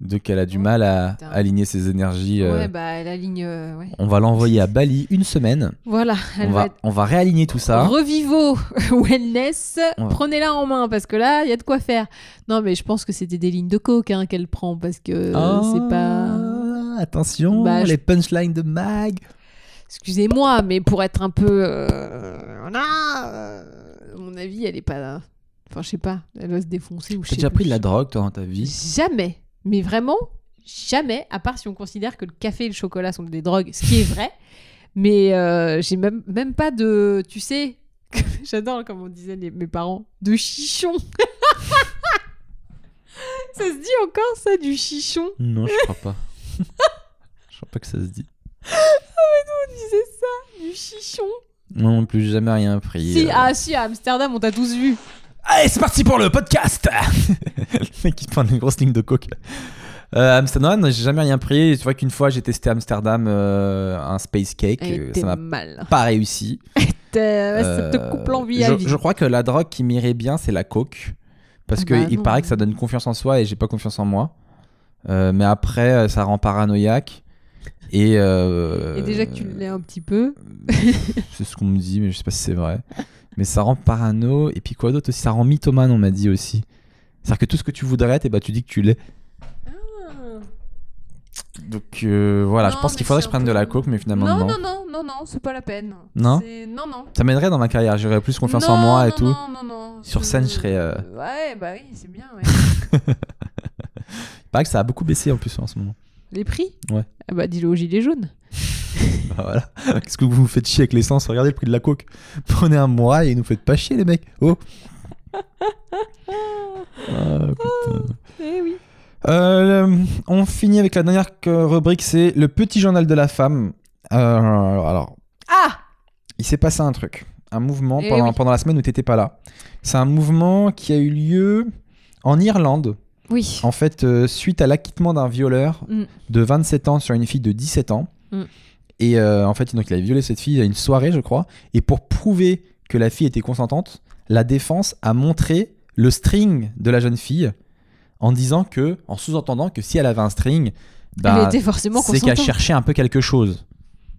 Donc elle a du Oh, mal à putain. aligner ses énergies. euh. Ouais, bah la ligne. euh, ouais. On va l'envoyer à Bali une semaine. Voilà, elle On va va, être. on va réaligner tout ça. Revivo Wellness, Ouais. prenez-la en main parce que là, il y a de quoi faire. Non, mais je pense que c'était des lignes de coke hein, qu'elle prend parce que Ah, c'est pas. Attention, Bah, je- les punchlines de Mag. Excusez-moi, mais pour être un peu. euh, à mon avis, elle est pas. Enfin, je sais pas, elle va se défoncer ou je T'as sais déjà plus. pris de la drogue, toi, dans ta vie? Jamais. Mais vraiment, jamais, à part si on considère que le café et le chocolat sont des drogues, ce qui est vrai. Mais euh, j'ai même, même pas de. Tu sais, j'adore comme on disait les- mes parents, de chichon. ça se dit encore ça, du chichon? Non, je crois pas. je crois pas que ça se dit. On disait ça, du chichon. Non plus, jamais rien pris. Si, euh. ah si, à Amsterdam, on t'a tous vu. Allez, c'est parti pour le podcast Le mec qui prend une grosse ligne de coke. Euh, Amsterdam, j'ai jamais rien pris. Tu vois qu'une fois, j'ai testé Amsterdam, euh, un space cake. Et euh, ça m'a mal. pas réussi. Ça te Euh, coupe l'envie à je, vie. je crois que la drogue qui m'irait bien, c'est la coke. Parce que Bah il non. paraît que ça donne confiance en soi et j'ai pas confiance en moi. Euh, mais après, ça rend paranoïaque. Et, euh, Et déjà que tu l'es un petit peu. c'est ce qu'on me dit, mais je sais pas si c'est vrai. Mais ça rend parano. Et puis quoi d'autre aussi? Ça rend mythomane, on m'a dit aussi. C'est-à-dire que tout ce que tu voudrais être, eh ben, tu dis que tu l'es. Donc euh, voilà, je pense qu'il faudrait que je prenne de la coke, mais finalement Non, non. non, non, non, non, c'est pas la peine. Non Non, non. Ça m'aiderait dans ma carrière, j'aurais plus confiance en Non, moi et tout. Non, non, non. Sur scène, je serais, euh, Ouais, bah oui, c'est bien, ouais. Il paraît que ça a beaucoup baissé en plus en ce moment. Les prix Ouais. Ah bah dis-le aux gilets jaunes. Bah voilà. Qu'est-ce que vous vous faites chier avec l'essence Regardez le prix de la coke. Prenez un mois et nous faites pas chier les mecs. Oh. Ah, putain. Eh oui. Euh, on finit avec la dernière que- rubrique, c'est le petit journal de la femme. Euh, alors, Ah il s'est passé un truc, un mouvement Eh pendant, oui. pendant la semaine où t'étais pas là. C'est un mouvement qui a eu lieu en Irlande, Oui. en fait, euh, suite à l'acquittement d'un violeur Mm. de 27 ans sur une fille de 17 ans. Mm. Et euh, en fait, donc, il avait violé cette fille à une soirée, je crois. Et pour prouver que la fille était consentante, la défense a montré le string de la jeune fille en disant que, en sous-entendant que si elle avait un string, bah, c'est qu'elle cherchait un peu quelque chose.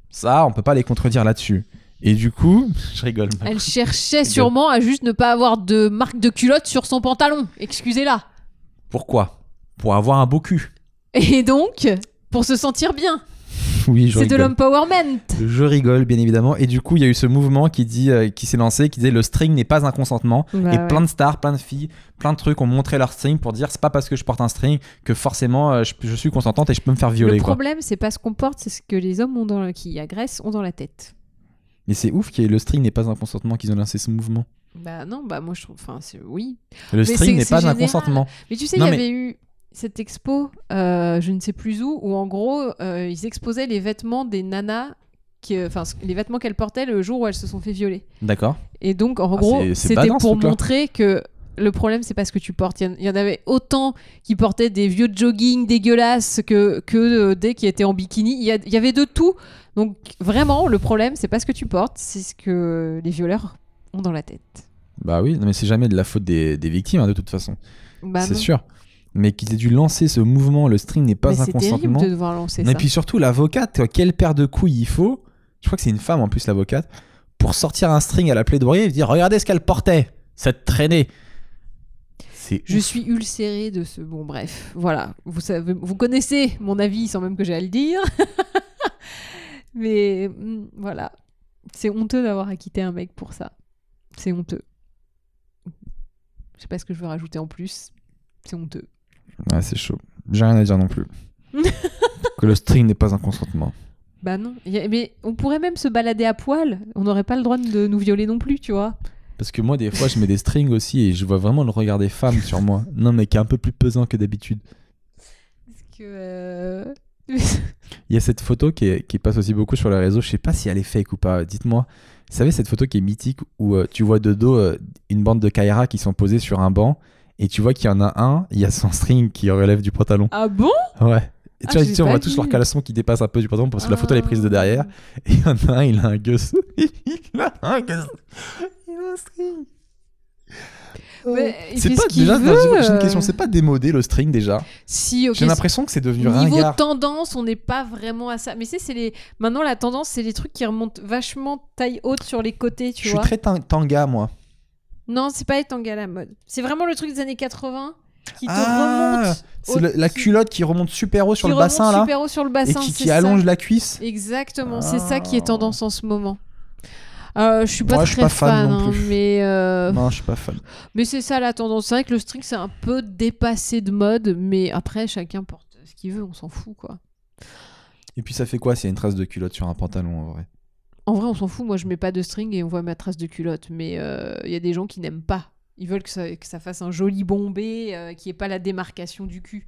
Ça, on peut pas les contredire là-dessus. Et du coup, je rigole. Elle cherchait sûrement à juste ne pas avoir de marque de culotte sur son pantalon. Excusez-la. Pourquoi? Pour avoir un beau cul. Et donc, pour se sentir bien. Oui, C'est de l'empowerment. Je rigole, bien évidemment. Et du coup, il y a eu ce mouvement qui dit, euh, qui s'est lancé, qui disait le string n'est pas un consentement. Bah et ouais. plein de stars, plein de filles, plein de trucs ont montré leur string pour dire c'est pas parce que je porte un string que forcément euh, je, je suis consentante et je peux me faire violer. Le problème, c'est pas ce qu'on porte, c'est ce que les hommes ont dans, qui agressent ont dans la tête. Mais c'est ouf ait le string n'est pas un consentement qu'ils ont lancé ce mouvement. Bah non, bah moi je trouve. Enfin, c'est oui. Le c'est- n'est pas un consentement. Mais tu sais, il y mais- avait eu cette expo, euh, je ne sais plus où, où en gros, euh, ils exposaient les vêtements des nanas, qui, euh, enfin, les vêtements qu'elles portaient le jour où elles se sont fait violer. D'accord. Et donc, en Ah, gros, c'était pour montrer que le problème, c'est pas ce que tu portes. Il y en- avait autant qui portaient des vieux jogging dégueulasses que, que des qui étaient en bikini. Il y, a- il y avait de tout. Donc, vraiment, le problème, c'est pas ce que tu portes, c'est ce que les violeurs ont dans la tête. Bah oui, mais c'est jamais de la faute des, des victimes hein, de toute façon. Bah c'est sûr. Mais qu'ils aient dû lancer ce mouvement, le string n'est pas Mais un c'est terrible consentement. de devoir lancer Et ça. puis surtout, l'avocate, quelle paire de couilles il faut Je crois que c'est une femme en plus, l'avocate. Pour sortir un string à la plaidoirie et dire Regardez ce qu'elle portait, cette traînée. C'est Je ouf. suis ulcérée de ce. Bon, bref, voilà. Vous, savez, vous connaissez mon avis sans même que j'ai à le dire. Mais mm, voilà. C'est honteux d'avoir acquitté un mec pour ça. C'est honteux. Je sais pas ce que je veux rajouter en plus. C'est honteux. Ouais, c'est chaud. J'ai rien à dire non plus. que le string n'est pas un consentement. Bah non. Mais on pourrait même se balader à poil. On n'aurait pas le droit de nous violer non plus, tu vois. Parce que moi, des fois, je mets des strings aussi et je vois vraiment le regard des femmes sur moi. Non, mais qui est un peu plus pesant que d'habitude. Parce que. euh, Il y a cette photo qui, est- qui passe aussi beaucoup sur les réseaux. Je sais pas si elle est fake ou pas. Dites-moi. Vous savez, cette photo qui est mythique où euh, tu vois de dos euh, une bande de Kaira qui sont posés sur un banc et tu vois qu'il y en a un, il y a son string qui relève du pantalon. ah bon? Ouais. Et tu Ah, vois, tu sais, on voit tous vu. leur caleçon qui dépasse un peu du pantalon parce que la photo elle est prise de Ah. derrière. Et il y en a un, il a un gueuse. il a un gueuse. Il a un string. Mais C'est pas déjà. j'ai une question. C'est pas démodé le string déjà. Si. J'ai l'impression que c'est devenu Niveau ringard. tendance, on n'est pas vraiment à ça. Mais tu sais, c'est les. Maintenant, la tendance, c'est les trucs qui remontent vachement taille haute sur les côtés, Je tu suis vois. très tan- tanga moi. Non, c'est pas les tangas à la mode. C'est vraiment le truc des années 80 qui te Ah, remonte. C'est au- la culotte qui remonte super haut sur qui le bassin là super haut sur le et bassin. qui, qui ça. allonge la cuisse. Exactement, c'est ça qui est Ah. tendance en ce moment. Euh, je suis pas Moi, je très suis pas fan non hein, plus. mais euh, Non, je suis pas fan. mais c'est ça la tendance. C'est vrai que le string c'est un peu dépassé de mode, mais après chacun porte ce qu'il veut, on s'en fout quoi. Et puis ça fait quoi s'il y a une trace de culotte sur un pantalon en vrai? En vrai, on s'en fout. Moi, je mets pas de string et on voit ma trace de culotte. Mais il y a des gens qui n'aiment pas. Ils veulent que ça, que ça fasse un joli bombé, euh, qui ait pas la démarcation du cul.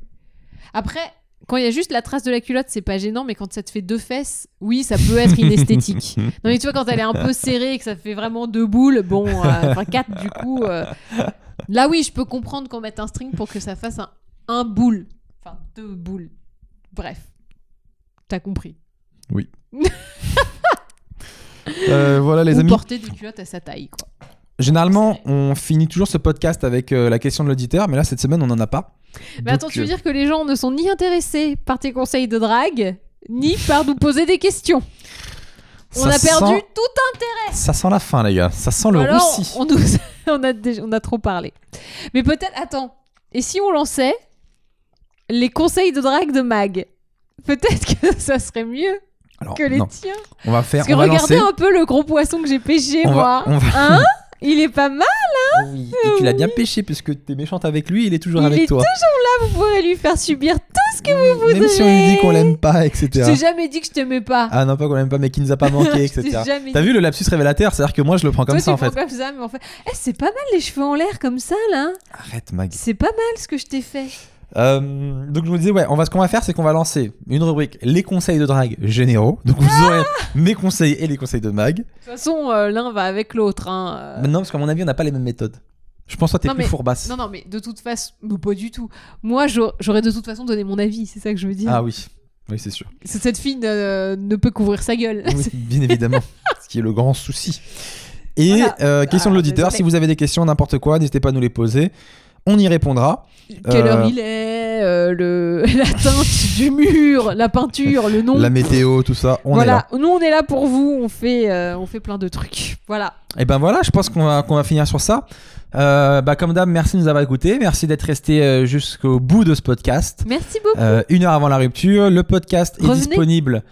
Après, quand il y a juste la trace de la culotte, c'est pas gênant. Mais quand ça te fait deux fesses, oui, ça peut être inesthétique. non, mais tu vois, quand elle est un peu serrée et que ça fait vraiment deux boules, bon, euh, enfin quatre du coup. euh, là, oui, je peux comprendre qu'on mette un string pour que ça fasse un, un boule. Enfin, deux boules. Bref. T'as compris. Euh, voilà les Ou amis. porter des culottes à sa taille, quoi. Généralement, on finit toujours ce podcast avec la question de l'auditeur, mais là cette semaine on en a pas. Mais attends, tu veux euh, dire que les gens ne sont ni intéressés par tes conseils de drague, ni par nous poser des questions On ça a perdu sent- tout Ça sent la fin les gars, ça sent le Alors, roussi. on, nous- on, a déjà- on a trop parlé. Mais peut-être, attends, et si on lançait les conseils de drague de Mag? Peut-être que ça serait mieux Alors, que les non, tiens. on va faire, Parce que on va regardez lancer. un peu le gros poisson que j'ai pêché, On moi. va, on va- Hein? Il est pas mal, Oui, et tu l'as bien pêché puisque t'es méchante avec lui, il est toujours Il avec est toi. vous pourrez lui faire subir tout ce que vous Même si on lui dit qu'on voudrez. l'aime pas, Je etc. t'ai jamais dit que je t'aimais pas. Ah non, pas qu'on l'aime pas, mais qui nous a pas manqué, Je etc. T'as vu le lapsus révélateur? C'est-à-dire que moi je le prends comme Toi, ça tu en fait. comme ça, mais en fait, Eh, c'est pas mal les cheveux en l'air comme ça là. Arrête Mag. C'est pas mal ce que je t'ai fait. Euh, donc je vous disais, ouais, on va, ce qu'on va faire, c'est qu'on va lancer une rubrique les conseils de drague généraux. Donc vous Ah aurez mes conseils et les conseils de Mag. De toute façon, euh, l'un va avec l'autre. Hein. euh. Maintenant, parce qu'à mon avis, on n'a pas les mêmes méthodes. Je pense que t'es Non, plus mais- fourbasse. Non, non, mais de toute façon, mais pas du tout. Moi, j'aurais de toute façon donné mon avis, c'est ça que je veux dire. Ah oui, oui, c'est sûr. Cette fille ne, ne peut couvrir sa gueule. Oui, bien évidemment. ce qui est le grand souci. Et Voilà. euh, question de Ah, l'auditeur, si vous avez des questions, n'importe quoi, n'hésitez pas à nous les poser. On y répondra. Quelle heure Euh. il est, euh, le... la teinte du mur, la peinture, le nom. La météo, tout ça, on est là. voilà, nous on est là pour vous, on fait, euh, on fait plein de trucs. Voilà. Et ben voilà, je pense qu'on va, qu'on va finir sur ça. Euh, bah, comme d'hab, merci de nous avoir écoutés. Merci d'être resté jusqu'au bout de ce podcast. Merci beaucoup. Une heure avant la rupture. Le podcast est disponible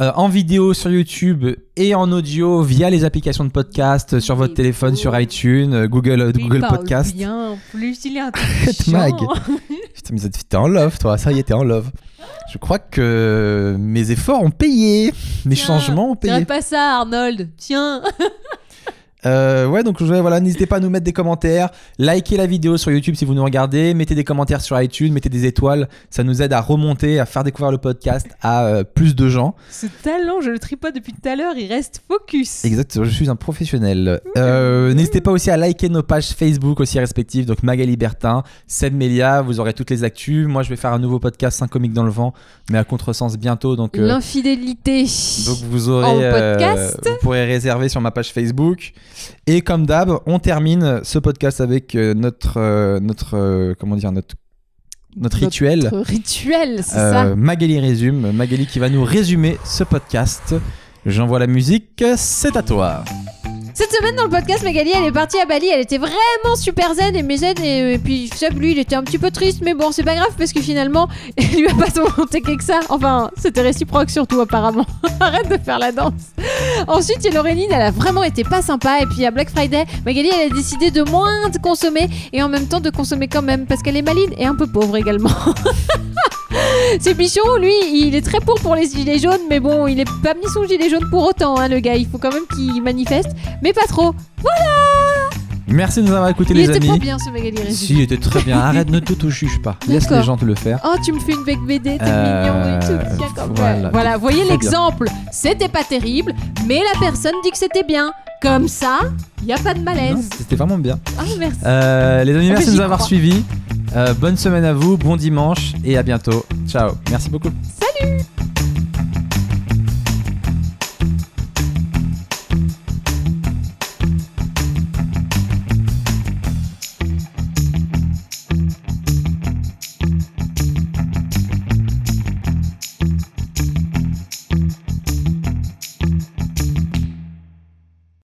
euh, en vidéo sur YouTube et en audio via les applications de podcast sur votre Et téléphone, beau. sur iTunes, euh, Google, euh, Il Google parle Podcast. Bien. En plus, il est Mag. Putain, mais t'es en love, toi. Ça y est, t'es en love. Je crois que mes efforts ont payé. Mes Tiens, changements ont payé. Pas ça, Arnold. Tiens. Euh, ouais, donc voilà, n'hésitez pas à nous mettre des commentaires, likez la vidéo sur YouTube si vous nous regardez, mettez des commentaires sur iTunes, mettez des étoiles, ça nous aide à remonter, à faire découvrir le podcast à euh, plus de gens. Ce talent, je le tripote depuis tout à l'heure, il reste focus. Exact, je suis un professionnel. Euh, n'hésitez pas aussi à liker nos pages Facebook aussi respectives, donc Magali Bertin, Seb Melia, vous aurez toutes les actus. Moi, je vais faire un nouveau podcast 5 comiques dans le vent, mais à contresens bientôt, donc. euh, L'infidélité. Donc vous aurez, En podcast. vous pourrez réserver sur ma page Facebook. Et comme d'hab, on termine ce podcast avec euh, notre, euh, notre, euh, comment dire, notre, notre rituel. Notre rituel, c'est Euh, ça. Magali résume. Magali qui va nous résumer ce podcast. J'envoie la musique. C'est à toi. Cette semaine dans le podcast, Magali, elle est partie à Bali. Elle était vraiment super zen et zen. Et, et puis Seb, lui, il était un petit peu triste. Mais bon, c'est pas grave parce que finalement, il lui a pas tant monté que ça. Enfin, c'était réciproque surtout, apparemment. Arrête de faire la danse. Ensuite, il y a Laureline, elle a vraiment été pas sympa. Et puis à Black Friday, Magali, elle a décidé de moins de consommer et en même temps de consommer quand même parce qu'elle est maline et un peu pauvre également. C'est Bichon, lui, il est très pour pour les gilets jaunes, mais bon, il est pas mis son gilet jaune pour autant, hein, le gars. Il faut quand même qu'il manifeste, mais pas trop. Merci de nous avoir écoutés Il les était amis. pas bien ce Magali. Si, il était très bien. Arrête, ne t'auto-juge pas. Laisse les gens te le faire. Oh, tu me fais une bec BD, t'es Euh, mignon et tout. Comme voilà. voilà, voyez l'exemple. C'était pas terrible, mais la personne dit que c'était bien. Comme ça, il y a pas de malaise. C'était vraiment bien. Ah, merci. Euh, les amis, Ah, merci mais de nous avoir suivis. Euh, bonne semaine à vous, bon dimanche et à bientôt. Ciao. Merci beaucoup.